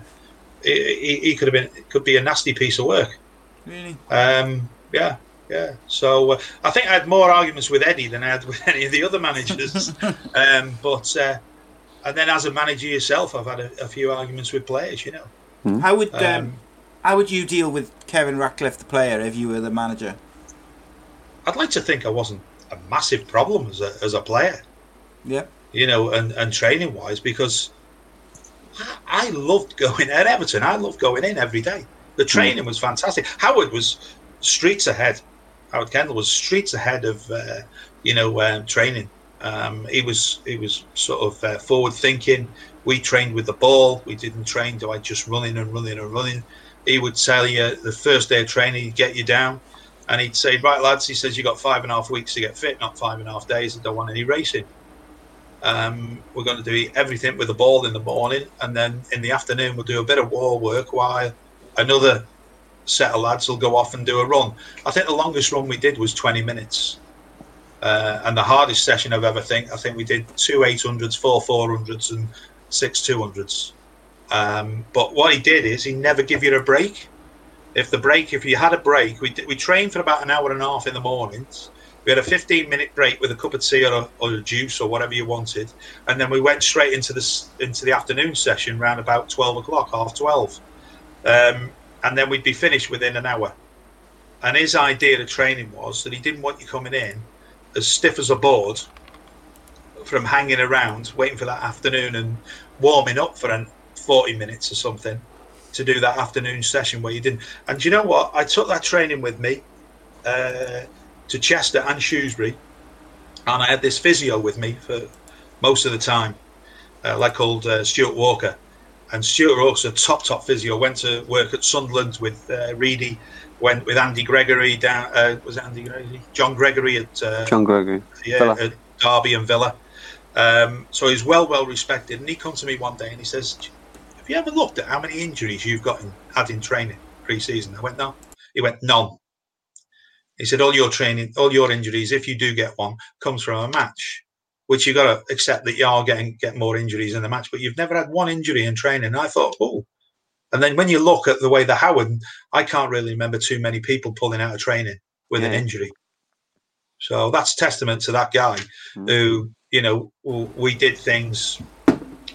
Speaker 7: he, he- he could have been could be a nasty piece of work.
Speaker 4: Really?
Speaker 7: Um, yeah, yeah. So uh, I think I had more arguments with Eddie than I had with any of the other managers. um, but uh, and then as a manager yourself, I've had a, a few arguments with players. You know,
Speaker 4: How would um,
Speaker 7: Um,
Speaker 4: how would you deal with Kevin Ratcliffe, the player, if you were the manager?
Speaker 7: I'd like to think I wasn't a massive problem as a as a player.
Speaker 4: Yeah.
Speaker 7: you know, and, and training wise, because I, I loved going at Everton. I loved going in every day. The training was fantastic. Howard was streets ahead. Howard Kendall was streets ahead of, uh, you know, um, training. Um, he was he was sort of uh, forward thinking. We trained with the ball. We didn't train like just running and running and running. He would tell you the first day of training, he'd get you down, and he'd say, "Right, lads," he says, "You got five and a half weeks to get fit, not five and a half days. I don't want any racing. Um, we're going to do everything with the ball in the morning, and then in the afternoon we'll do a bit of wall work while another set of lads will go off and do a run. I think the longest run we did was 20 minutes." Uh, and the hardest session I've ever think I think we did two 800s, four 400s, and six 200s. Um, but what he did is he never give you a break. If the break, if you had a break, we we trained for about an hour and a half in the mornings. We had a 15 minute break with a cup of tea or a, or a juice or whatever you wanted, and then we went straight into the into the afternoon session around about 12 o'clock, half 12, um, and then we'd be finished within an hour. And his idea of training was that he didn't want you coming in as stiff as a board from hanging around, waiting for that afternoon and warming up for an 40 minutes or something to do that afternoon session where you didn't. And you know what? I took that training with me uh, to Chester and Shrewsbury, and I had this physio with me for most of the time, uh, like called uh, Stuart Walker. And Stuart Walker's a top, top physio. Went to work at Sunderland with uh, Reidy went with Andy Gregory down. Uh, was it Andy Gregory? John Gregory at uh,
Speaker 6: John Gregory.
Speaker 7: Yeah,
Speaker 6: Villa.
Speaker 7: at Derby and Villa. Um, so he's well, well respected. And he comes to me one day and he says, "Have you ever looked at how many injuries you've got in, had in training pre-season?" I went, "No." He went, "None." He said, "All your training, all your injuries, if you do get one, comes from a match." Which you've got to accept that you are getting get more injuries in the match, but you've never had one injury in training. And I thought, oh, and then when you look at the way the Howard, I can't really remember too many people pulling out of training with an injury. So that's testament to that guy
Speaker 6: Mm.
Speaker 7: who, you know, we did things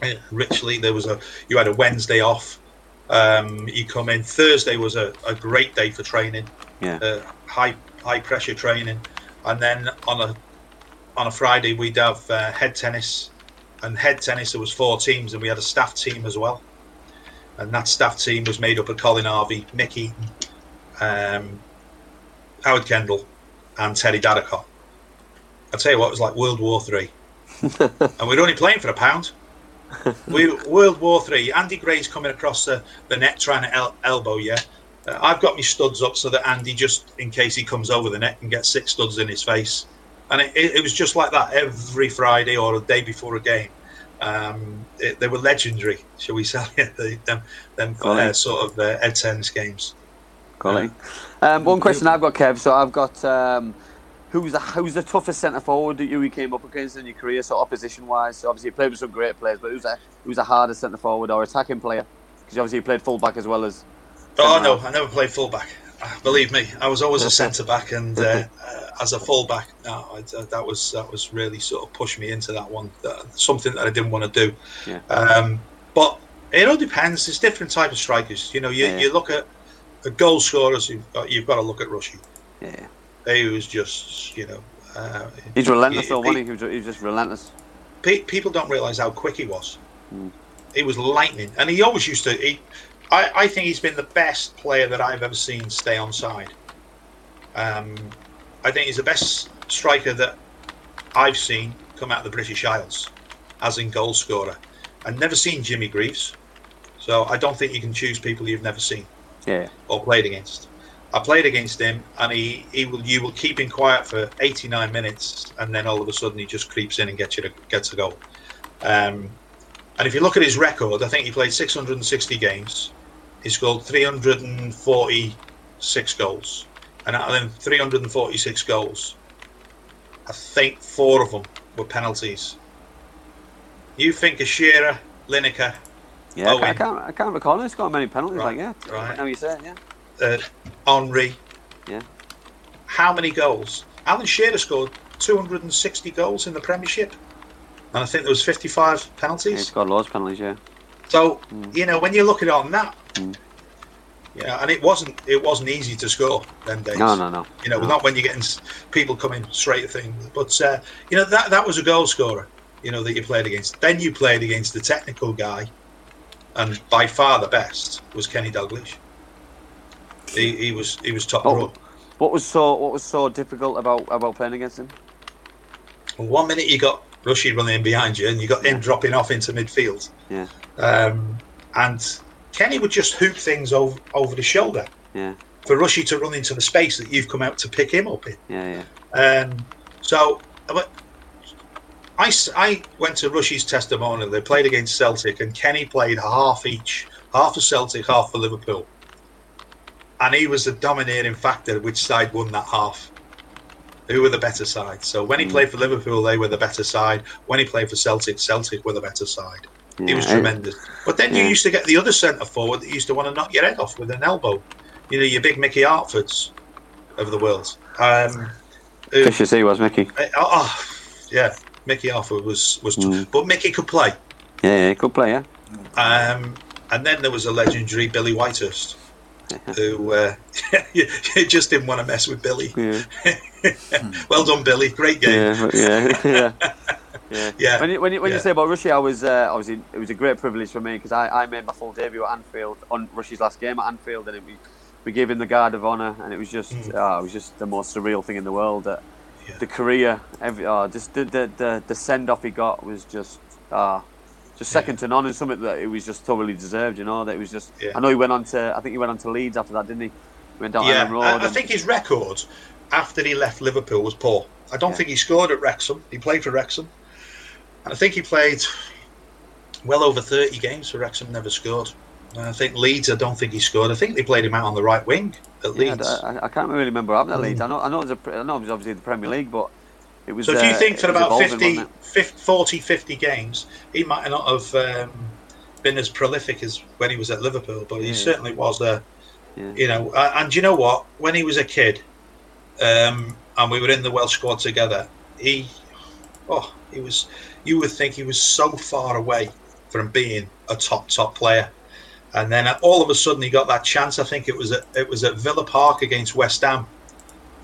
Speaker 7: eh, richly. There was a, you had a Wednesday off. Um, you come in. Thursday was a, a great day for training,
Speaker 6: Yeah.
Speaker 7: uh, high high pressure training, and then on a on a Friday we'd have uh, head tennis, and head tennis there was four teams, and we had a staff team as well and that staff team was made up of Colin Harvey, Mick Heaton, um, Howard Kendall, and Terry Darracott. I tell you what, it was like World War Three, and we're only playing for a pound. We World War Three. Andy Gray's coming across the, the net trying to el- elbow you. Uh, I've got my studs up so that Andy, just in case he comes over the net, and gets six studs in his face. And it, it, it was just like that every Friday or a day before a game. Um, it, they were legendary, shall we say? the, them them uh, sort of uh, Ed tennis games.
Speaker 6: Golly. Um, one question I've got, Kev. So I've got um, who's the who's the toughest centre forward that you came up against in your career, so opposition wise? So obviously you played with some great players, but who's the who's the hardest centre forward or attacking player? Because obviously you played fullback as well as.
Speaker 7: Oh no. I never played fullback. Believe me, I was always a centre back, and uh, uh, as a fullback, no, I, uh, that was that was really sort of pushed me into that one. That, something that I didn't want to do.
Speaker 6: Yeah.
Speaker 7: Um, but it all depends. There's different type of strikers. You know, you,
Speaker 6: Yeah.
Speaker 7: you look at the goal scorers. You've got, you've got to look at Rushy.
Speaker 6: Yeah.
Speaker 7: He was just, you know, uh,
Speaker 6: He's relentless, though,
Speaker 7: he-
Speaker 6: wasn't he? He was, he was just relentless.
Speaker 7: pe- people don't realise how quick he was.
Speaker 6: Mm.
Speaker 7: He was lightning, and he always used to. He, I, I think he's been the best player that I've ever seen stay on side. Um, I think he's the best striker that I've seen come out of the British Isles, as in goal scorer. I've never seen Jimmy Greaves, so I don't think you can choose people you've never seen
Speaker 6: Yeah.
Speaker 7: or played against. I played against him, and he, he will you will keep him quiet for 89 minutes, and then all of a sudden he just creeps in and gets you to, gets a goal. Um, and if you look at his record, I think he played 660 games. He scored 346 goals, and out of them 346 goals, I think four of them were penalties. You think of Shearer, Lineker,
Speaker 6: Yeah, I,
Speaker 7: Owen.
Speaker 6: can't, I can't. I can't recall him scoring many penalties.
Speaker 7: Right,
Speaker 6: Like, yeah.
Speaker 7: right.
Speaker 6: Now you say, it, yeah.
Speaker 7: uh, Henry.
Speaker 6: Yeah.
Speaker 7: How many goals? Alan Shearer scored 260 goals in the Premiership, and I think there was 55
Speaker 6: yeah he
Speaker 7: penalties.
Speaker 6: scored loads of penalties. Yeah.
Speaker 7: So
Speaker 6: Mm.
Speaker 7: you know when you look at it on that,
Speaker 6: Mm.
Speaker 7: yeah, and it wasn't it wasn't easy to score them days.
Speaker 6: No, no, no.
Speaker 7: You know,
Speaker 6: no.
Speaker 7: not when you're getting people coming straight at things. But uh, you know that that was a goal scorer. You know that you played against. Then you played against the technical guy, and by far the best was Kenny Dalglish. He, he was he was top
Speaker 6: Oh. What was so What was so difficult about about playing against him?
Speaker 7: One minute you got Rushy running behind you, and you got him dropping off into midfield.
Speaker 6: Yeah,
Speaker 7: Um, and Kenny would just hoop things over, over the shoulder
Speaker 6: yeah,
Speaker 7: for Rushy to run into the space that you've come out to pick him up in.
Speaker 6: yeah, yeah.
Speaker 7: Um, so but I, I went to Rushy's testimonial. They played against Celtic, and Kenny played half each, half for Celtic, half for Liverpool. And he was the dominating factor which side won that half. Who were the better side? So when he played for Liverpool, they were the better side. When he played for Celtic, Celtic were the better side. He was
Speaker 6: Yeah,
Speaker 7: tremendous. But then you used to get the other centre forward that used to want to knock your head off with an elbow. You know, your big Mickey Harfords of the world. Um, who-
Speaker 6: Vicious he was, Mickey.
Speaker 7: uh, oh, yeah, Mickey Harford was was,
Speaker 6: Mm.
Speaker 7: but Mickey could play.
Speaker 6: Yeah, yeah, good player.
Speaker 7: Um, and then there was a legendary Billy Whitehurst, who uh, just didn't want to mess with Billy.
Speaker 6: Yeah,
Speaker 7: well done, Billy. Great game.
Speaker 6: yeah, yeah, yeah. Yeah.
Speaker 7: Yeah.
Speaker 6: When you, when you, when
Speaker 7: Yeah.
Speaker 6: you say about Rushy, I was uh, obviously it was a great privilege for me because I, I made my full debut at Anfield on Rushy's last game at Anfield, and it, we we gave him the guard of honour, and it was just
Speaker 7: Mm.
Speaker 6: oh, it was just the most surreal thing in the world. That
Speaker 7: Yeah.
Speaker 6: the career, every oh, just the the, the, the send off he got was just ah. just second to none, and something that it was just totally deserved. You know, that it was just.
Speaker 7: Yeah.
Speaker 6: I know he went on to. I think he went on to Leeds after that, didn't he? He went down
Speaker 7: Yeah,
Speaker 6: Road.
Speaker 7: I, I think his record after he left Liverpool was poor. I don't
Speaker 6: Yeah.
Speaker 7: think he scored at Wrexham. He played for Wrexham. I think he played well over 30 games for Wrexham, never scored. I think Leeds, I don't think he scored. I think they played him out on the right wing at
Speaker 6: Yeah,
Speaker 7: Leeds.
Speaker 6: I, I- can't really remember having at Leeds. I know, I know, it was a, I know it was obviously the Premier League, but it was.
Speaker 7: So if you
Speaker 6: uh,
Speaker 7: think for about
Speaker 6: evolving,
Speaker 7: 50, 50, 40, 50 games, he might not have um, been as prolific as when he was at Liverpool, but he
Speaker 6: Yeah.
Speaker 7: certainly was there.
Speaker 6: Yeah.
Speaker 7: You know, and you know what? When he was a kid, um, and we were in the Welsh squad together, he, oh, he was. You would think he was so far away from being a top top player, and then all of a sudden he got that chance. I think it was at it was at Villa Park against West Ham.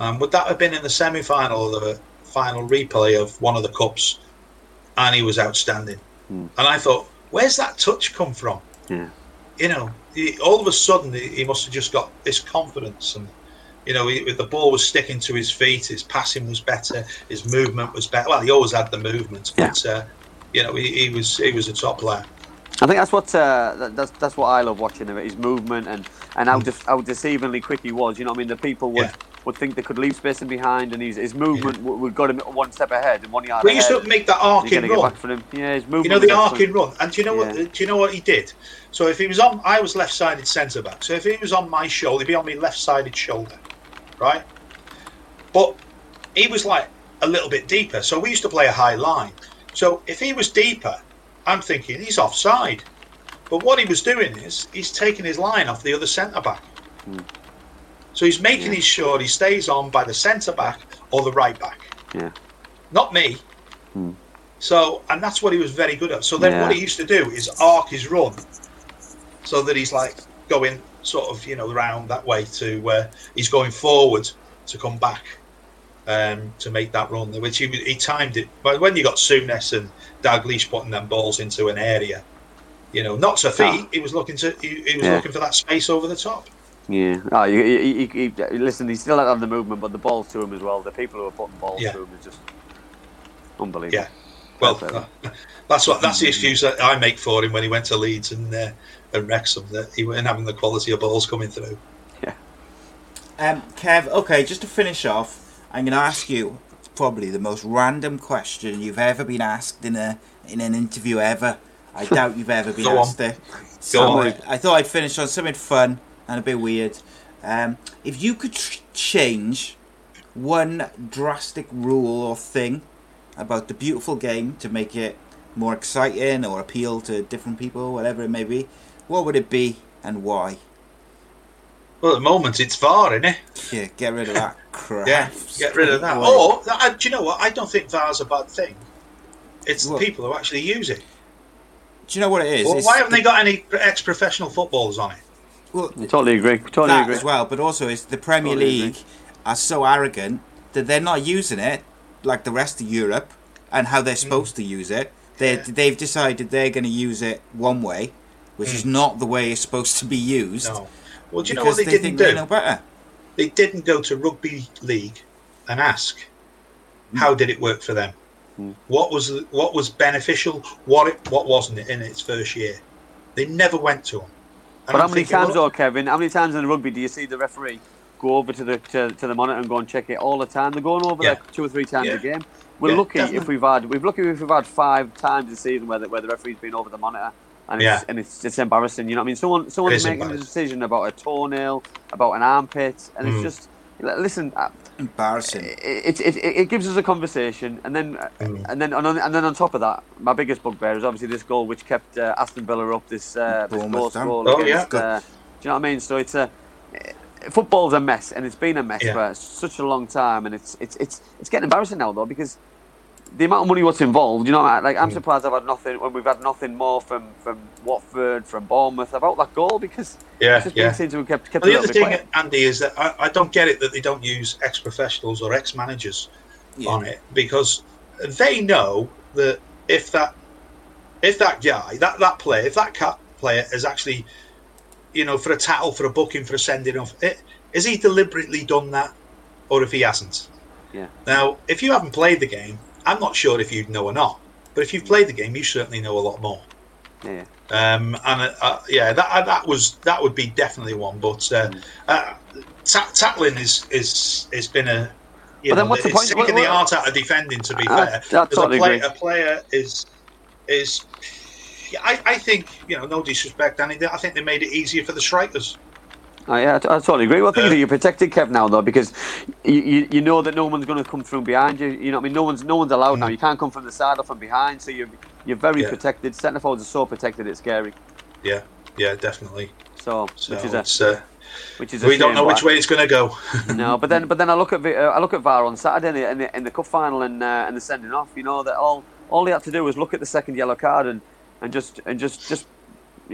Speaker 7: Um, would that have been in the semi final or the final replay of one of the cups? And he was outstanding.
Speaker 6: Hmm.
Speaker 7: And I thought, where's that touch come from?
Speaker 6: Yeah.
Speaker 7: You know, he, all of a sudden he, he must have just got this confidence, and you know, he, the ball was sticking to his feet. His passing was better. His movement was better. Well, he always had the movement, but uh, you know, he, he was he was a top player.
Speaker 6: I think that's what uh, that's that's what I love watching him. His movement and and how, de- how deceivingly quick he was. You know, what I mean, the people would
Speaker 7: Mm. Yeah.
Speaker 6: would think they could leave space in behind, and his his movement would, would got him one step ahead and one yard
Speaker 7: But he used to make that arcing run.
Speaker 6: back for him. Yeah, his movement.
Speaker 7: You know the arcing run, and do you know what? Do you know what he did? So if he was on, I was left-sided centre back. So if he was on my shoulder, he'd be on my left-sided shoulder, right? But he was like a little bit deeper. So we used to play a high line. So if he was deeper, I'm thinking he's offside. But what he was doing is he's taking his line off the other centre back. So he's making
Speaker 6: Yeah.
Speaker 7: sure he stays on by the centre back or the right back
Speaker 6: Yeah.
Speaker 7: not me.
Speaker 6: Hmm.
Speaker 7: So, and that's what he was very good at. So then,
Speaker 6: Yeah.
Speaker 7: what he used to do is arc his run, so that he's like going sort of you know round that way to where he's going forward to come back um, to make that run. Which he he timed it. But when you got Souness and Dalglish putting them balls into an area, you know, not to feet,
Speaker 6: Ah.
Speaker 7: he was looking to he, he was
Speaker 6: Yeah.
Speaker 7: looking for that space over the top.
Speaker 6: Yeah. Oh, you, you, listen, he still had have the movement, but the balls to him as well. The people who are putting balls
Speaker 7: Yeah.
Speaker 6: to him is just unbelievable.
Speaker 7: Yeah. Well, uh, that's what that's the excuse that I make for him when he went to Leeds and uh, and Wrexham that he wasn't having the quality of balls coming through. Yeah.
Speaker 4: Um, Kev, okay, just to finish off, I'm going to ask you probably the most random question you've ever been asked in a in an interview ever. I doubt you've ever been
Speaker 7: Go on.
Speaker 4: asked it. So
Speaker 7: on.
Speaker 4: uh, I thought I'd finish on something fun and a bit weird. Um, if you could tr- change one drastic rule or thing about the beautiful game to make it more exciting or appeal to different people, whatever it may be, what would it be and why?
Speaker 7: Well, at the moment it's VAR, isn't it?
Speaker 4: Yeah, get rid of that crap.
Speaker 7: Yeah, get rid of that.
Speaker 4: Boy.
Speaker 7: Or uh, do you know what? I don't think VAR's a bad thing. It's
Speaker 4: What?
Speaker 7: the people who actually use it.
Speaker 4: Do you know what it is?
Speaker 7: Well, why haven't
Speaker 4: the-
Speaker 7: they got any ex-professional footballers on it?
Speaker 4: Well,
Speaker 6: I totally agree. Totally
Speaker 4: that
Speaker 6: agree.
Speaker 4: as well, but also it's the Premier
Speaker 6: Totally
Speaker 4: League are so arrogant that they're not using it like the rest of Europe and how they're supposed to use it. They
Speaker 7: Yeah.
Speaker 4: they've decided they're going to use it one way, which is hmm. not the way it's supposed to be used.
Speaker 7: No. Well, do you know what they,
Speaker 4: they
Speaker 7: didn't
Speaker 4: think they
Speaker 7: do?
Speaker 4: know better.
Speaker 7: They didn't go to rugby league and ask hmm. how did it work for them. Hmm. What was what was beneficial? What it, what wasn't it in its first year? They never went to them. And
Speaker 6: But
Speaker 7: I'm
Speaker 6: how many
Speaker 7: thinking,
Speaker 6: times,
Speaker 7: well,
Speaker 6: though, Kevin? How many times in the rugby do you see the referee go over to the to, to the monitor and go and check it all the time? They're going over
Speaker 7: Yeah.
Speaker 6: there two or three times
Speaker 7: Yeah.
Speaker 6: a game. We're
Speaker 7: Yeah,
Speaker 6: lucky if we've had we've lucky if we've had five times this season where the, where the referee's been over the monitor. And,
Speaker 7: Yeah.
Speaker 6: it's, and it's it's embarrassing, you know what I mean? Someone someone's making a decision about a toenail, about an armpit, and
Speaker 7: Mm.
Speaker 6: it's just listen. uh,
Speaker 4: Embarrassing.
Speaker 6: it, it, it, it gives us a conversation, and then
Speaker 7: Mm.
Speaker 6: and then and, on, and then on top of that, my biggest bugbear is obviously this goal which kept uh, Aston Villa up this uh, this
Speaker 4: Bournemouth
Speaker 6: close
Speaker 7: Oh,
Speaker 6: against.
Speaker 7: yeah.
Speaker 6: Uh, do you know what I mean? So it's a football's a mess, and it's been a mess
Speaker 7: Yeah.
Speaker 6: for such a long time, and it's it's it's it's getting embarrassing now though because. The amount of money what's involved, you know, like I'm surprised I've had nothing when we've had nothing more from from Watford, from Bournemouth about that goal because
Speaker 7: Yeah, yeah.
Speaker 6: seems to have kept kept
Speaker 7: Well, the other thing,
Speaker 6: quiet.
Speaker 7: Andy, is that I, I don't get it that they don't use ex-professionals or ex-managers
Speaker 4: Yeah.
Speaker 7: on it because they know that if that if that guy, that that player, if that cat player has actually, you know, for a tackle, for a booking, for a sending off, it, has he deliberately done that, or if he hasn't?
Speaker 6: Yeah.
Speaker 7: Now, if you haven't played the game, I'm not sure if you'd know or not. But if you've played the game, you certainly know a lot more.
Speaker 6: Yeah.
Speaker 7: Um, and uh, uh, yeah, that uh, that was that would be definitely one. But uh, uh, ta- tackling is is has been a. You
Speaker 6: But then what's the point?
Speaker 7: taking
Speaker 6: What-
Speaker 7: the art out of defending. To be
Speaker 6: I-
Speaker 7: fair,
Speaker 6: I totally
Speaker 7: a, play,
Speaker 6: agree.
Speaker 7: a player is is. Yeah, I, I think you know, no disrespect, Danny. I think they made it easier for the strikers.
Speaker 6: Yeah, I, t- I totally agree. Well, I think that you're protected, Kev, now though, because you, you, you know that no one's going to come through behind you. You know, what I mean, no one's no one's allowed now. You can't come from the side or from behind, so you're you're very
Speaker 7: Mm. Yeah.
Speaker 6: protected. Centre forwards are so protected, it's scary.
Speaker 7: Yeah, yeah, definitely.
Speaker 6: So,
Speaker 7: So
Speaker 6: which is a
Speaker 7: uh,
Speaker 6: which is a
Speaker 7: we don't know which way it's going to go.
Speaker 6: no, but then but then I look at uh, I look at VAR on Saturday in the, in the, in the cup final and uh, and the sending off. You know that all all they had to do was look at the second yellow card and, and just and just just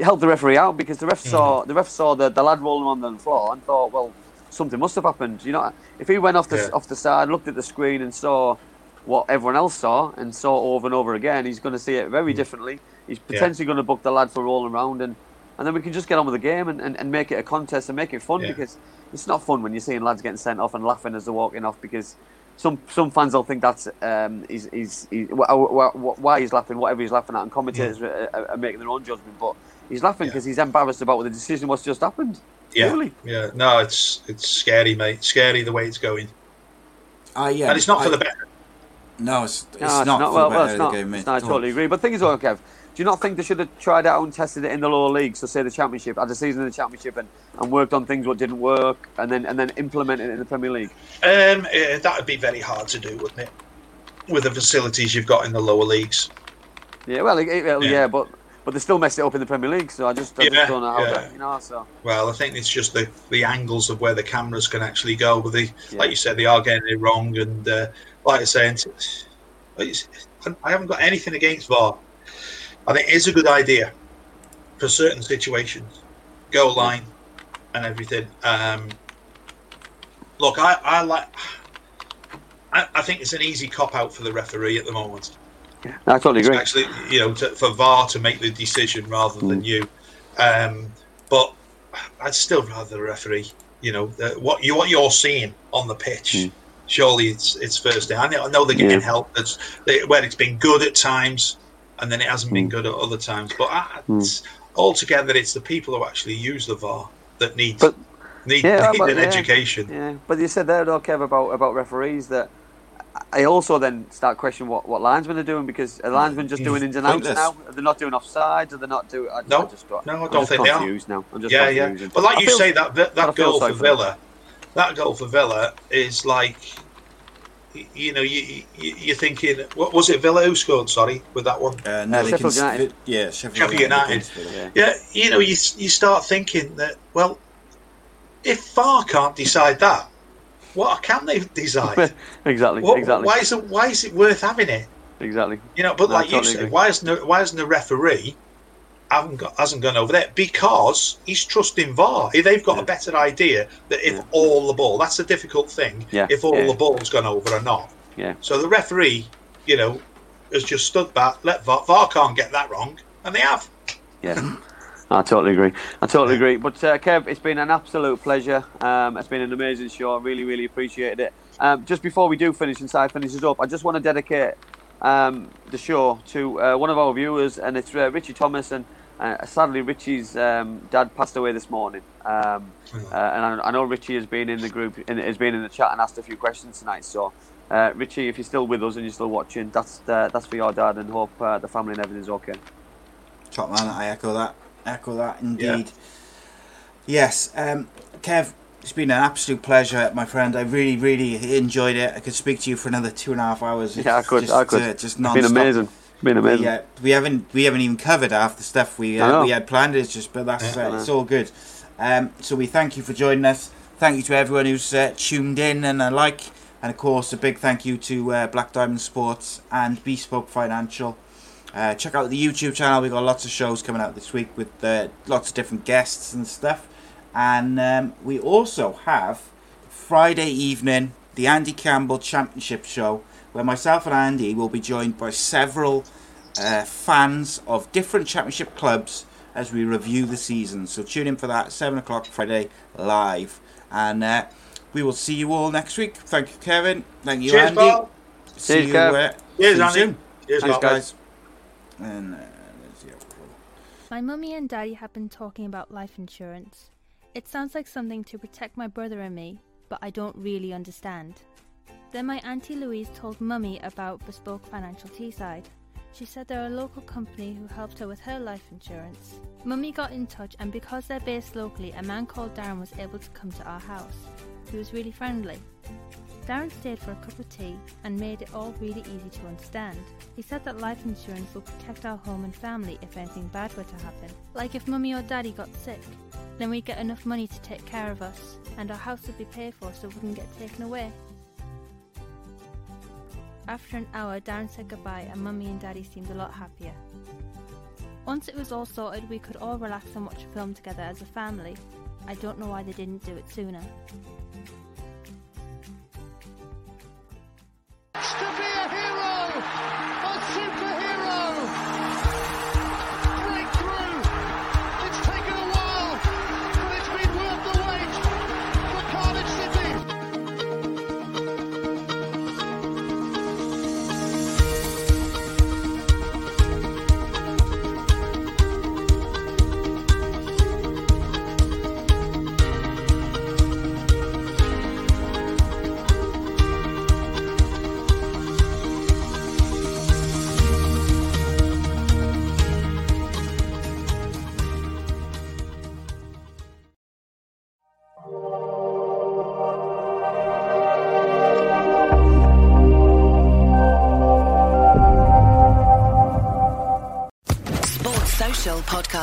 Speaker 6: help the referee out because the ref saw
Speaker 7: Mm-hmm.
Speaker 6: the ref saw the, the lad rolling on the floor and thought, well, something must have happened. You know, if he went off the
Speaker 7: Yeah.
Speaker 6: off the side, looked at the screen and saw what everyone else saw and saw over and over again, he's going to see it very differently. He's
Speaker 7: Mm. Yeah.
Speaker 6: potentially going to book the lad for rolling around and. And then we can just get on with the game and, and, and make it a contest and make it fun
Speaker 7: Yeah.
Speaker 6: because it's not fun when you're seeing lads getting sent off and laughing as they're walking off because some some fans will think that's um, he's, he's, he, wh- wh- wh- why he's laughing, whatever he's laughing at, and commentators are, are, are making their own judgment. But he's laughing
Speaker 7: Yeah.
Speaker 6: because he's embarrassed about the decision what's just happened.
Speaker 7: Yeah,
Speaker 6: Really?
Speaker 7: yeah. No, it's it's scary, mate. Scary the way it's going,
Speaker 4: Ah, yeah.
Speaker 7: and it's not for the better.
Speaker 4: No, it's, it's,
Speaker 6: No,
Speaker 4: not, for
Speaker 6: well,
Speaker 4: the
Speaker 6: well,
Speaker 4: better
Speaker 6: it's
Speaker 4: of
Speaker 6: not.
Speaker 4: the game,
Speaker 6: it's
Speaker 4: mate,
Speaker 6: not, I totally agree. But the thing is, well, Kev, do you not think they should have tried out and tested it in the lower leagues? So say the championship, had a season in the championship, and, and worked on things what didn't work, and then and then implemented it in the Premier League.
Speaker 7: Um, eh, that would be very hard to do, wouldn't it? With the facilities you've got in the lower leagues.
Speaker 6: Yeah, well, it, it-
Speaker 7: Yeah.
Speaker 6: yeah. but but they still messed it up in the Premier League. So I just, I
Speaker 7: Yeah,
Speaker 6: just don't know how
Speaker 7: yeah.
Speaker 6: to, you know. So
Speaker 7: Well, I think it's just the, the angles of where the cameras can actually go. But they,
Speaker 6: Yeah.
Speaker 7: like you said, they are getting it wrong. And uh, like I say, it's, it's, I haven't got anything against VAR. I think it is a good idea for certain situations, goal line and everything. Um, look, I, I like. I, I think it's an easy cop out for the referee at the moment.
Speaker 6: I totally agree.
Speaker 7: Actually, you know, to, for VAR to make the decision rather than
Speaker 6: Mm.
Speaker 7: you. Um, but I'd still rather the referee. You know, the, what you what you're seeing on the pitch.
Speaker 6: Mm.
Speaker 7: Surely it's it's first day. I know, I know they're getting
Speaker 6: Yeah.
Speaker 7: help. That's they, where it's been good at times, and then it hasn't been
Speaker 6: Mm.
Speaker 7: good at other times. But I,
Speaker 6: Mm.
Speaker 7: it's, altogether, it's the people who actually use the VAR that need
Speaker 6: But-
Speaker 7: need,
Speaker 6: Yeah,
Speaker 7: need
Speaker 6: but-
Speaker 7: an
Speaker 6: yeah.
Speaker 7: education.
Speaker 6: Yeah, but you said there though, Kev, about about referees that. I also then start questioning what, what linesmen are doing because are linesmen just doing ins and outs
Speaker 4: Pointless.
Speaker 6: now? Are they not doing offsides? Are they not doing? I,
Speaker 7: No.
Speaker 6: I just, got-
Speaker 7: No, I
Speaker 6: I'm
Speaker 7: don't
Speaker 6: just
Speaker 7: think they are.
Speaker 6: confused now. I'm just
Speaker 7: yeah, yeah. But like
Speaker 6: I
Speaker 7: you
Speaker 6: feel-
Speaker 7: say, that that, that goal
Speaker 6: sorry
Speaker 7: for
Speaker 6: for.
Speaker 7: Villa, that goal for Villa is like, you know, you, you you're thinking, what was it? Villa who scored? Sorry, with that one.
Speaker 4: Uh, no, they
Speaker 6: Sheffield
Speaker 4: can-
Speaker 6: United.
Speaker 4: Yeah, Sheffield,
Speaker 7: Sheffield United.
Speaker 4: against Villa.
Speaker 6: Yeah.
Speaker 7: Yeah, you know, you you start thinking that well, if VAR can't decide that, what can they decide?
Speaker 6: exactly,
Speaker 7: What-
Speaker 6: exactly,
Speaker 7: Why is it why is it worth having it?
Speaker 6: exactly.
Speaker 7: You know, but
Speaker 6: No,
Speaker 7: like you
Speaker 6: totally
Speaker 7: said,
Speaker 6: agree.
Speaker 7: why isn't the, why isn't the referee haven't got, hasn't gone over there? Because he's trusting VAR. They've got
Speaker 6: Yeah.
Speaker 7: a better idea that if
Speaker 6: Yeah.
Speaker 7: all the ball, that's a difficult thing.
Speaker 6: Yeah,
Speaker 7: If all the ball's gone over or not.
Speaker 6: Yeah.
Speaker 7: So the referee, you know, has just stood back. Let VAR, VAR can't get that wrong, and they have.
Speaker 6: Yeah, I totally agree. I totally agree. But uh, Kev, it's been an absolute pleasure. Um, it's been an amazing show. I really, really appreciated it. Um, just before we do finish and side finishes up, I just want to dedicate um, the show to uh, one of our viewers, and it's uh, Richie Thomas. And uh, sadly, Richie's um, dad passed away this morning. Um, uh, and I, I know Richie has been in the group, in, has been in the chat, and asked a few questions tonight. So, uh, Richie, if you're still with us and you're still watching, that's uh, that's for your dad, and hope uh, the family and everything's okay.
Speaker 4: Top man, I echo that. Echo that indeed. Yes, um, Kev, it's been an absolute pleasure, my friend. I really, really enjoyed it. I could speak to you for another two and a half hours.
Speaker 6: Yeah, I could.
Speaker 4: Just,
Speaker 6: I could.
Speaker 4: uh, just
Speaker 6: it's
Speaker 4: non-stop.
Speaker 6: been amazing. It's been amazing.
Speaker 4: We, uh, we haven't we haven't even covered half the stuff we uh, we had planned. It's just but that's
Speaker 6: Yeah.
Speaker 4: uh, it's all good. Um, so we thank you for joining us. Thank you to everyone who's uh, tuned in and a like, and of course a big thank you to uh, Black Diamond Sports and Bespoke Financial. Uh, check out the YouTube channel. We've got lots of shows coming out this week with uh, lots of different guests and stuff. And um, we also have Friday evening the Andy Campbell Championship Show, where myself and Andy will be joined by several uh, fans of different championship clubs as we review the season. So tune in for that, 7 o'clock Friday, live. And uh, we will see you all next week. Thank you, Kevin. Thank you,
Speaker 7: Cheers,
Speaker 4: Andy.
Speaker 7: Bob.
Speaker 4: See
Speaker 6: Cheers,
Speaker 4: you,
Speaker 6: Kev.
Speaker 4: uh,
Speaker 7: Cheers,
Speaker 4: see
Speaker 7: Andy.
Speaker 4: soon.
Speaker 7: Cheers,
Speaker 4: Thanks,
Speaker 7: Bob.
Speaker 4: guys. And uh.
Speaker 5: My mummy and daddy have been talking about life insurance. It sounds like something to protect my brother and me, but I don't really understand. Then my auntie Louise told mummy about Bespoke Financial Teesside. She said they're a local company who helped her with her life insurance. Mummy got in touch, and because they're based locally, a man called Darren was able to come to our house. He was really friendly. Darren stayed for a cup of tea and made it all really easy to understand. He said that life insurance will protect our home and family if anything bad were to happen. Like if mummy or daddy got sick, then we'd get enough money to take care of us, and our house would be paid for so it wouldn't get taken away. After an hour, Darren said goodbye, and mummy and daddy seemed a lot happier. Once it was all sorted, we could all relax and watch a film together as a family. I don't know why they didn't do it sooner.
Speaker 8: To be a hero, a superhero.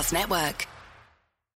Speaker 1: Podcast Network.